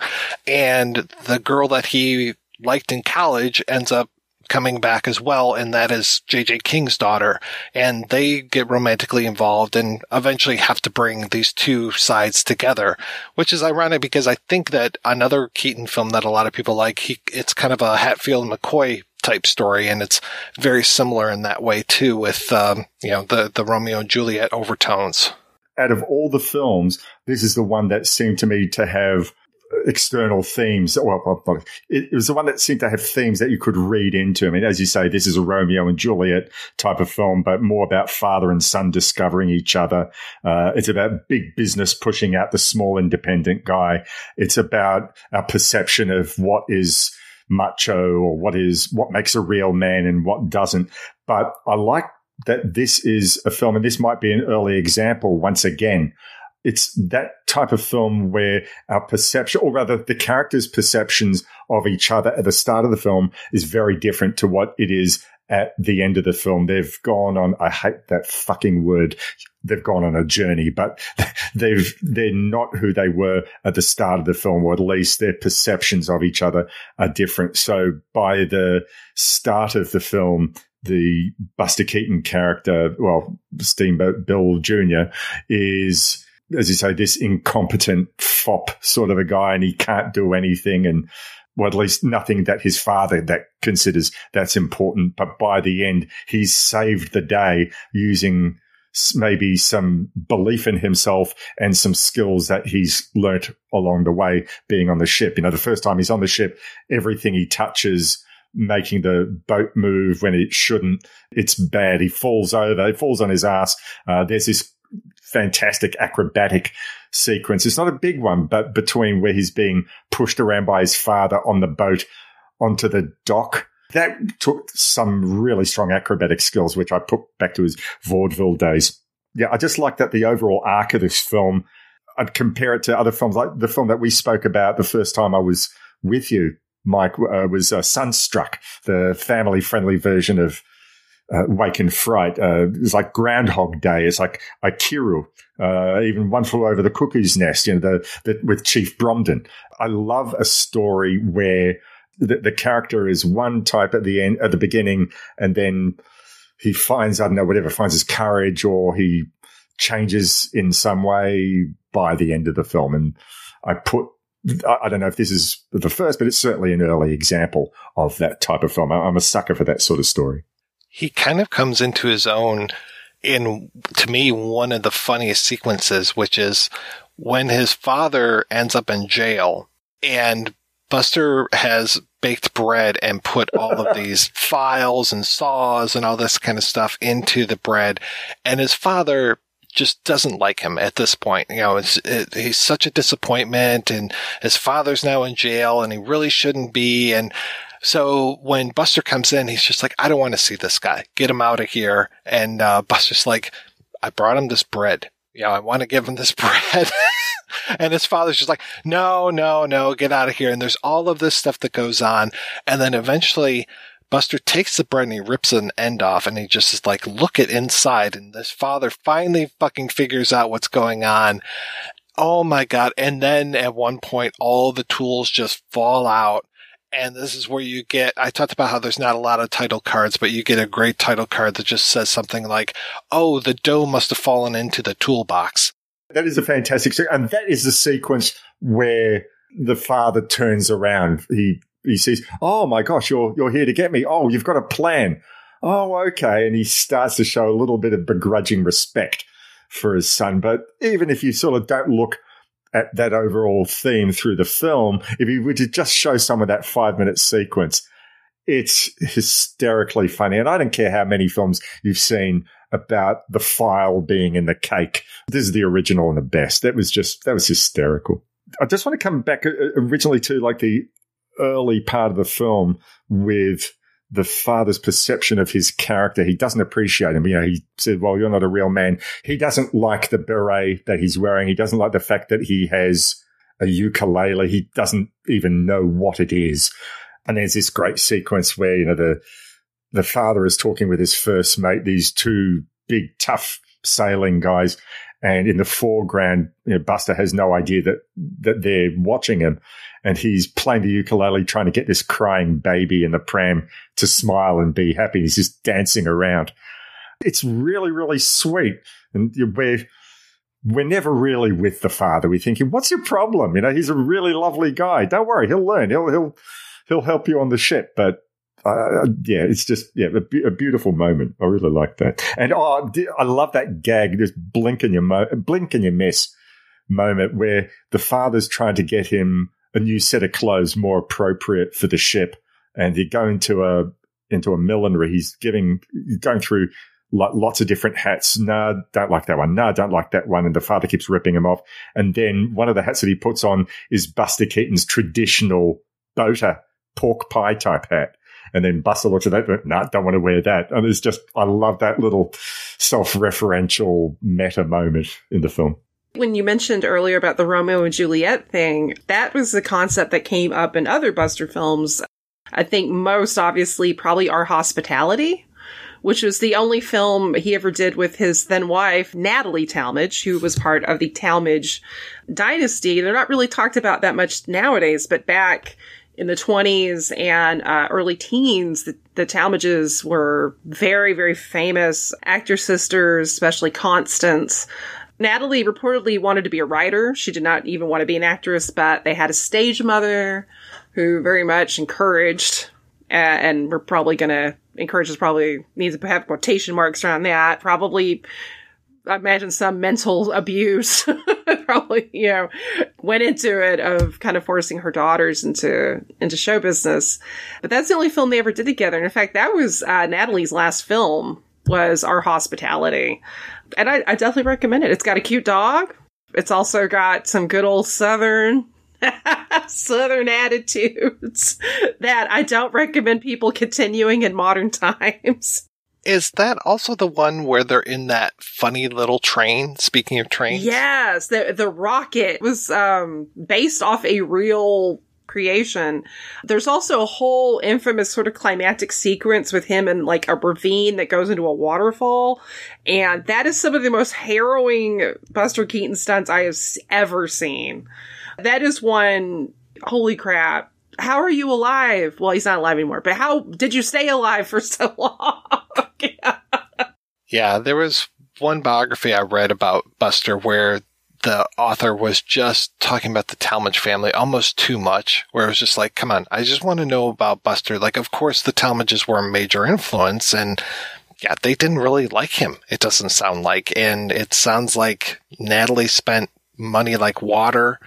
and the girl that he liked in college ends up coming back as well, and that is JJ King's daughter. And they get romantically involved and eventually have to bring these two sides together, which is ironic because I think that another Keaton film that a lot of people like, he, it's kind of a Hatfield McCoy type story, and it's very similar in that way too, with um, you know the the Romeo and Juliet overtones. Out of all the films, this is the one that seemed to me to have external themes. Well, it was the one that seemed to have themes that you could read into. I mean, as you say, this is a Romeo and Juliet type of film, but more about father and son discovering each other. Uh, it's about big business pushing out the small independent guy. It's about our perception of what is macho or what is what makes a real man and what doesn't. But I like that this is a film, and this might be an early example once again. It's that type of film where our perception, or rather the characters' perceptions of each other at the start of the film is very different to what it is at the end of the film. They've gone on, I hate that fucking word. They've gone on a journey, but they've, they're not who they were at the start of the film, or at least their perceptions of each other are different. So by the start of the film, the Buster Keaton character, well, Steamboat Bill Jr. is, as you say, this incompetent fop sort of a guy and he can't do anything. And well, at least nothing that his father that considers that's important. But by the end, he's saved the day using maybe some belief in himself and some skills that he's learnt along the way being on the ship. You know, the first time he's on the ship, everything he touches making the boat move when it shouldn't. It's bad. He falls over. He falls on his ass. Uh, there's this fantastic acrobatic sequence. It's not a big one, but between where he's being pushed around by his father on the boat onto the dock. That took some really strong acrobatic skills, which I put back to his vaudeville days. Yeah, I just like that the overall arc of this film, I'd compare it to other films, like the film that we spoke about the first time I was with you, Mike, uh, was uh, Sunstruck, the family friendly version of uh, Wake in Fright. Uh, it's like Groundhog Day. It's like Ikiru, uh, even One Flew Over the Cuckoo's Nest, you know, the, the, with Chief Bromden. I love a story where the, the character is one type at the end, at the beginning, and then he finds, I don't know, whatever, finds his courage or he changes in some way by the end of the film. And I put I don't know if this is the first, but it's certainly an early example of that type of film. I'm a sucker for that sort of story he kind of comes into his own in, to me, one of the funniest sequences, which is when his father ends up in jail and Buster has baked bread and put all of these files and saws and all this kind of stuff into the bread. And his father just doesn't like him at this point. You know, it's, it, he's such a disappointment and his father's now in jail and he really shouldn't be. And so when Buster comes in, he's just like, I don't want to see this guy. Get him out of here. And, uh, Buster's like, I brought him this bread. You know, I want to give him this bread. and his father's just like, no, no, no, get out of here. And there's all of this stuff that goes on. And then eventually Buster takes the bread and he rips an end off and he just is like, look at inside. And this father finally fucking figures out what's going on. Oh my God. And then at one point, all the tools just fall out. And this is where you get, I talked about how there's not a lot of title cards, but you get a great title card that just says something like, Oh, the dough must have fallen into the toolbox. That is a fantastic, and that is the sequence where the father turns around. He he says, "Oh my gosh, you're you're here to get me. Oh, you've got a plan. Oh, okay." And he starts to show a little bit of begrudging respect for his son. But even if you sort of don't look at that overall theme through the film, if you were to just show some of that five minute sequence, it's hysterically funny. And I don't care how many films you've seen about the file being in the cake. This is the original and the best. That was just, that was hysterical. I just want to come back uh, originally to like the early part of the film with the father's perception of his character. He doesn't appreciate him. You know, he said, well, you're not a real man. He doesn't like the beret that he's wearing. He doesn't like the fact that he has a ukulele. He doesn't even know what it is. And there's this great sequence where, you know, the, the father is talking with his first mate, these two big, tough sailing guys. And in the foreground, you know, Buster has no idea that, that they're watching him and he's playing the ukulele, trying to get this crying baby in the pram to smile and be happy. He's just dancing around. It's really, really sweet. And we're, we're never really with the father. We're thinking, what's your problem? You know, he's a really lovely guy. Don't worry. He'll learn. He'll, he'll, he'll help you on the ship. But uh, yeah, it's just yeah, a, a, beautiful moment. I really like that, and oh, I love that gag. This blink and your mo- blink and your miss moment where the father's trying to get him a new set of clothes more appropriate for the ship. And you go into a into a millinery. He's giving going through lots of different hats. Nah, don't like that one. Nah, don't like that one. And the father keeps ripping him off. And then one of the hats that he puts on is Buster Keaton's traditional boater pork pie type hat. And then Buster looks at that, but nah, don't want to wear that. And it's just, I love that little self-referential meta moment in the film. When you mentioned earlier about the Romeo and Juliet thing, that was the concept that came up in other Buster films. I think most obviously probably Our Hospitality, which was the only film he ever did with his then wife, Natalie Talmadge, who was part of the Talmadge dynasty. They're not really talked about that much nowadays, but back in the 20s and uh, early teens, the, the Talmadges were very, very famous actor sisters, especially Constance. Natalie reportedly wanted to be a writer. She did not even want to be an actress, but they had a stage mother who very much encouraged, uh, and we're probably going to encourage us probably needs to have quotation marks around that. Probably, I imagine some mental abuse probably, you know, went into it of kind of forcing her daughters into, into show business. But that's the only film they ever did together. And in fact, that was uh, Natalie's last film was Our Hospitality and I, I definitely recommend it. It's got a cute dog. It's also got some good old southern southern attitudes that I don't recommend people continuing in modern times. Is that also the one where they're in that funny little train? Speaking of trains, yes, the the rocket was um, based off a real creation. There's also a whole infamous sort of climactic sequence with him in like a ravine that goes into a waterfall. And that is some of the most harrowing Buster Keaton stunts I have ever seen. That is one, holy crap. How are you alive? Well, he's not alive anymore, but how did you stay alive for so long? yeah, there was one biography I read about Buster where the author was just talking about the Talmadge family almost too much, where it was just like, come on, I just want to know about Buster. Like, of course, the Talmadges were a major influence, and yeah, they didn't really like him, it doesn't sound like. And it sounds like Natalie spent money like water.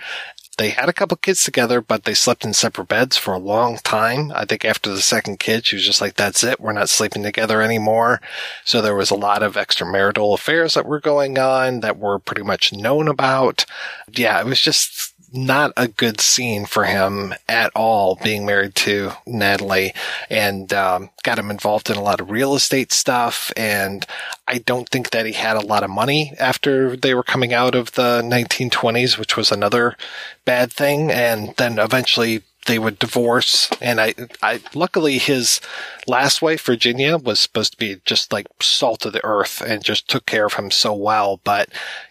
They had a couple kids together, but they slept in separate beds for a long time. I think after the second kid, she was just like, that's it. We're not sleeping together anymore. So there was a lot of extramarital affairs that were going on that were pretty much known about. Yeah, it was just not a good scene for him at all being married to Natalie and um, got him involved in a lot of real estate stuff. And I don't think that he had a lot of money after they were coming out of the 1920s, which was another bad thing. And then eventually they would divorce. And I, I, luckily his last wife, Virginia, was supposed to be just like salt of the earth and just took care of him so well. But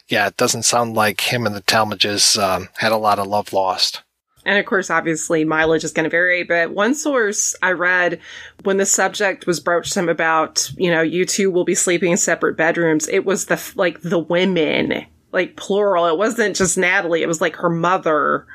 yeah, it doesn't sound like him and the Talmadges um, had a lot of love lost. And of course, obviously, mileage is going to vary. But one source I read when the subject was broached to him about, you know, you two will be sleeping in separate bedrooms, it was the, like, the women, like, plural. It wasn't just Natalie, it was like her mother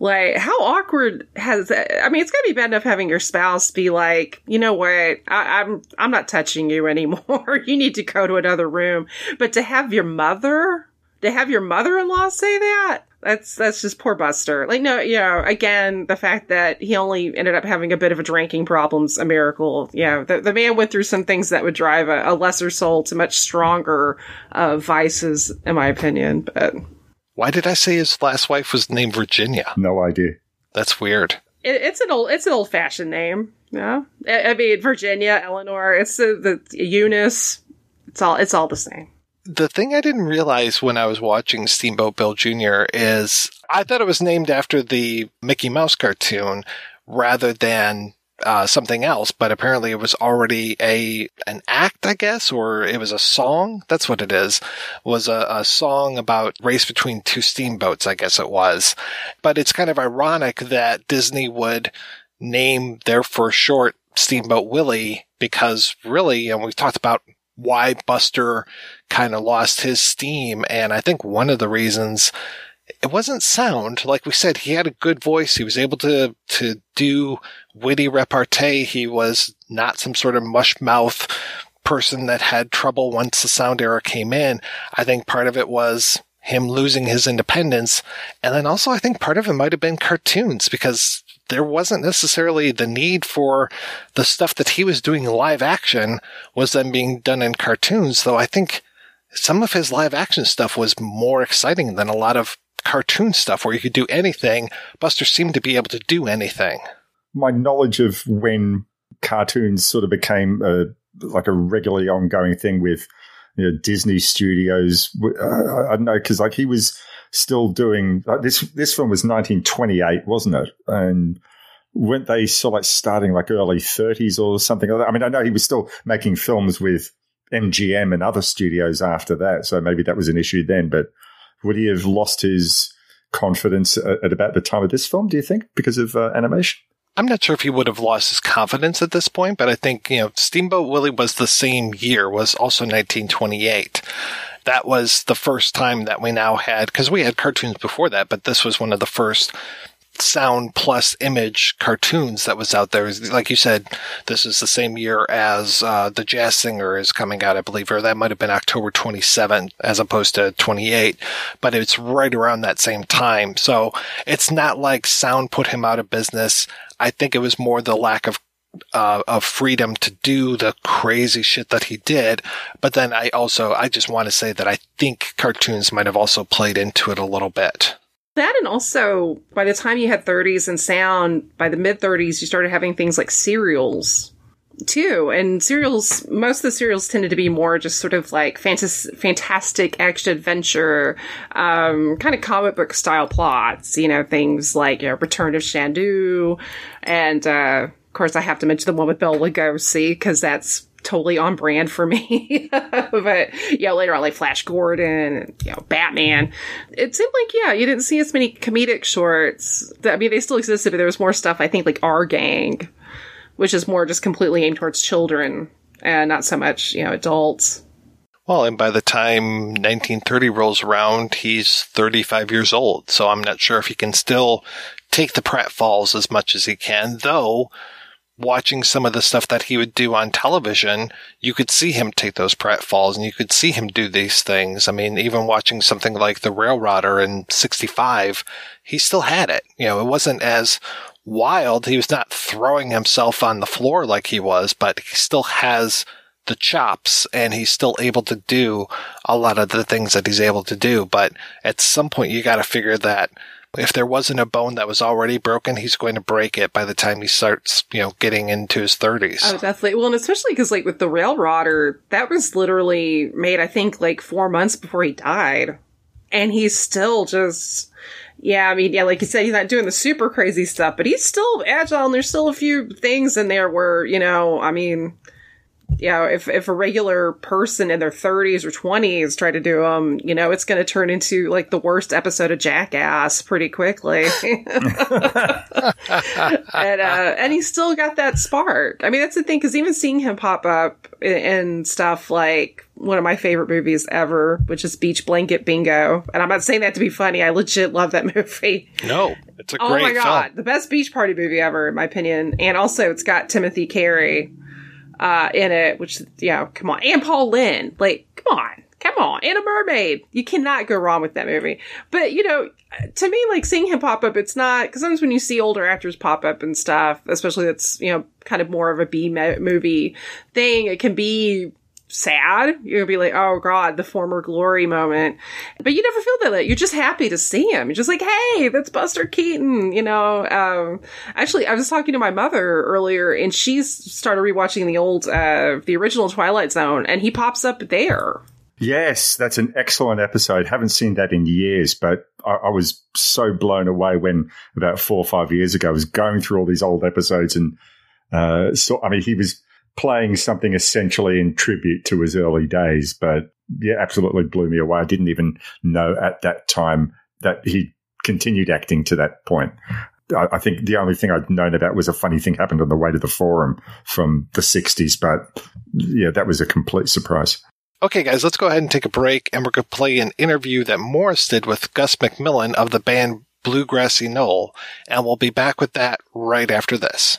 like, how awkward has I mean, it's gonna be bad enough having your spouse be like, you know what, I, I'm I'm not touching you anymore. you need to go to another room. But to have your mother, to have your mother-in-law say that, that's that's just poor Buster. Like, no, you know, again, the fact that he only ended up having a bit of a drinking problem's a miracle. Yeah, the, the man went through some things that would drive a, a lesser soul to much stronger uh, vices, in my opinion. But why did I say his last wife was named Virginia? No idea. That's weird. It, it's an old, it's an old fashioned name. Yeah, I, I mean Virginia, Eleanor. It's the, the Eunice. It's all, it's all the same. The thing I didn't realize when I was watching Steamboat Bill Jr. is I thought it was named after the Mickey Mouse cartoon rather than uh, something else, but apparently it was already a an act, I guess, or it was a song. That's what it is. Was a, a song about race between two steamboats, I guess it was. But it's kind of ironic that Disney would name their first short Steamboat Willie because really, and we've talked about why Buster kind of lost his steam, and I think one of the reasons it wasn't sound. Like we said, he had a good voice. He was able to, to do witty repartee. He was not some sort of mush mouth person that had trouble once the sound era came in. I think part of it was him losing his independence. And then also I think part of it might have been cartoons because there wasn't necessarily the need for the stuff that he was doing live action was then being done in cartoons, though I think some of his live action stuff was more exciting than a lot of cartoon stuff where you could do anything. Buster seemed to be able to do anything. My knowledge of when cartoons sort of became a, like a regularly ongoing thing with you know, Disney Studios. Uh, I don't know because like he was still doing like this. This film was 1928, wasn't it? And weren't they still like starting like early 30s or something? I mean, I know he was still making films with MGM and other studios after that, so maybe that was an issue then. But would he have lost his confidence at, at about the time of this film, do you think, because of uh, animation? I'm not sure if he would have lost his confidence at this point, but I think, you know, Steamboat Willie was the same year, was also 1928. That was the first time that we now had, because we had cartoons before that, but this was one of the first sound plus image cartoons that was out there. Like you said, this is the same year as uh, the Jazz Singer is coming out, I believe, or that might have been October 27 as opposed to 28, but it's right around that same time. So it's not like sound put him out of business. I think it was more the lack of uh, of freedom to do the crazy shit that he did. But then I also, I just want to say that I think cartoons might have also played into it a little bit. That and also by the time you had 30s and sound, by the mid 30s, you started having things like serials too. And serials, most of the serials tended to be more just sort of like fantas- fantastic action adventure, um, kind of comic book style plots, you know, things like you know, Return of Chandu. And, uh, of course, I have to mention the one with Bela Lugosi because that's totally on brand for me. but yeah, later on, like Flash Gordon and you know Batman, it seemed like yeah, you didn't see as many comedic shorts. I mean, they still existed, but there was more stuff. I think like Our Gang, which is more just completely aimed towards children and not so much you know adults. Well, and by the time 1930 rolls around, he's 35 years old. So I'm not sure if he can still take the pratfalls as much as he can, though watching some of the stuff that he would do on television, you could see him take those pratfalls and you could see him do these things. I mean, even watching something like The Railrodder in 65, he still had it. You know, it wasn't as wild. He was not throwing himself on the floor like he was, but he still has the chops and he's still able to do a lot of the things that he's able to do. But at some point you got to figure that if there wasn't a bone that was already broken, he's going to break it by the time he starts, you know, getting into his 30s. Oh, definitely. Well, and especially because, like, with the Railrodder, that was literally made, I think, like four months before he died. And he's still just, yeah, I mean, yeah, like you said, he's not doing the super crazy stuff, but he's still agile, and there's still a few things in there where, you know, I mean, you know, if, if a regular person in their 30s or 20s try to do them, you know, it's going to turn into like the worst episode of Jackass pretty quickly. and, uh, and he's still got that spark. I mean, that's the thing, because even seeing him pop up in, in stuff like one of my favorite movies ever, which is Beach Blanket Bingo. And I'm not saying that to be funny. I legit love that movie. No, it's a great Oh my god, film. the best beach party movie ever, in my opinion. And also, it's got Timothy Carey uh, in it, which yeah, come on, and Paul Lynde. Like, come on, come on, and a mermaid. You cannot go wrong with that movie. But you know, to me, like seeing him pop up, it's not because sometimes when you see older actors pop up and stuff, especially that's you know kind of more of a B movie thing, it can be sad. You'll be like, oh god, the former glory moment. But you never feel that. You're just happy to see him. You're just like, hey, that's Buster Keaton. You know. Um, actually, I was talking to my mother earlier, and she's started rewatching the old, uh, the original Twilight Zone, and he pops up there. Yes, that's an excellent episode. Haven't seen that in years, but I, I was so blown away when about four or five years ago I was going through all these old episodes and uh, so I mean he was playing something essentially in tribute to his early days, but yeah, absolutely blew me away. I didn't even know at that time that he continued acting to that point. I, I think the only thing I'd known about was a funny thing happened on the way to the forum from the 60s, but yeah, that was a complete surprise. Okay, guys, let's go ahead and take a break, and we're going to play an interview that Maurice did with Gus Macmillan of the band Blue Grassy Knoll, and we'll be back with that right after this.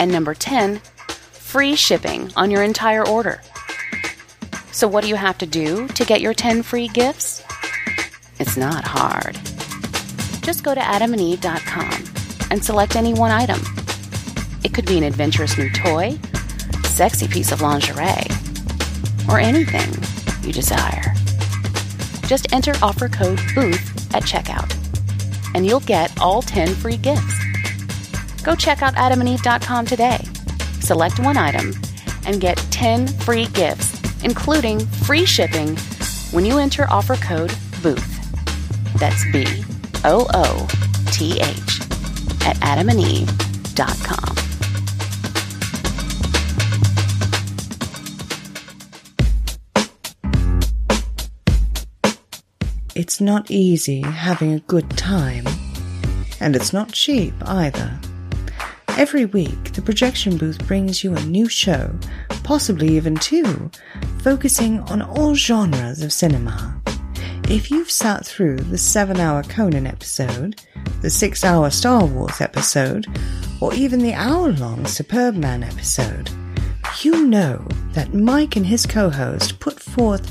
And number 10, free shipping on your entire order. So, what do you have to do to get your 10 free gifts? It's not hard. Just go to adamandeve.com and select any one item. It could be an adventurous new toy, sexy piece of lingerie, or anything you desire. Just enter offer code BOOTH at checkout, and you'll get all 10 free gifts. Go check out adamandeve.com today. Select one item and get 10 free gifts, including free shipping when you enter offer code BOOTH. That's B O O T H at adamandeve.com. It's not easy having a good time, and it's not cheap either. Every week, the projection booth brings you a new show, possibly even two, focusing on all genres of cinema. If you've sat through the seven hour Conan episode, the six hour Star Wars episode, or even the hour long Superbman episode, you know that Mike and his co host put forth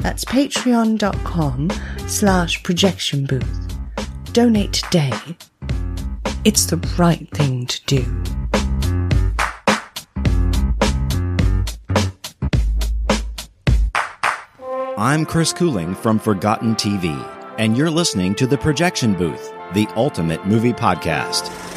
that's patreon.com slash projection booth. Donate today. It's the right thing to do. I'm Chris Cooling from Forgotten TV, and you're listening to The Projection Booth, the ultimate movie podcast.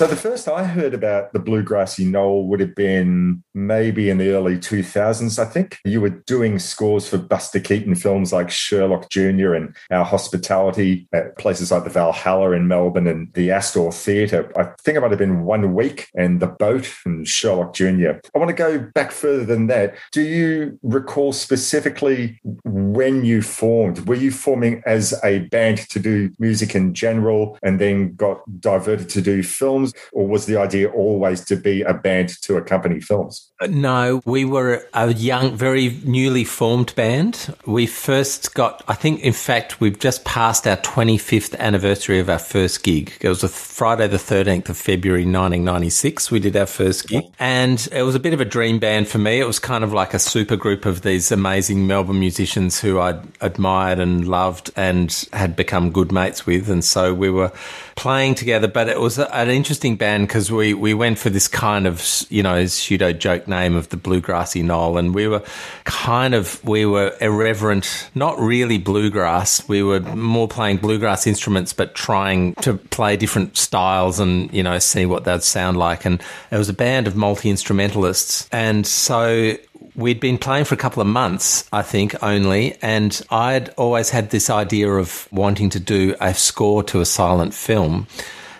So the first I heard about the Blue Grassy Knoll would have been maybe in the early 2000s, I think. You were doing scores for Buster Keaton films like Sherlock Jr. and Our Hospitality at places like the Valhalla in Melbourne and the Astor Theatre. I think it might have been One Week and The Boat and Sherlock Jr. I want to go back further than that. Do you recall specifically when you formed? Were you forming as a band to do music in general and then got diverted to do films? or was the idea always to be a band to accompany films? Uh, no, we were a young, very newly formed band. We first got, I think, in fact, we've just passed our 25th anniversary of our first gig. It was a Friday, the 13th of February, 1996. We did our first gig. And it was a bit of a dream band for me. It was kind of like a super group of these amazing Melbourne musicians who I'd admired and loved and had become good mates with. And so we were playing together, but it was an interesting band because we, we went for this kind of, you know, pseudo joke name of the Blue Grassy Knoll. And we were kind of, we were irreverent, not really bluegrass. We were more playing bluegrass instruments, but trying to play different styles and, you know, see what they'd sound like. And it was a band of multi instrumentalists. And so we'd been playing for a couple of months, I think, only, and I'd always had this idea of wanting to do a score to a silent film.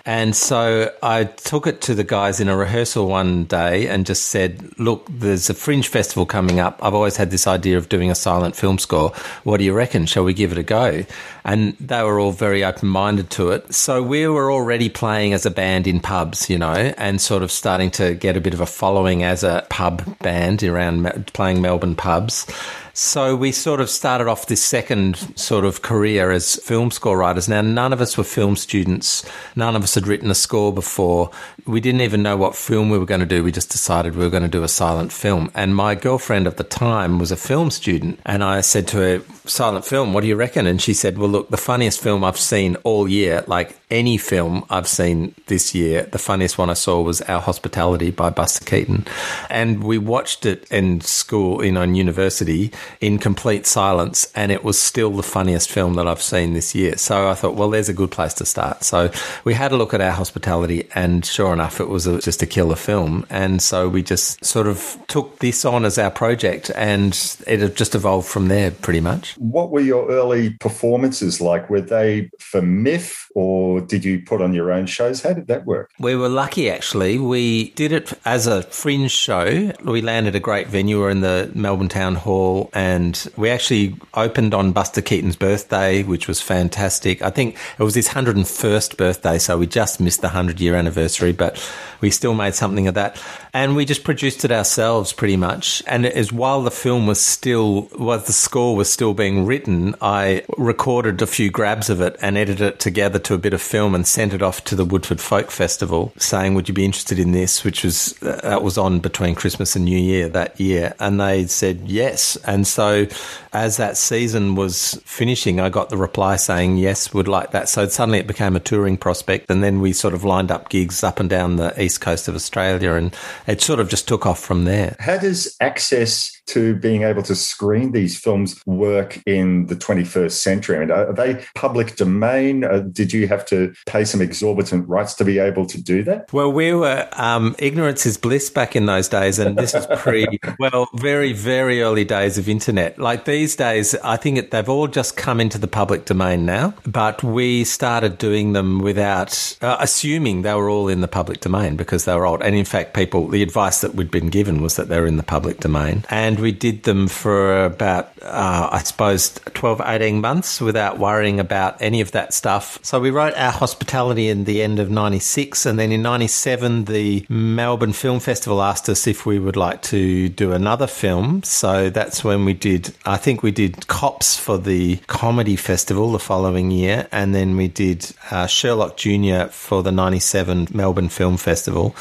And so I took it to the guys in a rehearsal one day and just said, look, there's a fringe festival coming up. I've always had this idea of doing a silent film score. What do you reckon? Shall we give it a go? And they were all very open minded to it. So we were already playing as a band in pubs, you know, and sort of starting to get a bit of a following as a pub band around playing Melbourne pubs. So we sort of started off this second sort of career as film score writers. Now, none of us were film students. None of us had written a score before. We didn't even know what film we were going to do. We just decided we were going to do a silent film. And my girlfriend at the time was a film student. And I said to her, silent film, what do you reckon? And she said, well, look, the funniest film I've seen all year, like any film I've seen this year, the funniest one I saw was Our Hospitality by Buster Keaton. And we watched it in school, you know, in university in complete silence. And it was still the funniest film that I've seen this year. So I thought, well, there's a good place to start. So we had a look at Our Hospitality and sure enough, it was a, just a killer film. And so we just sort of took this on as our project and it just evolved from there pretty much. What were your early performances like? Were they for MIFF or did you put on your own shows? How did that work? We were lucky actually. We did it as a fringe show. We landed a great venue. We were in the Melbourne Town Hall and we actually opened on Buster Keaton's birthday, which was fantastic. I think it was his 101st birthday, so we just missed the 100 year anniversary, but we still made something of that. And we just produced it ourselves pretty much. And as while the film was still, while the score was still being written, I recorded a few grabs of it and edited it together to a bit of film and sent it off to the Woodford Folk Festival saying, would you be interested in this? Which was, uh, that was on between Christmas and New Year that year. And they said yes. And so as that season was finishing, I got the reply saying, yes, would like that. So suddenly it became a touring prospect. And then we sort of lined up gigs up and down the east coast of Australia. And it sort of just took off from there. How does access to being able to screen these films work in the 21st century? I mean, are they public domain? Uh, did you have to pay some exorbitant rights to be able to do that? Well, we were, um, ignorance is bliss back in those days. And this is pre, well, very, very early days of internet. Like these days, I think they've all just come into the public domain now, but we started doing them without uh, assuming they were all in the public domain because they were old. And in fact, people, the advice that we'd been given was that they were in the public domain. And and we did them for about, uh, I suppose, 12, 18 months without worrying about any of that stuff. So we wrote Our Hospitality in the end of 96, and then in 97, the Melbourne Film Festival asked us if we would like to do another film. So that's when we did, I think we did Cops for the Comedy Festival the following year, and then we did uh, Sherlock Jr. for the 97 Melbourne Film Festival.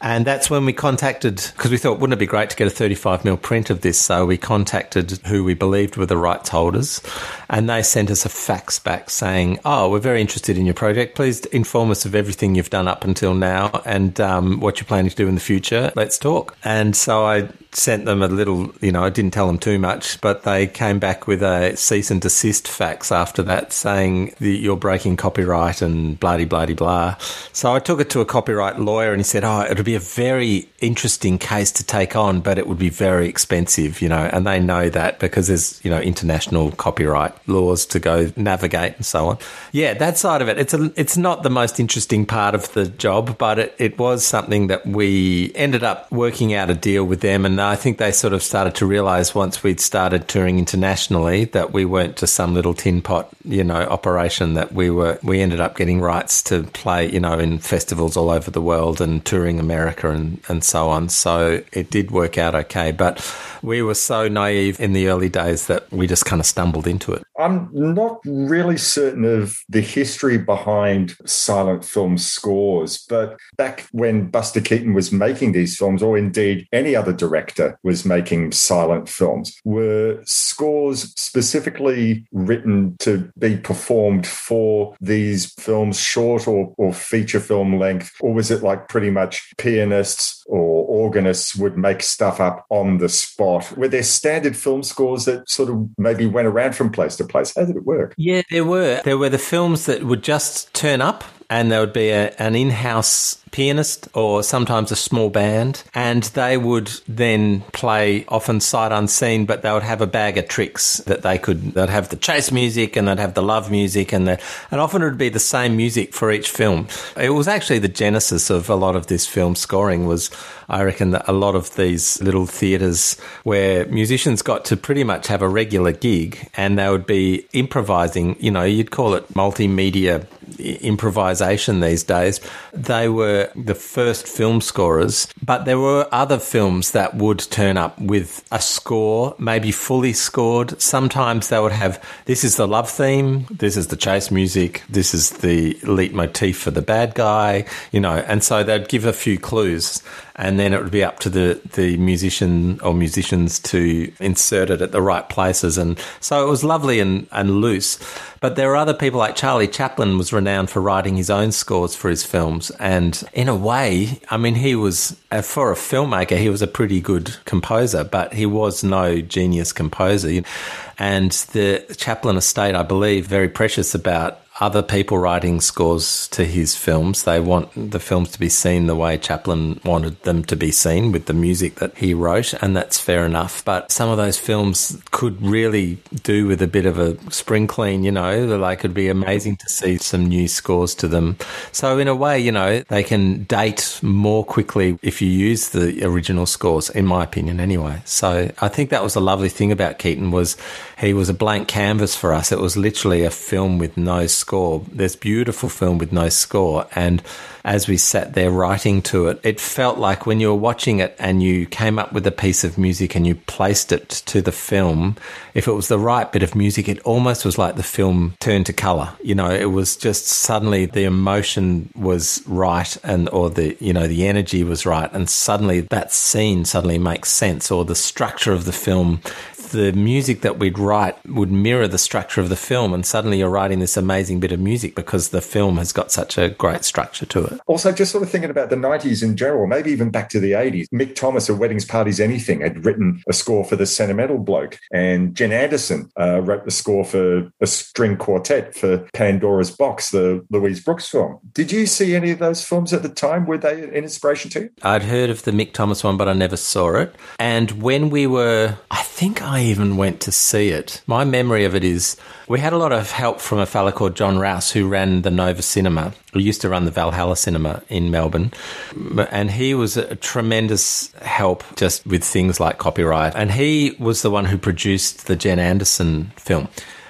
And that's when we contacted, because we thought, wouldn't it be great to get a 35 mil print of this? So we contacted who we believed were the rights holders, and they sent us a fax back saying, "Oh, we're very interested in your project. Please inform us of everything you've done up until now and um, what you're planning to do in the future. Let's talk." And so I sent them a little, you know, I didn't tell them too much, but they came back with a cease and desist fax after that saying that you're breaking copyright and blah, blah, blah, blah. So I took it to a copyright lawyer and he said, oh, it'll be a very interesting case to take on, but it would be very expensive, you know, and they know that because there's, you know, international copyright laws to go navigate and so on. Yeah, that side of it, it's a, it's not the most interesting part of the job, but it, it was something that we ended up working out a deal with them and I think they sort of started to realize once we'd started touring internationally that we weren't just some little tin pot, you know, operation that we were, we ended up getting rights to play, you know, in festivals all over the world and touring America and, and so on. So it did work out okay. But we were so naive in the early days that we just kind of stumbled into it. I'm not really certain of the history behind silent film scores, but back when Buster Keaton was making these films, or indeed any other director was making silent films. Were scores specifically written to be performed for these films, short or, or feature film length? Or was it like pretty much pianists or organists would make stuff up on the spot? Were there standard film scores that sort of maybe went around from place to place? How did it work? Yeah, there were. There were the films that would just turn up and there would be a, an in-house pianist or sometimes a small band, and they would then play often sight unseen, but they would have a bag of tricks that they could. They'd have the chase music and they'd have the love music, and the, and often it would be the same music for each film. It was actually the genesis of a lot of this film scoring. Was I reckon that a lot of these little theatres where musicians got to pretty much have a regular gig and they would be improvising. You know, you'd call it multimedia improvisation these days. They were the first film scorers, but there were other films that would turn up with a score, maybe fully scored. Sometimes they would have this is the love theme, this is the chase music, this is the leitmotif for the bad guy, you know, and so they'd give a few clues and then it would be up to the, the musician or musicians to insert it at the right places. And so it was lovely and, and loose. But there are other people like Charlie Chaplin was renowned for writing his own scores for his films. And in a way, I mean, he was, uh, for a filmmaker, he was a pretty good composer, but he was no genius composer. And the Chaplin estate, I believe, very precious about other people writing scores to his films. They want the films to be seen the way Chaplin wanted them to be seen with the music that he wrote, and that's fair enough. But some of those films could really do with a bit of a spring clean, you know, like it'd be amazing to see some new scores to them. So in a way, you know, they can date more quickly if you use the original scores, in my opinion anyway. So I think that was a lovely thing about Keaton was he was a blank canvas for us. It was literally a film with no score. This beautiful film with no score. And as we sat there writing to it, it felt like when you were watching it and you came up with a piece of music and you placed it to the film, if it was the right bit of music, it almost was like the film turned to color. You know, it was just suddenly the emotion was right and, or the, you know, the energy was right. And suddenly that scene suddenly makes sense or the structure of the film the music that we'd write would mirror the structure of the film, and suddenly you're writing this amazing bit of music because the film has got such a great structure to it. Also, just sort of thinking about the 90s in general, maybe even back to the 80s, Mick Thomas of Weddings, Parties, Anything had written a score for The Sentimental Bloke, and Jen Anderson uh, wrote the score for a string quartet for Pandora's Box, the Louise Brooks film. Did you see any of those films at the time? Were they an inspiration to you? I'd heard of the Mick Thomas one, but I never saw it. And when we were, I think I I even went to see it. My memory of it is we had a lot of help from a fellow called John Rouse who ran the Nova Cinema, who used to run the Valhalla Cinema in Melbourne. And he was a tremendous help just with things like copyright. And he was the one who produced the Jen Anderson film.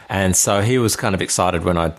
And so he was kind of excited when I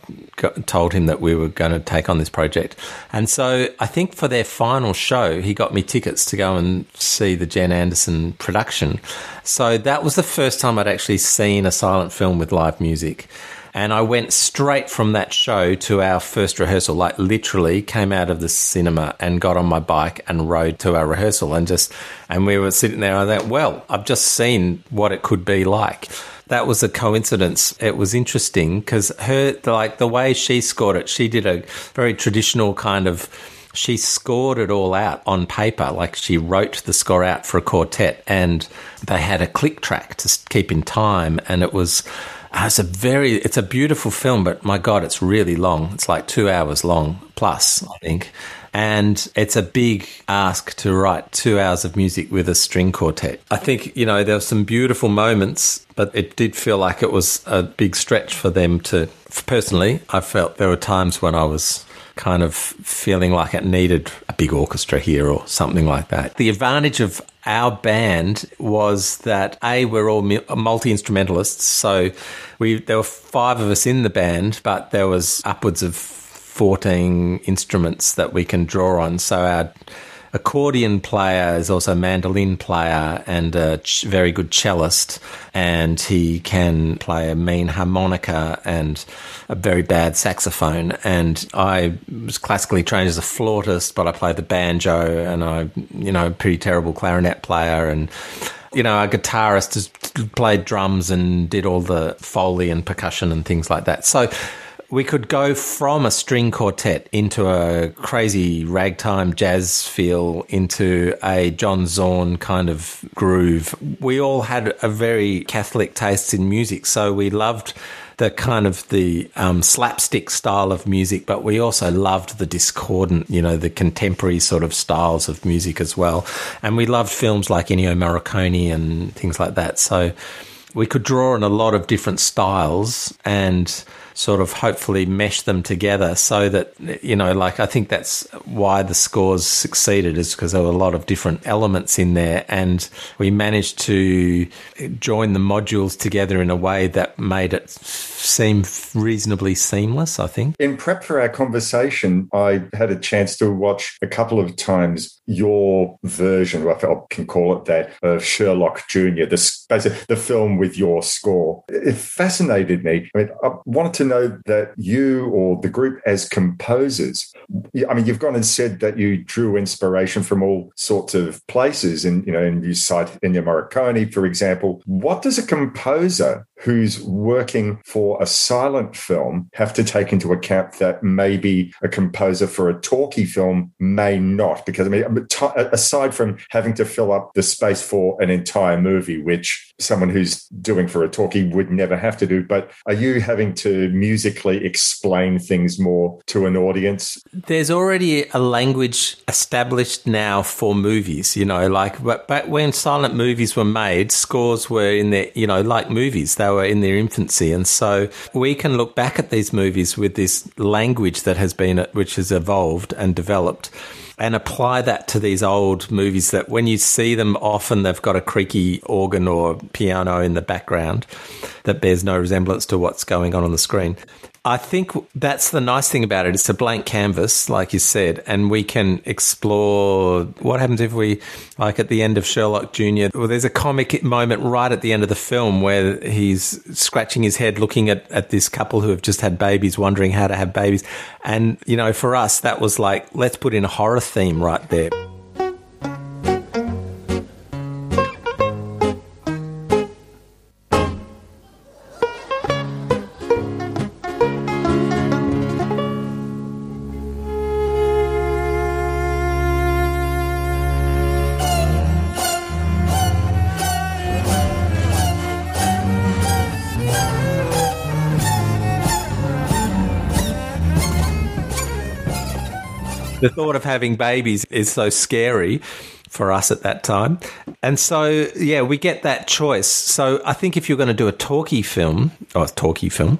told him that we were going to take on this project. And so I think for their final show, he got me tickets to go and see the Jen Anderson production. So that was the first time I'd actually seen a silent film with live music. And I went straight from that show to our first rehearsal, like literally came out of the cinema and got on my bike and rode to our rehearsal and just, and we were sitting there. I thought, well, I've just seen what it could be like that was a coincidence. It was interesting because her, like the way she scored it, she did a very traditional kind of she scored it all out on paper. Like she wrote the score out for a quartet and they had a click track to keep in time. And it was, uh, it's a very, it's a beautiful film, but my God, it's really long. It's like two hours long plus, I think. And it's a big ask to write two hours of music with a string quartet. I think, you know, there were some beautiful moments, but it did feel like it was a big stretch for them to. Personally, I felt there were times when I was kind of feeling like it needed a big orchestra here or something like that. The advantage of our band was that a we're all multi instrumentalists, so we there were five of us in the band, but there was upwards of 14 instruments that we can draw on. So our accordion player is also a mandolin player and a ch- very good cellist, and he can play a mean harmonica and a very bad saxophone. And I was classically trained as a flautist, but I played the banjo, and I, you know, pretty terrible clarinet player and you know, a guitarist just played drums and did all the foley and percussion and things like that. So we could go from a string quartet into a crazy ragtime jazz feel into a John Zorn kind of groove. We all had a very Catholic taste in music, so we loved the kind of the um, slapstick style of music, but we also loved the discordant, you know, the contemporary sort of styles of music as well. And we loved films like Ennio Morricone and things like that. So we could draw on a lot of different styles and sort of hopefully mesh them together so that, you know, like I think that's why the scores succeeded is because there were a lot of different elements in there and we managed to join the modules together in a way that made it seem reasonably seamless, I think. In prep for our conversation, I had a chance to watch a couple of times your version, if I can call it that, of Sherlock Jr., the, the film with your score. It fascinated me. I mean, I wanted to know that you or the group as composers, I mean, you've gone and said that you drew inspiration from all sorts of places, and you know, and you cite Ennio Morricone, for example. What does a composer who's working for a silent film have to take into account that maybe a composer for a talkie film may not? Because I mean, Um, aside from having to fill up the space for an entire movie, which someone who's doing for a talkie would never have to do, but are you having to musically explain things more to an audience? There's already a language established now for movies, you know, like back when silent movies were made, scores were in their, you know, like movies. They were in their infancy. And so we can look back at these movies with this language that has been, which has evolved and developed and apply that to these old movies that when you see them, often they've got a creaky organ or piano in the background that bears no resemblance to what's going on on the screen. I think that's the nice thing about it. It's a blank canvas, like you said, and we can explore what happens if we, like at the end of Sherlock Jr., well, there's a comic moment right at the end of the film where he's scratching his head looking at, at this couple who have just had babies, wondering how to have babies. And, you know, for us, that was like, let's put in a horror theme right there. The thought of having babies is so scary for us at that time. And so, yeah, we get that choice. So I think if you're going to do a talkie film, or a talkie film,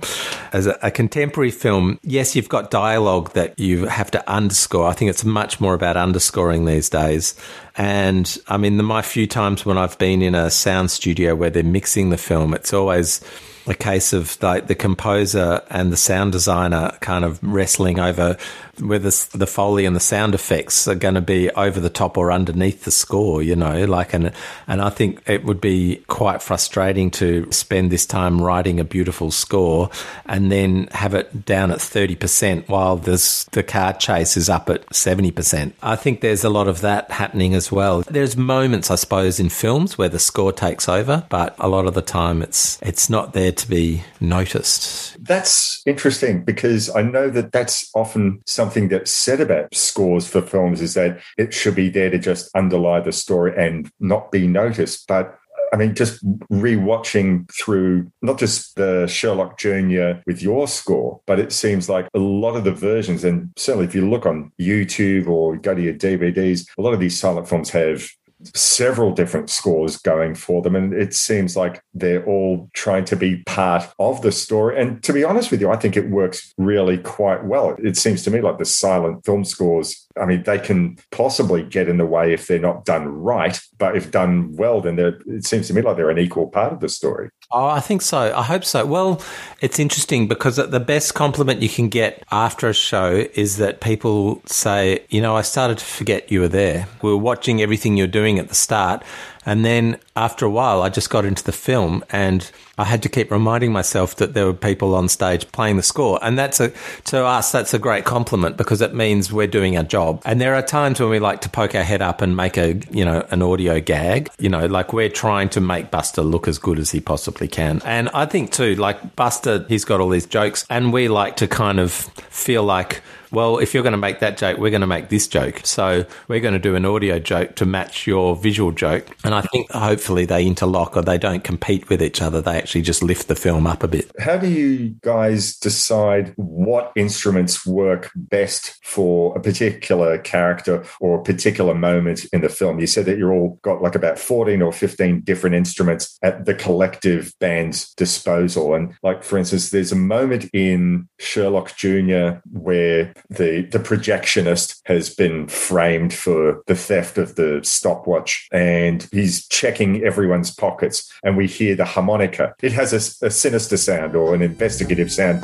as a, a contemporary film, yes, you've got dialogue that you have to underscore. I think it's much more about underscoring these days. And I mean, the, my few times when I've been in a sound studio where they're mixing the film, it's always a case of like the composer and the sound designer kind of wrestling over whether the foley and the sound effects are going to be over the top or underneath the score, you know, like, and, and I think it would be quite frustrating to spend this time writing a beautiful score and then have it down at 30% while this, the car chase is up at 70%. I think there's a lot of that happening as well. There's moments, I suppose, in films where the score takes over, but a lot of the time it's, it's not there to be noticed. That's interesting because I know that that's often something that's said about scores for films is that it should be there to just underlie the story and not be noticed. But I mean, just rewatching through not just the Sherlock Jr. with your score, but it seems like a lot of the versions, and certainly if you look on YouTube or go to your DVDs, a lot of these silent films have several different scores going for them. And it seems like they're all trying to be part of the story. And to be honest with you, I think it works really quite well. It seems to me like the silent film scores, I mean, they can possibly get in the way if they're not done right. But if done well, then it seems to me like they're an equal part of the story. Oh, I think so. I hope so. Well, it's interesting because the best compliment you can get after a show is that people say, you know, I started to forget you were there. We were watching everything you're doing at the start. And then after a while, I just got into the film and I had to keep reminding myself that there were people on stage playing the score. And that's a, to us, that's a great compliment because it means we're doing our job. And there are times when we like to poke our head up and make a, you know, an audio gag, you know, like we're trying to make Buster look as good as he possibly can. And I think too, like Buster, he's got all these jokes and we like to kind of feel like, well, if you're going to make that joke, we're going to make this joke. So we're going to do an audio joke to match your visual joke. And I think hopefully they interlock or they don't compete with each other. They actually just lift the film up a bit. How do you guys decide what instruments work best for a particular character or a particular moment in the film? You said that you're all got like about 14 or 15 different instruments at the collective band's disposal. And like, for instance, there's a moment in Sherlock Jr. where the the projectionist has been framed for the theft of the stopwatch and he's checking everyone's pockets and we hear the harmonica. It has a, a sinister sound or an investigative sound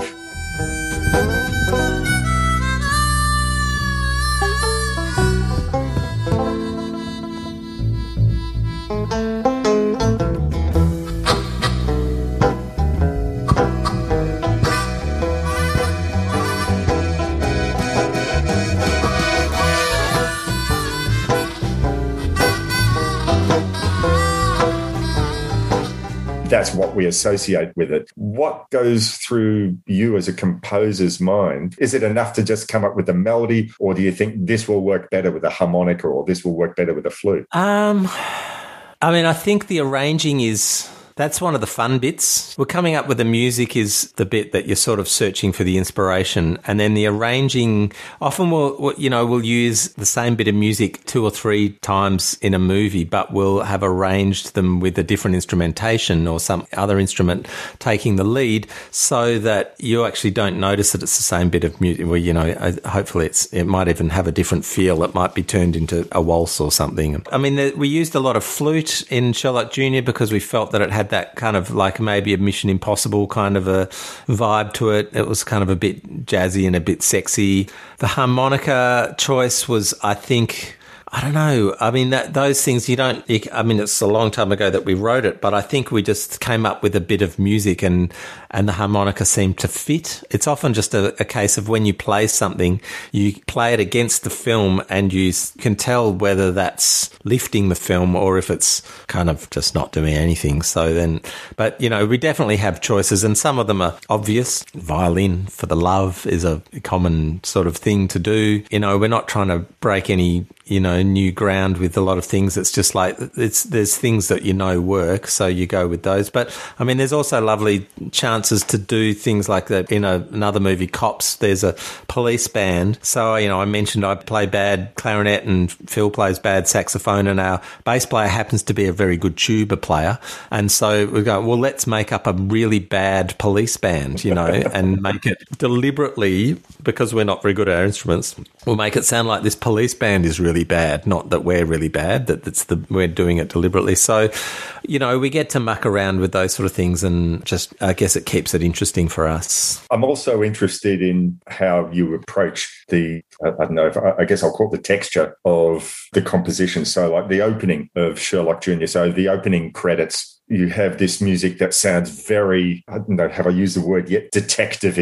associate with it. What goes through you as a composer's mind? Is it enough to just come up with a melody, or do you think this will work better with a harmonica, or this will work better with a flute? Um, I mean, I think the arranging is that's one of the fun bits. We're coming up with the music is the bit that you're sort of searching for the inspiration, and then the arranging. Often we'll, you know, we'll use the same bit of music two or three times in a movie, but we'll have arranged them with a different instrumentation or some other instrument taking the lead, so that you actually don't notice that it's the same bit of music. Well, you know, uh, hopefully it's it might even have a different feel. It might be turned into a waltz or something. I mean, we used a lot of flute in Sherlock Junior because we felt that it had had that kind of like maybe a Mission Impossible kind of a vibe to it. It was kind of a bit jazzy and a bit sexy. The harmonica choice was, I think, I don't know. I mean, that, those things you don't. I mean, it's a long time ago that we wrote it, but I think we just came up with a bit of music, and and the harmonica seemed to fit. It's often just a, a case of when you play something, you play it against the film, and you can tell whether that's lifting the film or if it's kind of just not doing anything. So then, but you know, we definitely have choices, and some of them are obvious. Violin for the love is a common sort of thing to do. You know, we're not trying to break any you know new ground with a lot of things. It's just like it's there's things that you know work, so you go with those. But I mean, there's also lovely chance chances to do things like that in a, another movie, Cops. There's a police band. So, you know, I mentioned I play bad clarinet and Phil plays bad saxophone and our bass player happens to be a very good tuba player. And so we go, well, let's make up a really bad police band, you know, and make it deliberately because we're not very good at our instruments. We'll make it sound like this police band is really bad, not that we're really bad, that it's the, we're doing it deliberately. So, you know, we get to muck around with those sort of things and just, I guess it keeps it interesting for us. I'm also interested in how you approach the, I don't know, if, I guess I'll call it the texture of the composition. So, like the opening of Sherlock Jr., so the opening credits you have this music that sounds very, I don't know, have I used the word yet, detective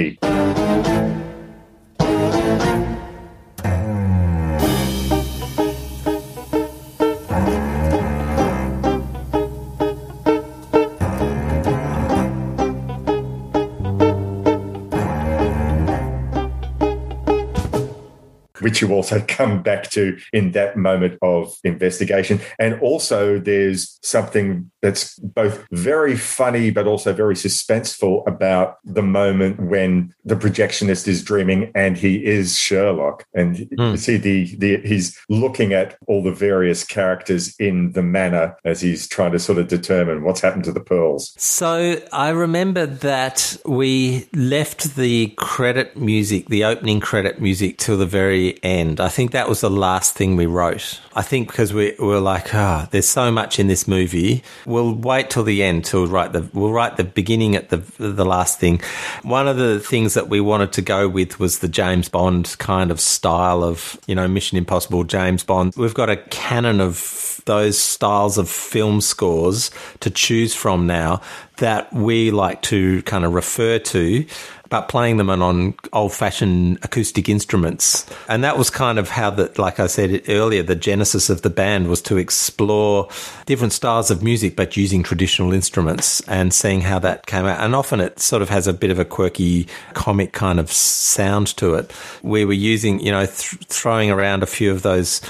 which you also come back to in that moment of investigation. And also, there's something that's both very funny but also very suspenseful about the moment when the projectionist is dreaming and he is Sherlock. And mm. you see the, the he's looking at all the various characters in the manner as he's trying to sort of determine what's happened to the pearls. So I remember that we left the credit music, the opening credit music till the very end. I think that was the last thing we wrote. I think because we were like, ah, oh, there's so much in this movie. We'll wait till the end to write the. We'll write the beginning at the the last thing. One of the things that we wanted to go with was the James Bond kind of style of you know Mission Impossible, James Bond. We've got a canon of those styles of film scores to choose from now that we like to kind of refer to but playing them on old fashioned acoustic instruments. And that was kind of how that, like I said earlier, the genesis of the band was to explore different styles of music, but using traditional instruments and seeing how that came out. And often it sort of has a bit of a quirky comic kind of sound to it. We were using, you know, th- throwing around a few of those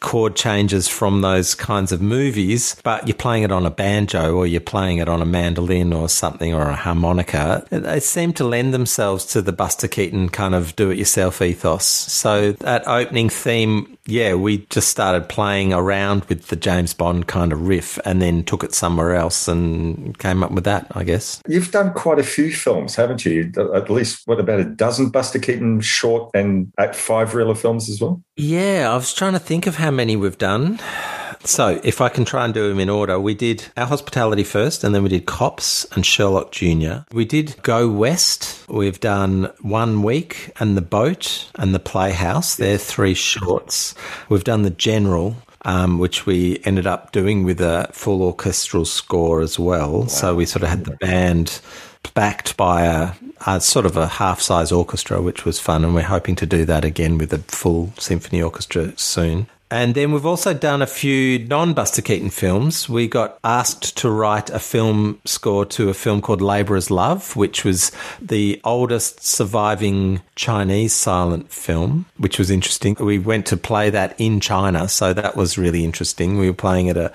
chord changes from those kinds of movies, but you're playing it on a banjo or you're playing it on a mandolin or something or a harmonica. They seem to lend themselves to the Buster Keaton kind of do it yourself ethos. So that opening theme yeah, we just started playing around with the James Bond kind of riff and then took it somewhere else and came up with that, I guess. You've done quite a few films, haven't you? At least, what, about a dozen Buster Keaton short and five reeler films as well? Yeah, I was trying to think of how many we've done. So, if I can try and do them in order, we did Our Hospitality first, and then we did Cops and Sherlock Jr. We did Go West. We've done One Week and The Boat and The Playhouse. They're three shorts. We've done The General. Um, which we ended up doing with a full orchestral score as well. Wow. So we sort of had the band backed by a, a, sort of a half size orchestra, which was fun. And we're hoping to do that again with a full symphony orchestra soon. And then we've also done a few non Buster Keaton films. We got asked to write a film score to a film called Labourer's Love, which was the oldest surviving Chinese silent film, which was interesting. We went to play that in China, so that was really interesting. We were playing at a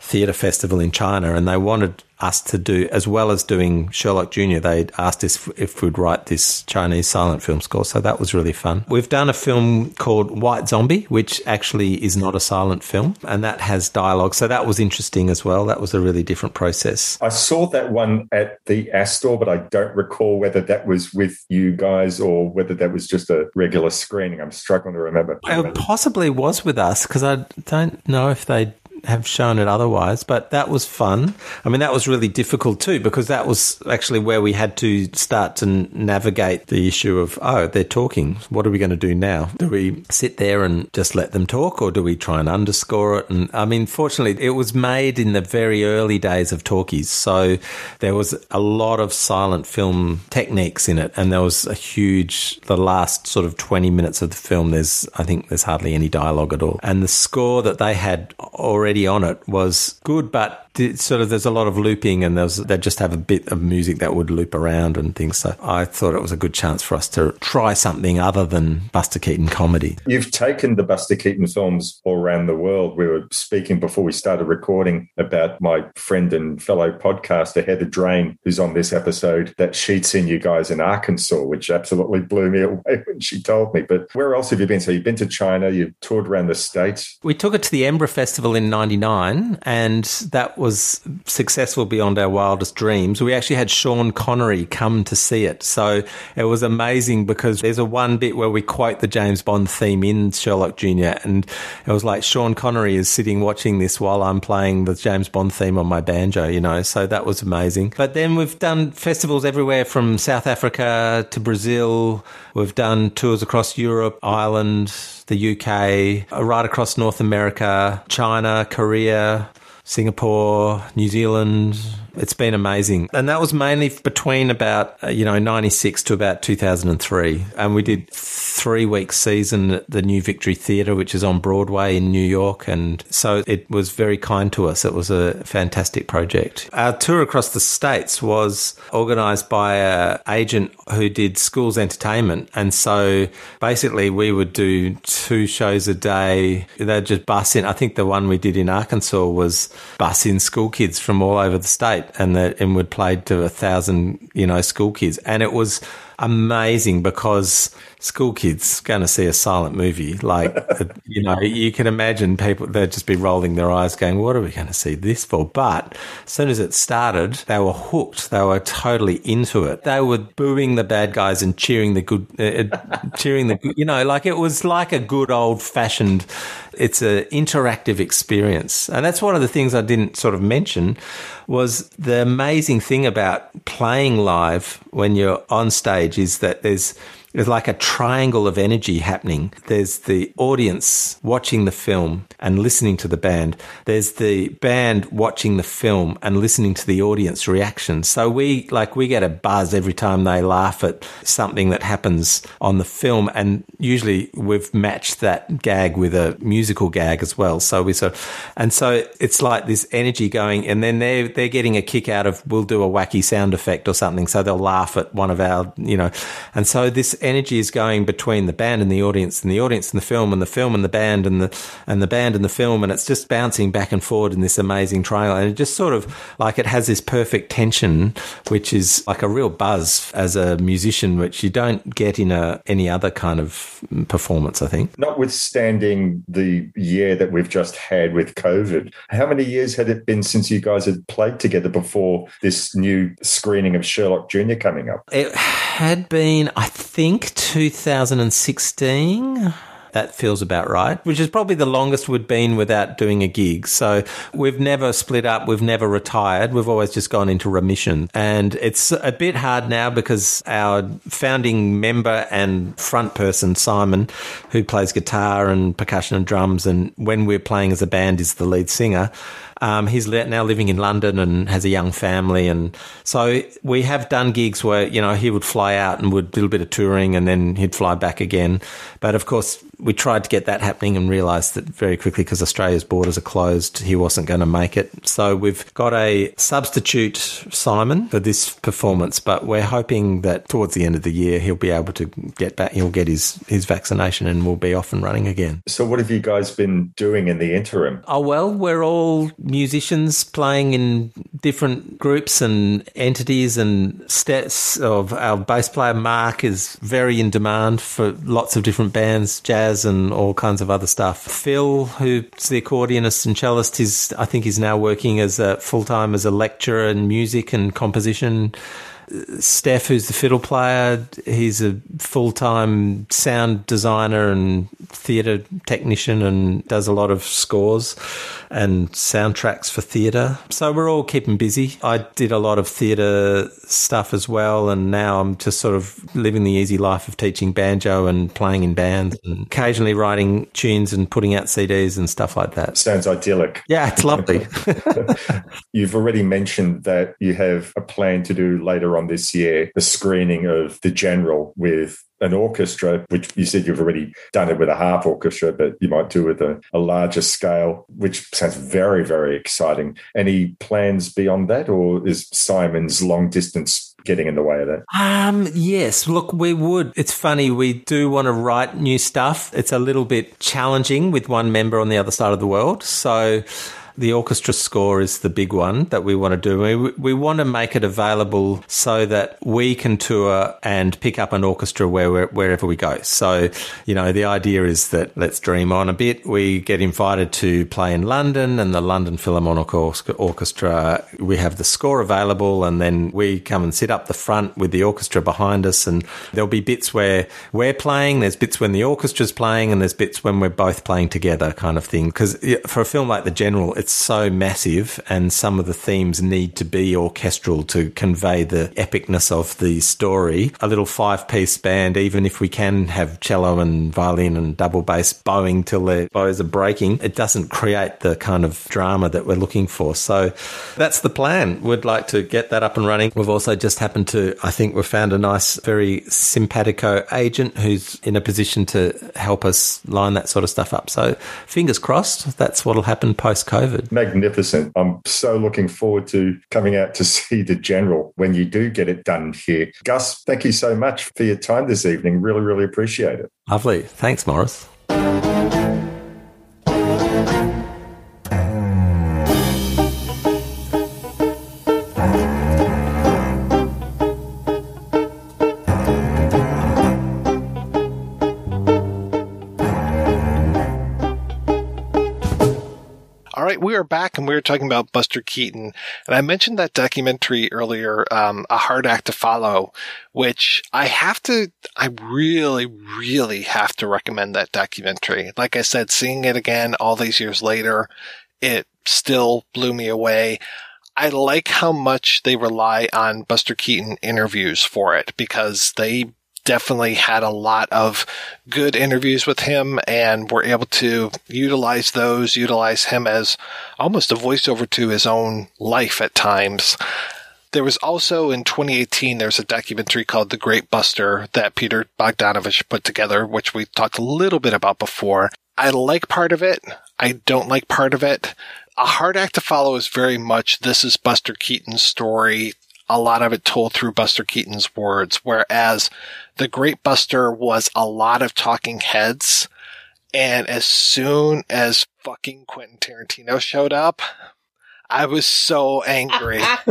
theatre festival in China, and they wanted us to do, as well as doing Sherlock Jr., they asked us if, if, we'd write this Chinese silent film score. So that was really fun. We've done a film called White Zombie, which actually is not a silent film, and that has dialogue. So that was interesting as well. That was a really different process. I saw that one at the Astor, but I don't recall whether that was with you guys or whether that was just a regular screening. I'm struggling to remember. It possibly was with us because I don't know if they have shown it otherwise. But that was fun. I mean, that was really difficult too because that was actually where we had to start to navigate the issue of oh, they're talking. What are we going to do now? Do we sit there and just let them talk, or do we try and underscore it? And I mean, fortunately, it was made in the very early days of talkies, so there was a lot of silent film techniques in it, and there was a huge. The last sort of twenty minutes of the film, there's I think there's hardly any dialogue at all, and the score that they had already already on it was good, but sort of there's a lot of looping and there's they just have a bit of music that would loop around and things. So I thought it was a good chance for us to try something other than Buster Keaton comedy. You've taken the Buster Keaton films all around the world. We were speaking before we started recording about my friend and fellow podcaster Heather Drain, who's on this episode, that she'd seen you guys in Arkansas, which absolutely blew me away when she told me. But where else have you been? So you've been to China, you've toured around the States. We took it to the Edinburgh Festival in 99 and that was successful beyond our wildest dreams. We actually had Sean Connery come to see it. So it was amazing because there's a one bit where we quote the James Bond theme in Sherlock Jr. And it was like Sean Connery is sitting watching this while I'm playing the James Bond theme on my banjo, you know. So that was amazing. But then we've done festivals everywhere from South Africa to Brazil. We've done tours across Europe, Ireland, the UK, right across North America, China, Korea, Singapore, New Zealand. It's been amazing. And that was mainly between about, uh, you know, 96 to about 2003. And we did three week season at the New Victory Theatre, which is on Broadway in New York. And so it was very kind to us. It was a fantastic project. Our tour across the States was organised by an agent who did schools entertainment. And so basically we would do two shows a day. They'd just bus in. I think the one we did in Arkansas was bus in school kids from all over the state and that and would play to a thousand, you know, school kids. And it was amazing because school kids going to see a silent movie, like, you know, you can imagine people, they'd just be rolling their eyes going, what are we going to see this for? But as soon as it started, they were hooked. They were totally into it. They were booing the bad guys and cheering the good, uh, uh cheering the good, you know, like it was like a good old fashioned, it's an interactive experience. And that's one of the things I didn't sort of mention was the amazing thing about playing live when you're on stage is that there's, there's like a triangle of energy happening. There's the audience watching the film and listening to the band. There's the band watching the film and listening to the audience reaction. So we like we get a buzz every time they laugh at something that happens on the film, and usually we've matched that gag with a musical gag as well. So we sort of, and so it's like this energy going, and then they're they're getting a kick out of we'll do a wacky sound effect or something, so they'll laugh at one of our you know, and so this energy is going between the band and the audience, and the audience and the film, and the film and the band, and the and the band and the film, and it's just bouncing back and forward in this amazing triangle, and it just sort of like it has this perfect tension, which is like a real buzz as a musician, which you don't get in a any other kind of performance. I think. Notwithstanding the year that we've just had with COVID, how many years had it been since you guys had played together before this new screening of Sherlock Junior coming up? It had been, I think, 2016. That feels about right, which is probably the longest we'd been without doing a gig. So we've never split up. We've never retired. We've always just gone into remission. And it's a bit hard now because our founding member and front person, Simon, who plays guitar and percussion and drums, and when we're playing as a band is the lead singer. Um, he's now living in London and has a young family, and so we have done gigs where you know he would fly out and would do a little bit of touring, and then he'd fly back again. But of course, we tried to get that happening and realised that very quickly because Australia's borders are closed, he wasn't going to make it. So we've got a substitute Simon for this performance, but we're hoping that towards the end of the year he'll be able to get back. He'll get his his vaccination and we'll be off and running again. So what have you guys been doing in the interim? Oh well, we're all musicians playing in different groups and entities and stats of our bass player Mark is very in demand for lots of different bands, jazz and all kinds of other stuff. Phil, who's the accordionist and cellist, is I think he's now working as a full time as a lecturer in music and composition. Steph, who's the fiddle player, he's a full time sound designer and theatre technician and does a lot of scores and soundtracks for theatre. So we're all keeping busy. I did a lot of theatre stuff as well, and now I'm just sort of living the easy life of teaching banjo and playing in bands and occasionally writing tunes and putting out CDs and stuff like that. Sounds idyllic. Yeah, it's lovely. You've already mentioned that you have a plan to do later on this year the screening of The General with an orchestra, which you said you've already done it with a half orchestra, but you might do with a, a larger scale, which sounds very, very exciting. Any plans beyond that, or is Simon's long distance getting in the way of that? Um, yes. Look, we would. It's funny. We do want to write new stuff. It's a little bit challenging with one member on the other side of the world. So the orchestra score is the big one that we want to do. We, we want to make it available so that we can tour and pick up an orchestra where, wherever we go. So, you know, the idea is that let's dream on a bit. We get invited to play in London and the London Philharmonic Orchestra. We have the score available and then we come and sit up the front with the orchestra behind us. And there'll be bits where we're playing, there's bits when the orchestra's playing, and there's bits when we're both playing together kind of thing. Because for a film like The General, it's so massive, and some of the themes need to be orchestral to convey the epicness of the story. A little five piece band, even if we can have cello and violin and double bass bowing till their bows are breaking, it doesn't create the kind of drama that we're looking for. So that's the plan. We'd like to get that up and running. We've also just happened to, I think we've found a nice, very simpatico agent who's in a position to help us line that sort of stuff up. So fingers crossed, that's what'll happen post COVID. Magnificent. I'm so looking forward to coming out to see the general when you do get it done here. Gus, thank you so much for your time this evening. Really, really appreciate it. Lovely. Thanks, Maurice. Right, we are back and we were talking about Buster Keaton. And I mentioned that documentary earlier, um, A Hard Act to Follow, which I have to, I really, really have to recommend that documentary. Like I said, seeing it again all these years later, it still blew me away. I like how much they rely on Buster Keaton interviews for it because they definitely had a lot of good interviews with him and were able to utilize those, utilize him as almost a voiceover to his own life at times. There was also in 2018, there's a documentary called The Great Buster that Peter Bogdanovich put together, which we talked a little bit about before. I like part of it. I don't like part of it. A Hard Act to Follow is very much this is Buster Keaton's story a lot of it told through Buster Keaton's words, whereas The Great Buster was a lot of talking heads. And as soon as fucking Quentin Tarantino showed up, I was so angry.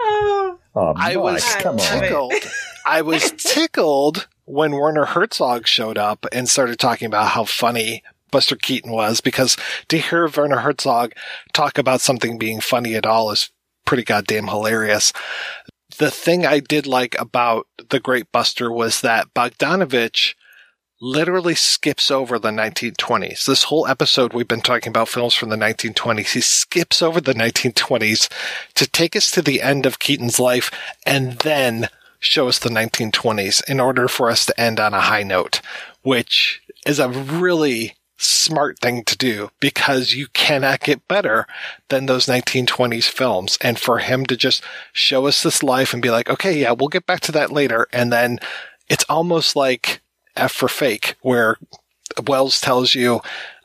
oh, I was come tickled. I was tickled when Werner Herzog showed up and started talking about how funny Buster Keaton was because to hear Werner Herzog talk about something being funny at all is pretty goddamn hilarious. The thing I did like about The Great Buster was that Bogdanovich literally skips over the 1920s. This whole episode we've been talking about films from the 1920s. He skips over the 1920s to take us to the end of Keaton's life and then show us the 1920s in order for us to end on a high note, which is a really smart thing to do because you cannot get better than those 1920s films. And for him to just show us this life and be like, okay, yeah, we'll get back to that later. And then it's almost like F for fake where Welles tells you,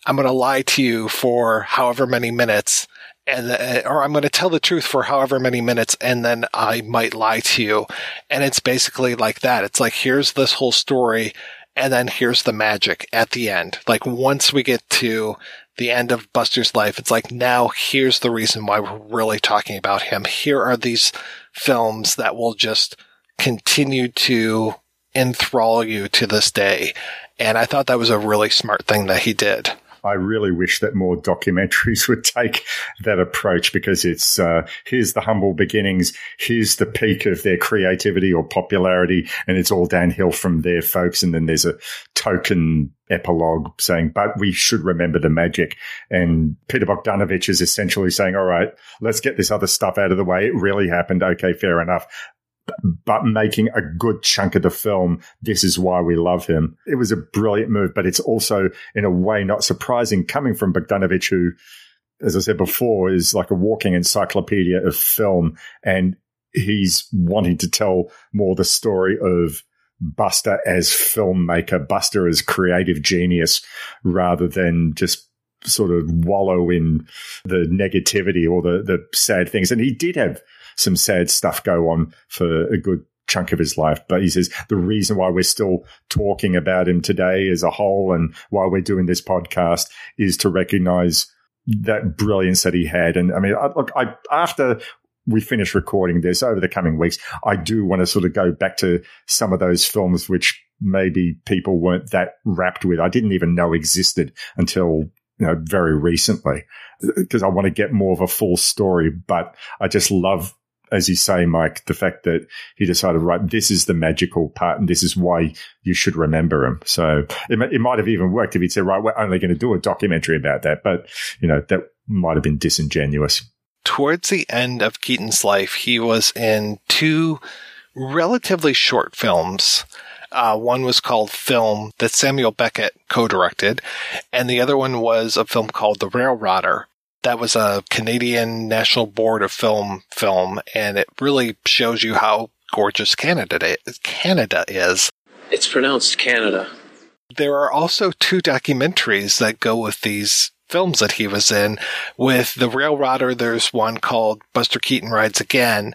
I'm going to lie to you for however many minutes and uh, or I'm going to tell the truth for however many minutes and then I might lie to you. And it's basically like that. It's like here's this whole story and then here's the magic at the end. Like once we get to the end of Buster's life, it's like now here's the reason why we're really talking about him. Here are these films that will just continue to enthrall you to this day. And I thought that was a really smart thing that he did. I really wish that more documentaries would take that approach because it's uh, here's the humble beginnings, here's the peak of their creativity or popularity, and it's all downhill from there, folks. And then there's a token epilogue saying, but we should remember the magic. And Peter Bogdanovich is essentially saying, all right, let's get this other stuff out of the way. It really happened. Okay, fair enough but making a good chunk of the film. This is why we love him. It was a brilliant move, but it's also in a way not surprising coming from Bogdanovich, who, as I said before, is like a walking encyclopedia of film. And he's wanting to tell more the story of Buster as filmmaker, Buster as creative genius, rather than just sort of wallow in the negativity or the, the sad things. And he did have some sad stuff go on for a good chunk of his life. But he says the reason why we're still talking about him today as a whole and why we're doing this podcast is to recognize that brilliance that he had. And I mean, I, look, I, after we finish recording this over the coming weeks, I do want to sort of go back to some of those films which maybe people weren't that wrapped with. I didn't even know existed until you know very recently because I want to get more of a full story. But I just love as you say, Mike, the fact that he decided, right, this is the magical part and this is why you should remember him. So it, it might have even worked if he'd said, right, we're only going to do a documentary about that. But, you know, that might have been disingenuous. Towards the end of Keaton's life, he was in two relatively short films. Uh, one was called Film that Samuel Beckett co-directed, and the other one was a film called The Railrodder that was a Canadian National Board of Film film, and it really shows you how gorgeous Canada Canada is. It's pronounced Canada. There are also two documentaries that go with these films that he was in. With the Railrodder, there's one called Buster Keaton Rides Again.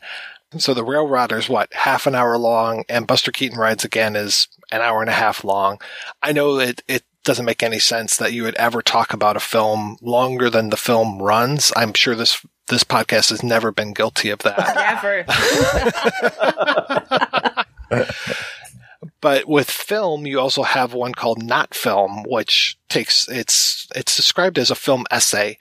So the Railrodder is what half an hour long, and Buster Keaton Rides Again is an hour and a half long. I know it it doesn't make any sense that you would ever talk about a film longer than the film runs. I'm sure this this podcast has never been guilty of that. Never. but with film, you also have one called Not Film, which takes it's it's described as a film essay.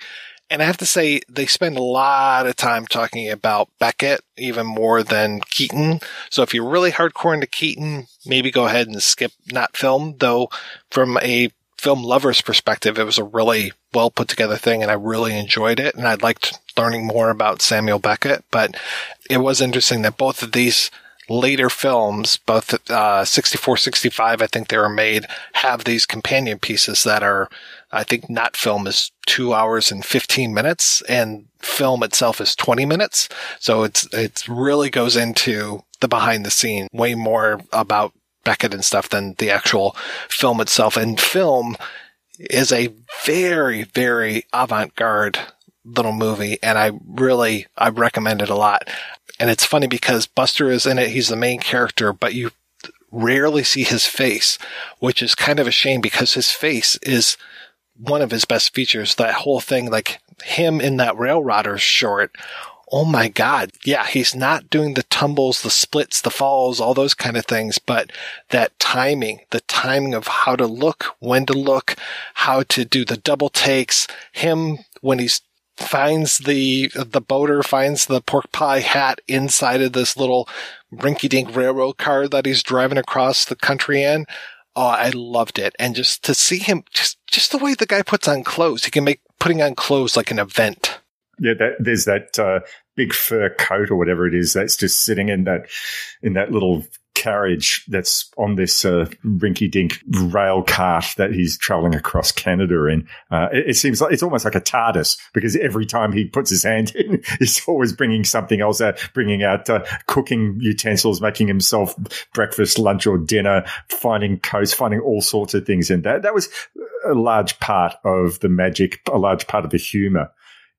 And I have to say, they spend a lot of time talking about Beckett, even more than Keaton. So if you're really hardcore into Keaton, maybe go ahead and skip not film, though from a film lover's perspective, it was a really well put together thing and I really enjoyed it. And I liked learning more about Samuel Beckett, but it was interesting that both of these later films, both uh, 64, 65, I think they were made, have these companion pieces that are I think not film is two hours and 15 minutes and film itself is 20 minutes. So it's, it really goes into the behind the scene way more about Beckett and stuff than the actual film itself. And film is a very, very avant-garde little movie. And I really, I recommend it a lot. And it's funny because Buster is in it. He's the main character, but you rarely see his face, which is kind of a shame because his face is one of his best features. That whole thing, like him in that Railrodder short. Oh my God. Yeah. He's not doing the tumbles, the splits, the falls, all those kind of things, but that timing, the timing of how to look, when to look, how to do the double takes, him when he's finds the the boater finds the pork pie hat inside of this little rinky dink railroad car that he's driving across the country in. Oh, I loved it. And just to see him, just, just the way the guy puts on clothes, he can make putting on clothes like an event. Yeah, that, there's that uh, big fur coat or whatever it is that's just sitting in that in that little carriage that's on this uh, rinky-dink rail cart that he's traveling across Canada in. Uh, it, it, seems like it's almost like a TARDIS because every time he puts his hand in, he's always bringing something else out, bringing out uh, cooking utensils, making himself breakfast, lunch, or dinner, finding coats, finding all sorts of things in that. That was a large part of the magic, a large part of the humor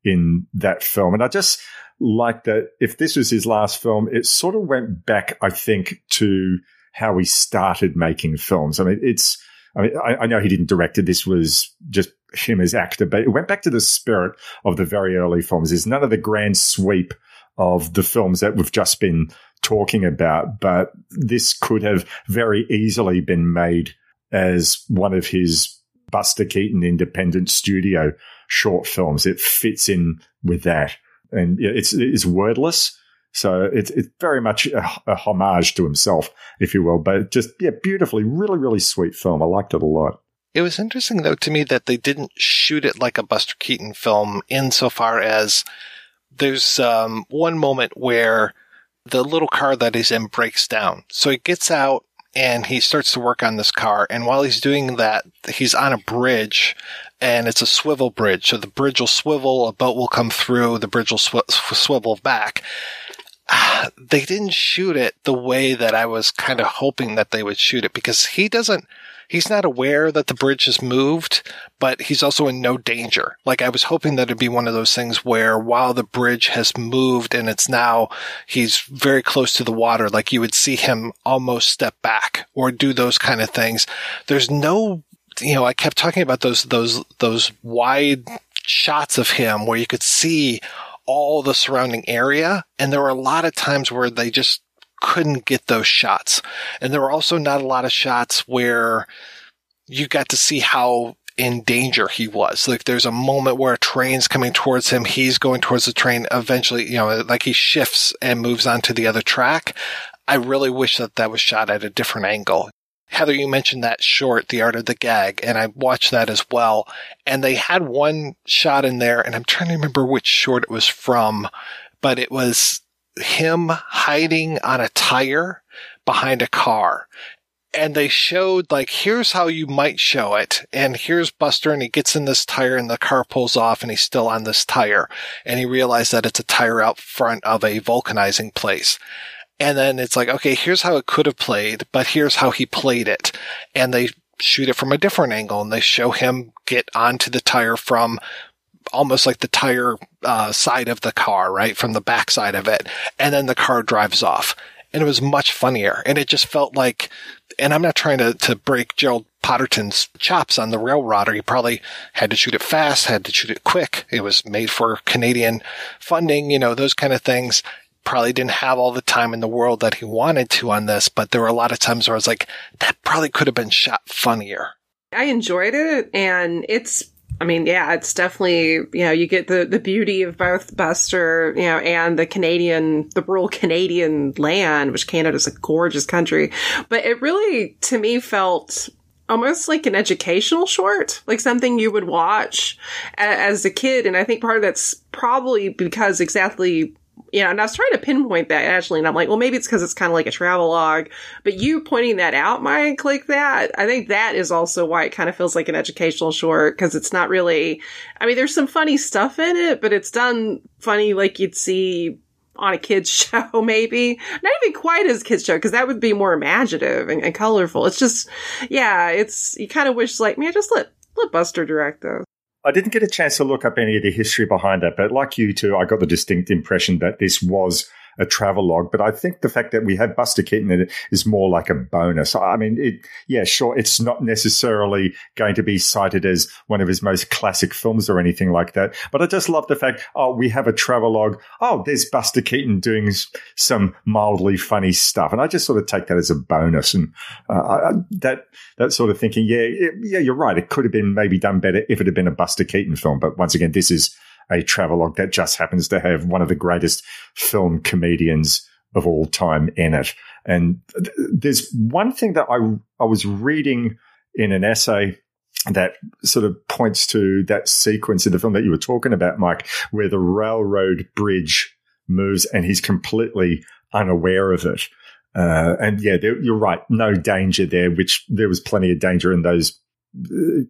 in that film. And I just, like that if this was his last film, it sort of went back, I think, to how he started making films. I mean, it's, I mean, I, I know he didn't direct it. This was just him as actor, but it went back to the spirit of the very early films. There's none of the grand sweep of the films that we've just been talking about, but this could have very easily been made as one of his Buster Keaton independent studio short films. It fits in with that and it's it's wordless. So it's it's very much a, a, homage to himself, if you will. But just yeah, beautifully, really, really sweet film. I liked it a lot. It was interesting though to me that they didn't shoot it like a Buster Keaton film, insofar as there's um, one moment where the little car that he's in breaks down. So he gets out and he starts to work on this car. And while he's doing that, he's on a bridge and it's a swivel bridge. So the bridge will swivel, a boat will come through, the bridge will sw- swivel back. uh, they didn't shoot it the way that I was kind of hoping that they would shoot it because he doesn't, he's not aware that the bridge has moved, but he's also in no danger. Like I was hoping that it'd be one of those things where while the bridge has moved and it's now, he's very close to the water, like you would see him almost step back or do those kind of things. There's no, you know, I kept talking about those, those, those wide shots of him where you could see all the surrounding area. And there were a lot of times where they just couldn't get those shots. And there were also not a lot of shots where you got to see how in danger he was. Like there's a moment where a train's coming towards him. He's going towards the train. Eventually, you know, like he shifts and moves onto the other track. I really wish that that was shot at a different angle. Heather, you mentioned that short, The Art of the Gag, and I watched that as well. And they had one shot in there, and I'm trying to remember which short it was from, but it was him hiding on a tire behind a car. And they showed like, here's how you might show it. And here's Buster and he gets in this tire and the car pulls off and he's still on this tire. And he realized that it's a tire out front of a vulcanizing place. And then it's like, okay, here's how it could have played, but here's how he played it. And they shoot it from a different angle and they show him get onto the tire from almost like the tire uh, side of the car, right? From the back side of it. And then the car drives off. And it was much funnier. And it just felt like, and I'm not trying to, to break Gerald Potterton's chops on the railrodder. He probably had to shoot it fast, had to shoot it quick. It was made for Canadian funding, you know, those kind of things probably didn't have all the time in the world that he wanted to on this, but there were a lot of times where I was like, that probably could have been shot funnier. I enjoyed it and it's I mean, yeah, it's definitely, you know, you get the, the beauty of both Buster, you know, and the Canadian, the rural Canadian land, which Canada's a gorgeous country. But it really, to me, felt almost like an educational short, like something you would watch as a kid. And I think part of that's probably because exactly yeah, and I was trying to pinpoint that actually, and I'm like, well, maybe it's because it's kind of like a travel log. But you pointing that out, Mike, like that, I think that is also why it kind of feels like an educational short because it's not really. I mean, there's some funny stuff in it, but it's done funny like you'd see on a kids show, maybe not even quite as kids show because that would be more imaginative and, and colorful. It's just, yeah, it's you kind of wish like, man, just let let Buster direct those. I didn't get a chance to look up any of the history behind that, but like you two, I got the distinct impression that this was a travel log. But I think the fact that we have Buster Keaton in it is more like a bonus. I mean, it, yeah, sure, it's not necessarily going to be cited as one of his most classic films or anything like that. But I just love the fact, oh, we have a travel log. Oh, there's Buster Keaton doing some mildly funny stuff. And I just sort of take that as a bonus. And uh, I, that, that sort of thinking, yeah, yeah, you're right. It could have been maybe done better if it had been a Buster Keaton film. But once again, this is a travelogue that just happens to have one of the greatest film comedians of all time in it. And th- there's one thing that I, I was reading in an essay that sort of points to that sequence in the film that you were talking about, Mike, where the railroad bridge moves and he's completely unaware of it. Uh, and yeah, there, you're right. No danger there, which there was plenty of danger in those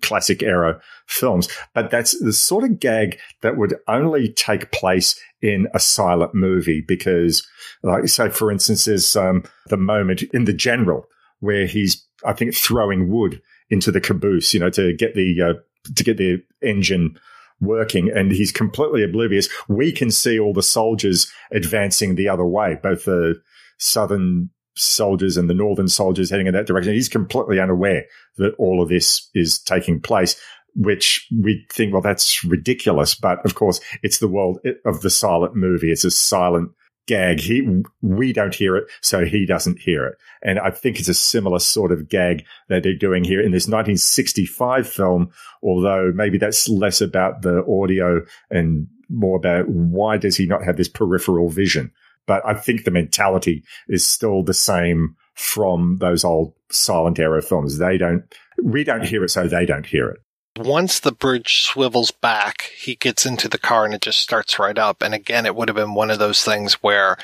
classic era films. But that's the sort of gag that would only take place in a silent movie because, like, say, for instance, there's um, the moment in The General where he's, I think, throwing wood into the caboose, you know, to get the uh, to get the engine working and he's completely oblivious. We can see all the soldiers advancing the other way, both the southern soldiers and the northern soldiers heading in that direction. He's completely unaware that all of this is taking place, which we think, well, that's ridiculous. But of course, it's the world of the silent movie. It's a silent gag. He, we don't hear it, so he doesn't hear it. And I think it's a similar sort of gag that they're doing here in this 1965 film, although maybe that's less about the audio and more about why does he not have this peripheral vision? But I think the mentality is still the same from those old silent era films. They don't, we don't hear it, so they don't hear it. Once the bridge swivels back, he gets into the car and it just starts right up. And again, it would have been one of those things where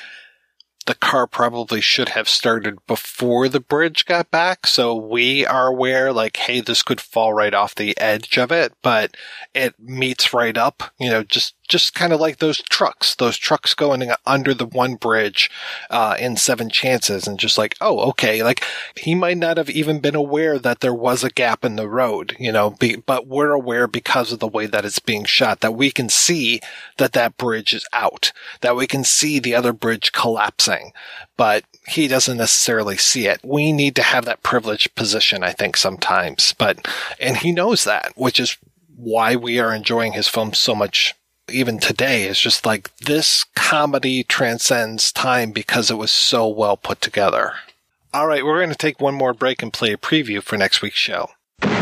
the car probably should have started before the bridge got back. So we are aware, like, hey, this could fall right off the edge of it, but it meets right up, you know, just just kind of like those trucks, those trucks going under the one bridge uh, in Seven Chances, and just like, oh, okay, like he might not have even been aware that there was a gap in the road, you know, be, but we're aware because of the way that it's being shot that we can see that that bridge is out, that we can see the other bridge collapsing, but he doesn't necessarily see it. We need to have that privileged position, I think, sometimes, but, and he knows that, which is why we are enjoying his films so much even today is just like this comedy transcends time because it was so well put together. All right, we're going to take one more break and play a preview for next week's show. Kelly!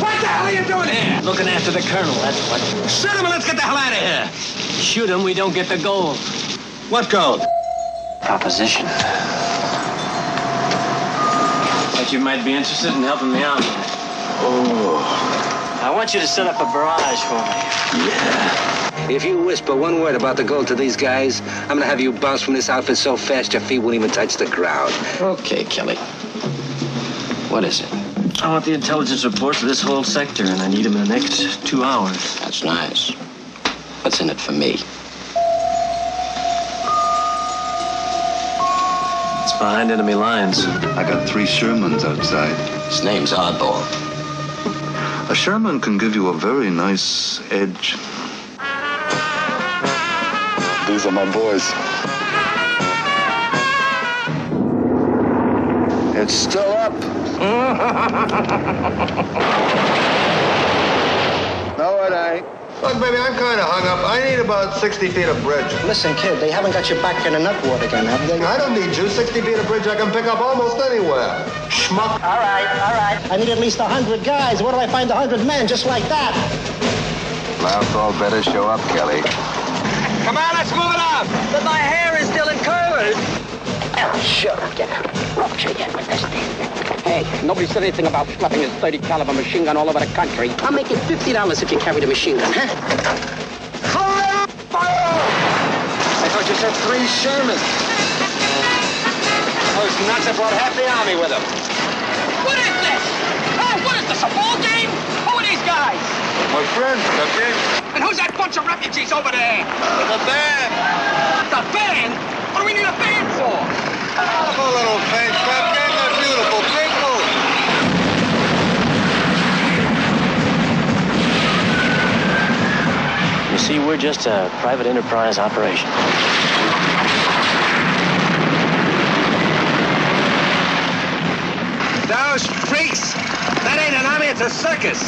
What the hell are you doing here? Looking after the colonel, that's what. Shoot him and let's get the hell out of here. Shoot him, we don't get the gold. What gold? Proposition. But you might be interested in helping me out. Oh. I want you to set up a barrage for me. Yeah. If you whisper one word about the gold to these guys, I'm gonna have you bounce from this outfit so fast your feet won't even touch the ground. Okay, Kelly. What is it? I want the intelligence report for this whole sector, and I need them in the next two hours. That's nice. What's in it for me? It's behind enemy lines. I got three Shermans outside. His name's Oddball. A Sherman can give you a very nice edge. These are my boys. It's still up. no, it ain't. Look, baby, I'm kind of hung up. I need about 60 feet of bridge. Listen, kid, they haven't got your back in a nut wart again, have they? I don't need you. 60 feet of bridge I can pick up almost anywhere. Schmuck. All right, all right. I need at least 100 guys. Where do I find 100 men just like that? Last all better show up, Kelly. Come on, let's move it up. But my hair is still in curls. Shut up. Get out. Shut up with this thing. Hey, nobody said anything about schlepping his 30 caliber machine gun all over the country. I'll make you $50 if you carry the machine gun, huh? Fire! I thought you said three Shermans. Those nuts have brought half the army with them. What is this? Oh, what is this, a ball game? Who are these guys? My friends, Captain. And who's that bunch of refugees over there? The band. The band? What do we need a band for? Have a little faith, Captain. They're beautiful people. You see, we're just a private enterprise operation. Those freaks! That ain't an army, it's a circus.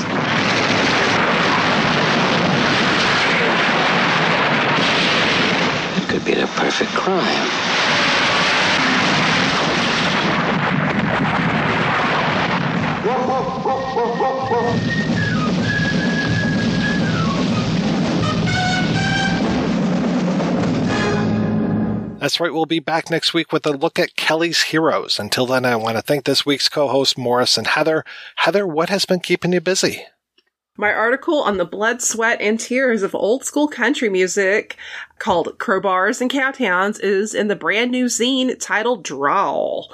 It crime. That's right. We'll be back next week with a look at Kelly's heroes. Until then, I want to thank this week's co-host Maurice and Heather. Heather, what has been keeping you busy? My article on the blood, sweat, and tears of old school country music called Crowbars and Cowtowns is in the brand new zine titled Draw.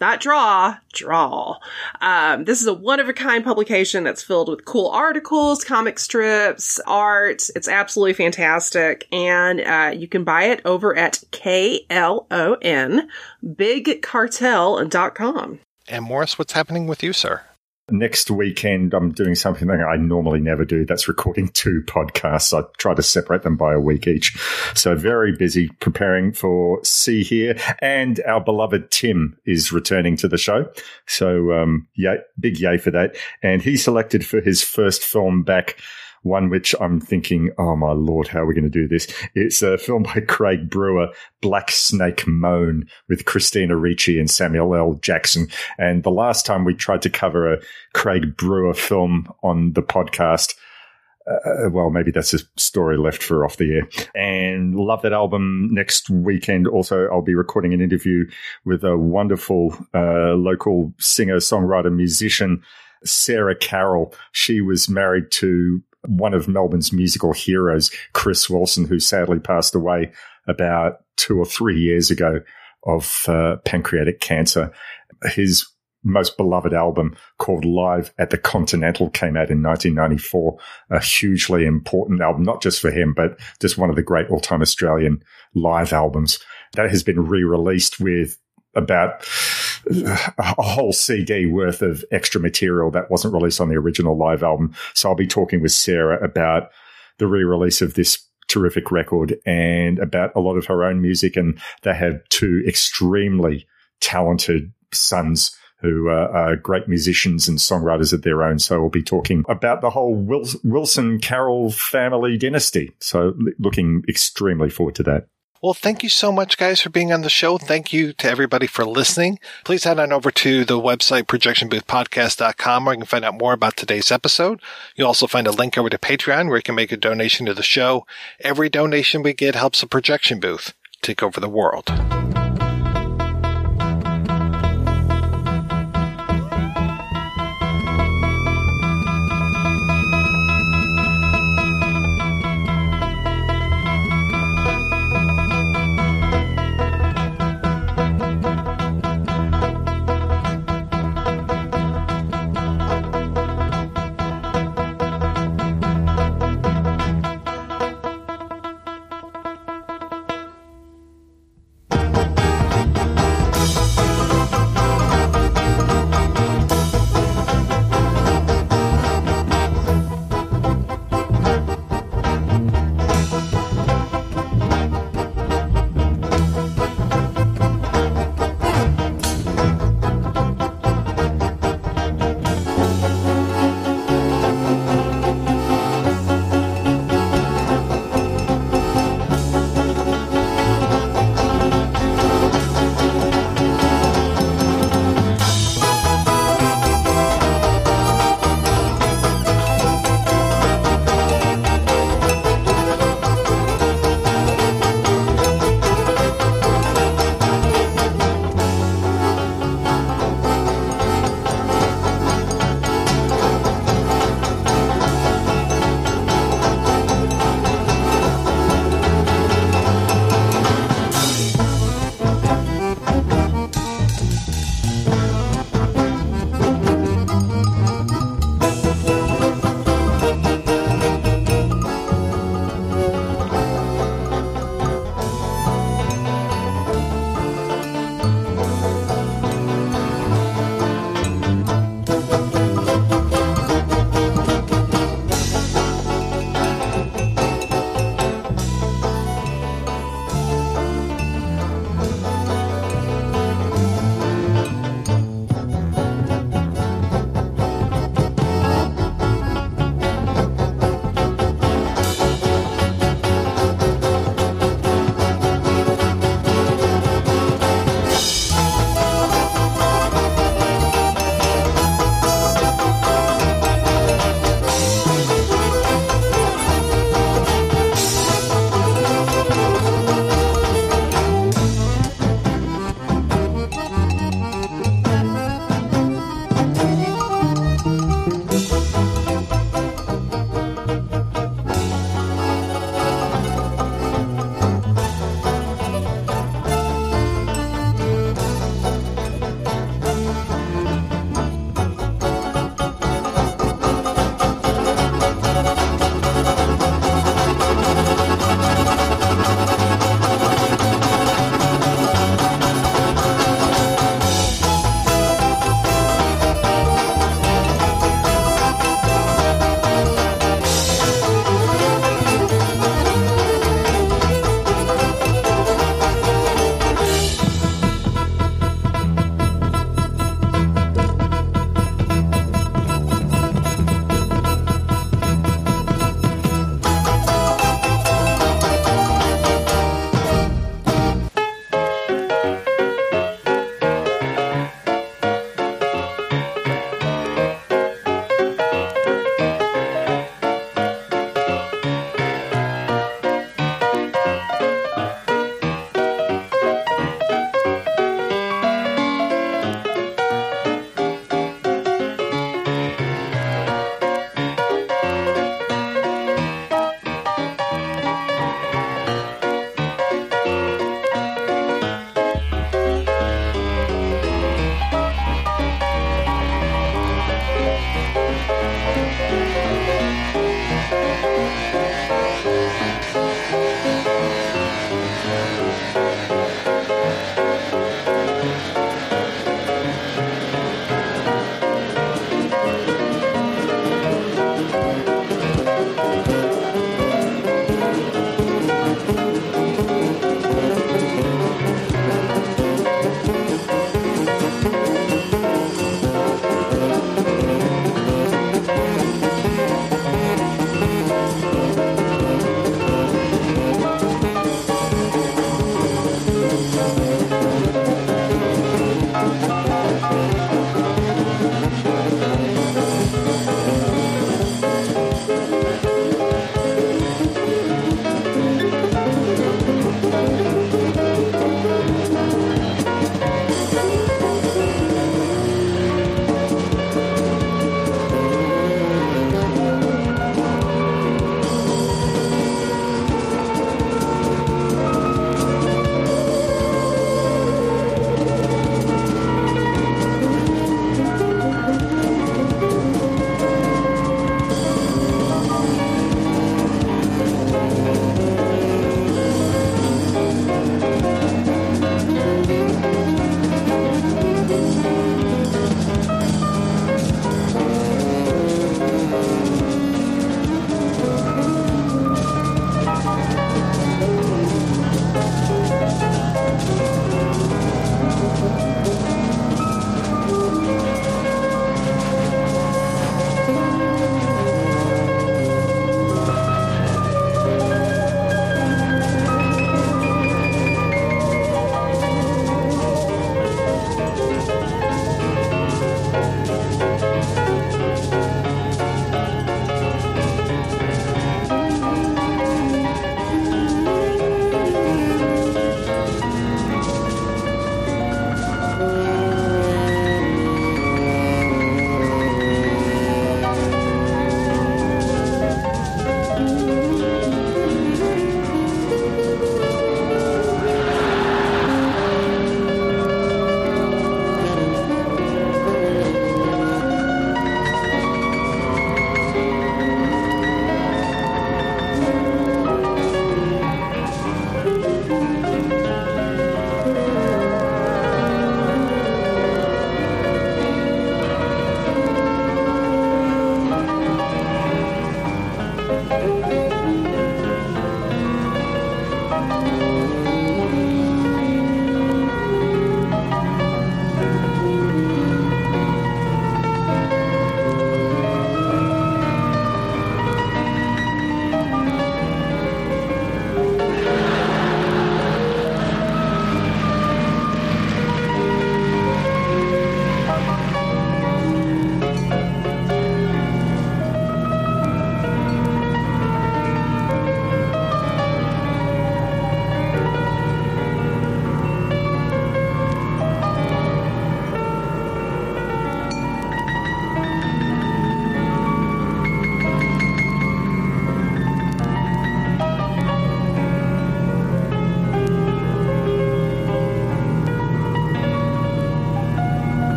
Not Draw, Draw. Um, this is a one of a kind publication that's filled with cool articles, comic strips, art. It's absolutely fantastic. And uh, you can buy it over at KLON, bigcartel.com. And Maurice, what's happening with you, sir? Next weekend, I'm doing something that I normally never do. That's recording two podcasts. I try to separate them by a week each. So very busy preparing for See Here. And our beloved Tim is returning to the show. So, um, yay, big yay for that. And he selected for his first film back one which I'm thinking, oh my lord, how are we going to do this? It's a film by Craig Brewer, Black Snake Moan, with Christina Ricci and Samuel L. Jackson. And the last time we tried to cover a Craig Brewer film on the podcast, uh, well, maybe that's a story left for off the air. And love that album. Next weekend, also, I'll be recording an interview with a wonderful uh, local singer, songwriter, musician, Sarah Carroll. She was married to one of Melbourne's musical heroes, Chris Wilson, who sadly passed away about two or three years ago of uh, pancreatic cancer. His most beloved album called Live at the Continental came out in 1994. A hugely important album, not just for him, but just one of the great all time Australian live albums that has been re-released with about a whole CD worth of extra material that wasn't released on the original live album. So I'll be talking with Sarah about the re-release of this terrific record and about a lot of her own music. And they have two extremely talented sons who are, great musicians and songwriters of their own. So we'll be talking about the whole Wilson Carroll family dynasty. So looking extremely forward to that. Well, thank you so much, guys, for being on the show. Thank you to everybody for listening. Please head on over to the website, projectionboothpodcast.com, where you can find out more about today's episode. You'll also find a link over to Patreon, where you can make a donation to the show. Every donation we get helps the projection booth take over the world.